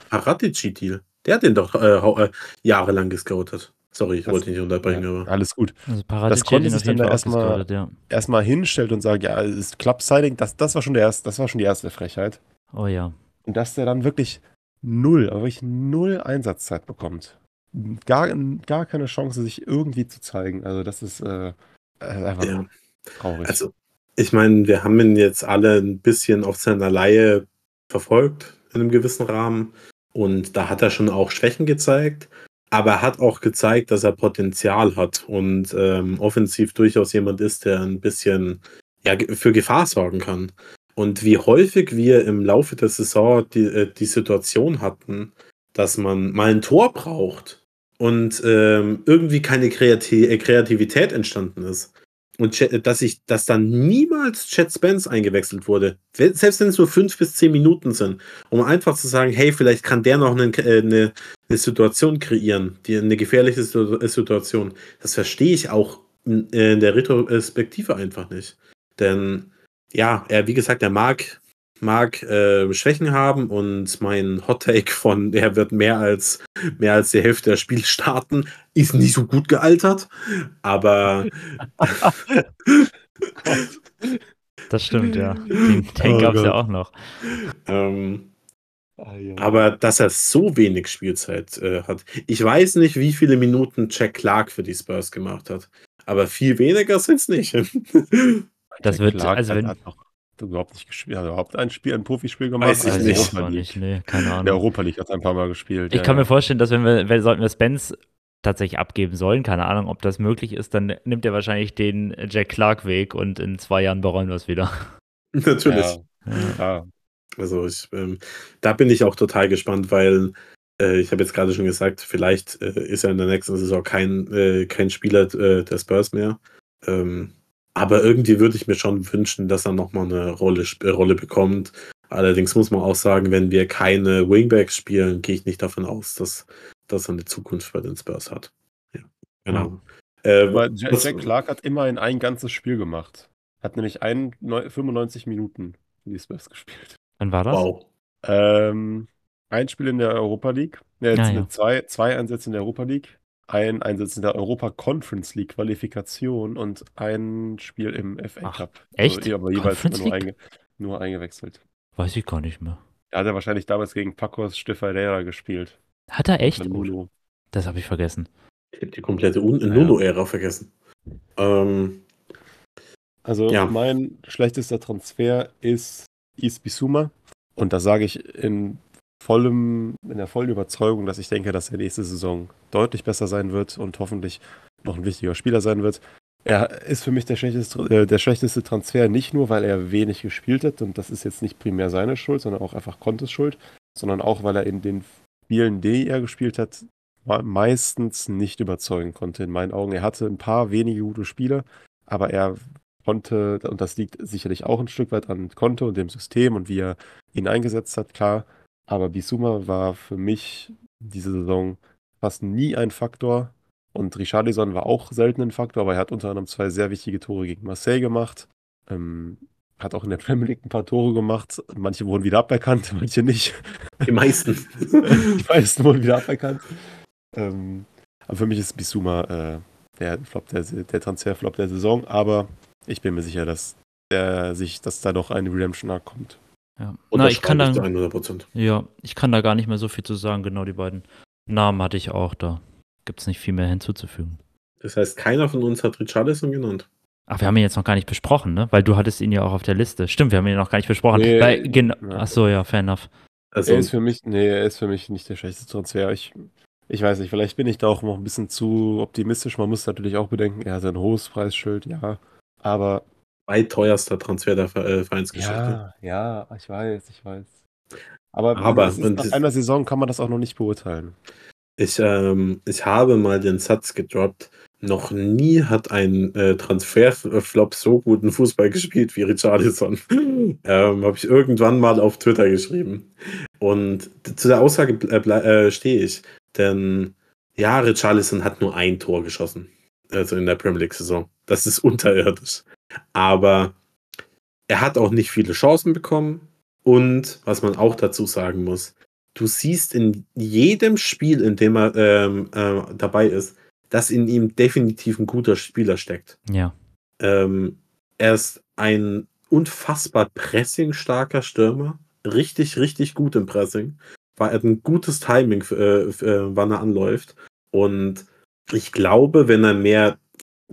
Paratici-Deal. Der hat den doch äh, äh, jahrelang gescoutet. Sorry, ich Das- wollte nicht unterbrechen, Ja, aber. alles gut. Also Paratici konnte sich dann da erstmal- ja. Erstmal hinstellt und sagt, ja, es ist Club-Siding, das, das, war schon der erste, das war schon die erste Frechheit. Oh ja. Und dass der dann wirklich null, aber wirklich null Einsatzzeit bekommt. Gar, gar keine Chance, sich irgendwie zu zeigen. Also das ist äh, einfach Ja. traurig. Also, ich meine, wir haben ihn jetzt alle ein bisschen auf seiner Laie verfolgt, in einem gewissen Rahmen. Und da hat er schon auch Schwächen gezeigt. Aber er hat auch gezeigt, dass er Potenzial hat und ähm, offensiv durchaus jemand ist, der ein bisschen ja, für Gefahr sorgen kann. Und wie häufig wir im Laufe der Saison die, äh, die Situation hatten, dass man mal ein Tor braucht und ähm, irgendwie keine äh, Kreativität entstanden ist. Und Chet- dass ich, dass dann niemals Chad Spence eingewechselt wurde, selbst wenn es nur fünf bis zehn Minuten sind, um einfach zu sagen, hey, vielleicht kann der noch eine, äh, eine, eine Situation kreieren, die eine gefährliche äh, Situation. Das verstehe ich auch in, in der Retrospektive einfach nicht. Denn ja, er, wie gesagt, er mag, mag äh, Schwächen haben und mein Hot Take von er wird mehr als mehr als die Hälfte der Spiele starten, ist nicht so gut gealtert. Aber <laughs> Das stimmt, ja. Den Tank Oh gab es ja auch noch. ähm, Ah, ja. Aber dass er so wenig Spielzeit äh, hat. Ich weiß nicht, wie viele Minuten Jack Clark für die Spurs gemacht hat. Aber viel weniger sind es nicht. <laughs> Das Jack wird- Clark also wenn- hat noch überhaupt nicht gespielt, hat er überhaupt ein Spiel, ein Profispiel gemacht. Weiß ich Weiß Also nicht. ich Europa nicht. Nee, keine In der Ahnung. Europa League hat ein paar Mal gespielt. Ich ja, kann mir vorstellen, dass wenn wir, wenn, sollten wir Spence tatsächlich abgeben sollen, keine Ahnung, ob das möglich ist, dann nimmt er wahrscheinlich den Jack Clark Weg und in zwei Jahren bereuen wir es wieder. <laughs> Natürlich. Ja, ja. Also ich, ähm, da bin ich auch total gespannt, weil äh, ich habe jetzt gerade schon gesagt, vielleicht äh, ist er in der nächsten Saison kein, äh, kein Spieler äh, der Spurs mehr. Ähm, aber irgendwie würde ich mir schon wünschen, dass er nochmal eine Rolle, äh, Rolle bekommt. Allerdings muss man auch sagen, wenn wir keine Wingbacks spielen, gehe ich nicht davon aus, dass, dass er eine Zukunft bei den Spurs hat. Ja, genau. Äh, Aber Jack, Clark hat immerhin ein ganzes Spiel gemacht. Hat nämlich ein, neu- 95 Minuten für die Spurs gespielt. Wann war das? wow. Ähm, ein Spiel in der Europa League, äh, Ah, ja. zwei, zwei Einsätze in der Europa League, ein Einsatz in der Europa Conference League Qualifikation und ein Spiel im FA Ach, Cup. echt? Also, aber jeweils Conference nur, einge nur eingewechselt. Weiß ich gar nicht mehr. Da hat er wahrscheinlich damals gegen Pacos Stifferera gespielt. Hat er echt? Nuno. Das habe ich vergessen. Ich habe die komplette Un- Nuno-Ära vergessen. Ähm, Also Ja. mein schlechtester Transfer ist Is Bisuma. Und das sage ich in vollem, in der vollen Überzeugung, dass ich denke, dass er nächste Saison deutlich besser sein wird und hoffentlich noch ein wichtiger Spieler sein wird. Er ist für mich der schlechteste, äh, der schlechteste Transfer, nicht nur, weil er wenig gespielt hat, und das ist jetzt nicht primär seine Schuld, sondern auch einfach Contes Schuld, sondern auch, weil er in den Spielen, die er gespielt hat, me- meistens nicht überzeugen konnte, in meinen Augen. Er hatte ein paar wenige gute Spiele, aber er konnte, und das liegt sicherlich auch ein Stück weit an Konto und dem System und wie er ihn eingesetzt hat, klar. Aber Bisuma war für mich diese Saison fast nie ein Faktor. Und Richarlison war auch selten ein Faktor, aber er hat unter anderem zwei sehr wichtige Tore gegen Marseille gemacht. Ähm, hat auch in der Premier League ein paar Tore gemacht. Manche wurden wieder aberkannt, <laughs> manche nicht. die meisten. <laughs> Die meisten wurden wieder aberkannt. Ähm, aber für mich ist Bisuma äh, der, Flop der, der Transferflop der Saison, aber ich bin mir sicher, dass, der sich, dass da noch eine Redemption kommt. Ja. Und Na, ich kann da, zu 100 Prozent. ja, ich kann da gar nicht mehr so viel zu sagen. Genau die beiden Namen hatte ich auch. Da gibt es nicht viel mehr hinzuzufügen. Das heißt, keiner von uns hat Richarlison genannt. Ach, wir haben ihn jetzt noch gar nicht besprochen, ne? Weil du hattest ihn ja auch auf der Liste. Stimmt, wir haben ihn noch gar nicht besprochen. Nee, Weil, genau, ja. ach so, ja, fair enough. Also, er ist für mich, nee, er ist für mich nicht der schlechteste Transfer. Ich, ich weiß nicht, vielleicht bin ich da auch noch ein bisschen zu optimistisch. Man muss natürlich auch bedenken, er hat ein hohes Preisschild, ja. Aber zweiteuerster Transfer der äh, Vereinsgeschichte. ja, ja, ich weiß, ich weiß. Aber, Aber, ist, nach einer Saison kann man das auch noch nicht beurteilen. Ich, ähm, ich habe mal den Satz gedroppt. Noch nie hat ein äh, Transferflop so guten Fußball gespielt wie Richarlison. <laughs> ähm, habe ich irgendwann mal auf Twitter geschrieben. Und zu der Aussage äh, äh, stehe ich. Denn ja, Richarlison hat nur ein Tor geschossen. Also in der Premier League-Saison. Das ist unterirdisch. Aber er hat auch nicht viele Chancen bekommen. Und was man auch dazu sagen muss, du siehst in jedem Spiel, in dem er ähm, äh, dabei ist, dass in ihm definitiv ein guter Spieler steckt. Ja. Ähm, er ist ein unfassbar pressingstarker Stürmer. Richtig, richtig gut im Pressing. War er ein gutes Timing, äh, äh, wann er anläuft. Und ich glaube, wenn er mehr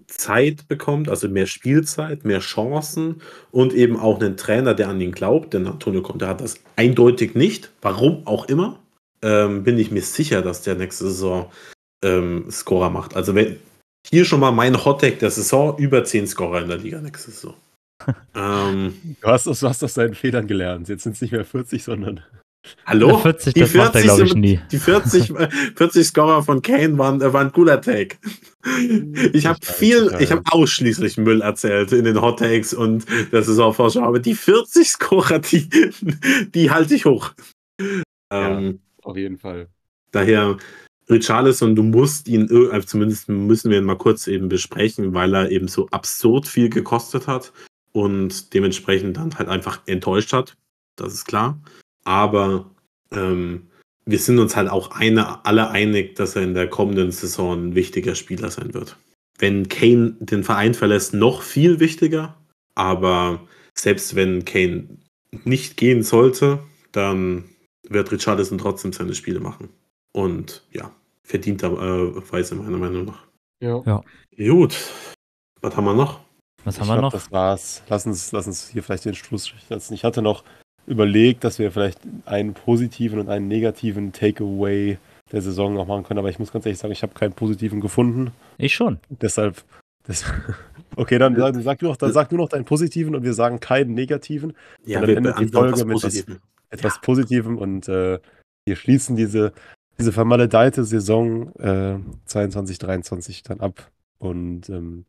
Zeit bekommt, also mehr Spielzeit, mehr Chancen und eben auch einen Trainer, der an ihn glaubt, denn Antonio Conte hat das eindeutig nicht, warum auch immer, ähm, bin ich mir sicher, dass der nächste Saison ähm, Scorer macht. Also wenn, hier schon mal mein Hottag der Saison, über 10 Scorer in der Liga nächste Saison. <laughs> ähm, Du hast, aus- du hast aus deinen Fehlern gelernt. Jetzt sind es nicht mehr 40, sondern hallo? 40, Die das macht er, 40 glaube ich. Die 40, äh, 40 Scorer von Kane waren, äh, waren ein cooler Take. Ich habe viel, total. ich habe ausschließlich Müll erzählt in den Hot Takes und der Saisonvorschau, aber die 40 Scorer, die, die halte ich hoch. Ähm, auf jeden Fall. Daher, Richarlison, du musst ihn, ir- also zumindest müssen wir ihn mal kurz eben besprechen, weil er eben so absurd viel gekostet hat und dementsprechend dann halt einfach enttäuscht hat. Das ist klar. Aber ähm, wir sind uns halt auch eine, alle einig, dass er in der kommenden Saison ein wichtiger Spieler sein wird. Wenn Kane den Verein verlässt, noch viel wichtiger. Aber selbst wenn Kane nicht gehen sollte, dann wird Richarlison trotzdem seine Spiele machen. Und ja, verdienterweise meiner Meinung nach. Ja. Gut, was haben wir noch? Was Ich haben wir glaub, noch? Das war's. Lass uns, lass uns hier vielleicht den Schluss setzen. Ich hatte noch überlegt, dass wir vielleicht einen positiven und einen negativen Takeaway der Saison noch machen können, aber ich muss ganz ehrlich sagen, ich habe keinen positiven gefunden. Ich schon. Deshalb. Das, <laughs> okay, dann sag, sag, du noch, dann sag du noch deinen positiven und wir sagen keinen negativen. Ja, dann wir endet die Folge mit etwas, etwas Positivem und äh, wir schließen diese, diese vermaledeite Saison äh, 22, 23 dann ab. Und ähm,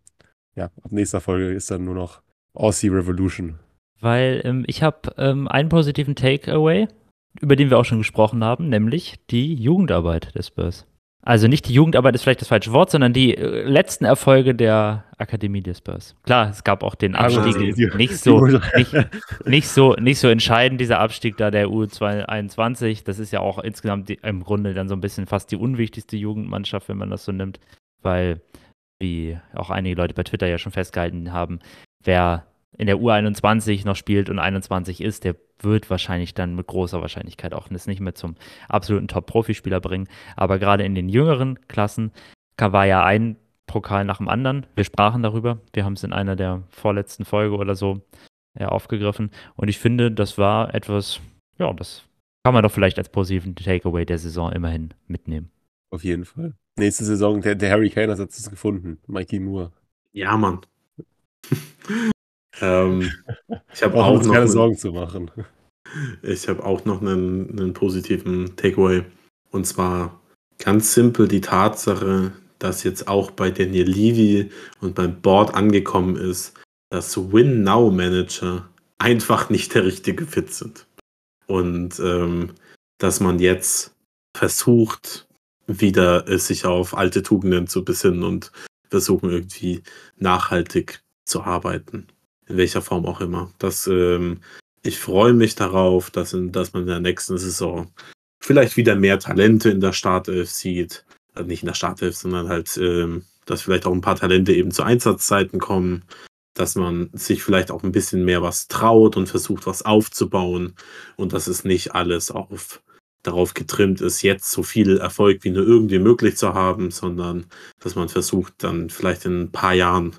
ja, ab nächster Folge ist dann nur noch Aussie Revolution. Weil ähm, ich habe ähm, einen positiven Takeaway, über den wir auch schon gesprochen haben, nämlich die Jugendarbeit des Spurs. Also nicht die Jugendarbeit ist vielleicht das falsche Wort, sondern die äh, letzten Erfolge der Akademie des Spurs. Klar, es gab auch den Also Abstieg, die- nicht so, nicht, nicht so, nicht so entscheidend, dieser Abstieg da der U21. Das ist ja auch insgesamt die, im Grunde dann so ein bisschen fast die unwichtigste Jugendmannschaft, wenn man das so nimmt, weil, wie auch einige Leute bei Twitter ja schon festgehalten haben, wer in der U21 noch spielt und 21 ist, der wird wahrscheinlich dann mit großer Wahrscheinlichkeit auch das nicht mehr zum absoluten Top-Profispieler bringen. Aber gerade in den jüngeren Klassen war ja ein Pokal nach dem anderen. Wir sprachen darüber. Wir haben es in einer der vorletzten Folge oder so aufgegriffen. Und ich finde, das war etwas, ja, das kann man doch vielleicht als positiven Takeaway der Saison immerhin mitnehmen. Auf jeden Fall. Nächste Saison, der, der Harry Kane hat es gefunden. Mikey Moore. Ja, Mann. <laughs> ähm, <laughs> ich habe auch noch keine einen, Sorgen zu machen. Ich habe auch noch einen, einen positiven Takeaway. Und zwar ganz simpel die Tatsache, dass jetzt auch bei Daniel Levy und beim Board angekommen ist, dass Win-Now-Manager einfach nicht der richtige Fit sind. Und ähm, dass man jetzt versucht, wieder äh, sich auf alte Tugenden zu besinnen und versuchen irgendwie nachhaltig zu arbeiten. In welcher Form auch immer. Das ähm, ich freue mich darauf, dass, in, dass man in der nächsten Saison vielleicht wieder mehr Talente in der Startelf sieht. Also nicht in der Startelf, sondern halt, ähm, dass vielleicht auch ein paar Talente eben zu Einsatzzeiten kommen. Dass man sich vielleicht auch ein bisschen mehr was traut und versucht, was aufzubauen. Und dass es nicht alles auf, darauf getrimmt ist, jetzt so viel Erfolg wie nur irgendwie möglich zu haben, sondern dass man versucht, dann vielleicht in ein paar Jahren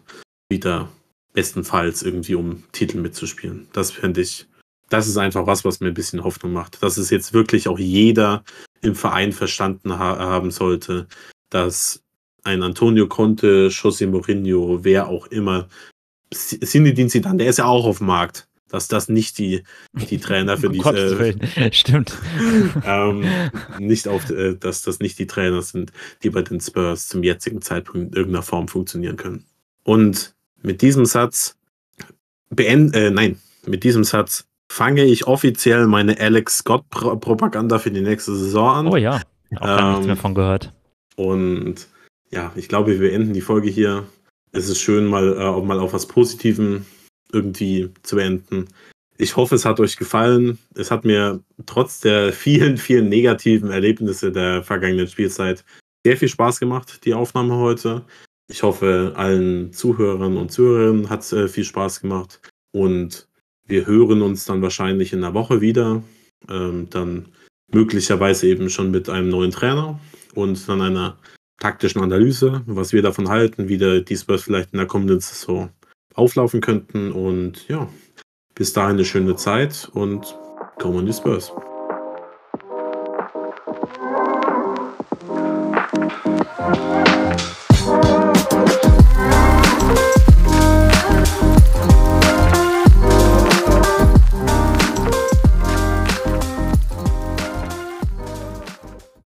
wieder bestenfalls irgendwie um Titel mitzuspielen. Das finde ich, das ist einfach was, was mir ein bisschen Hoffnung macht. Dass es jetzt wirklich auch jeder im Verein verstanden ha haben sollte, dass ein Antonio Conte, José Mourinho, wer auch immer, Zinedine Zidane, der ist ja auch auf dem Markt, dass das nicht die, die Trainer für <laughs> Um die, äh. <laughs> Stimmt. <laughs> ähm, nicht auf, äh, dass das nicht die Trainer sind, die bei den Spurs zum jetzigen Zeitpunkt in irgendeiner Form funktionieren können. Und mit diesem Satz beend, äh, nein, mit diesem Satz fange ich offiziell meine Alex Scott Pro Propaganda für die nächste Saison an. Oh ja, auch gar nichts Ähm, mehr von gehört. Und ja, ich glaube, wir beenden die Folge hier. Es ist schön, mal, äh, auch mal auf was Positivem irgendwie zu beenden. Ich hoffe, es hat euch gefallen. Es hat mir trotz der vielen, vielen negativen Erlebnisse der vergangenen Spielzeit sehr viel Spaß gemacht, die Aufnahme heute. Ich hoffe, allen Zuhörern und Zuhörerinnen hat es äh, viel Spaß gemacht. Und wir hören uns dann wahrscheinlich in einer Woche wieder. Ähm, dann möglicherweise eben schon mit einem neuen Trainer und dann einer taktischen Analyse, was wir davon halten, wie der, die Spurs vielleicht in der kommenden Saison auflaufen könnten. Und ja, bis dahin eine schöne Zeit und komm on die Spurs.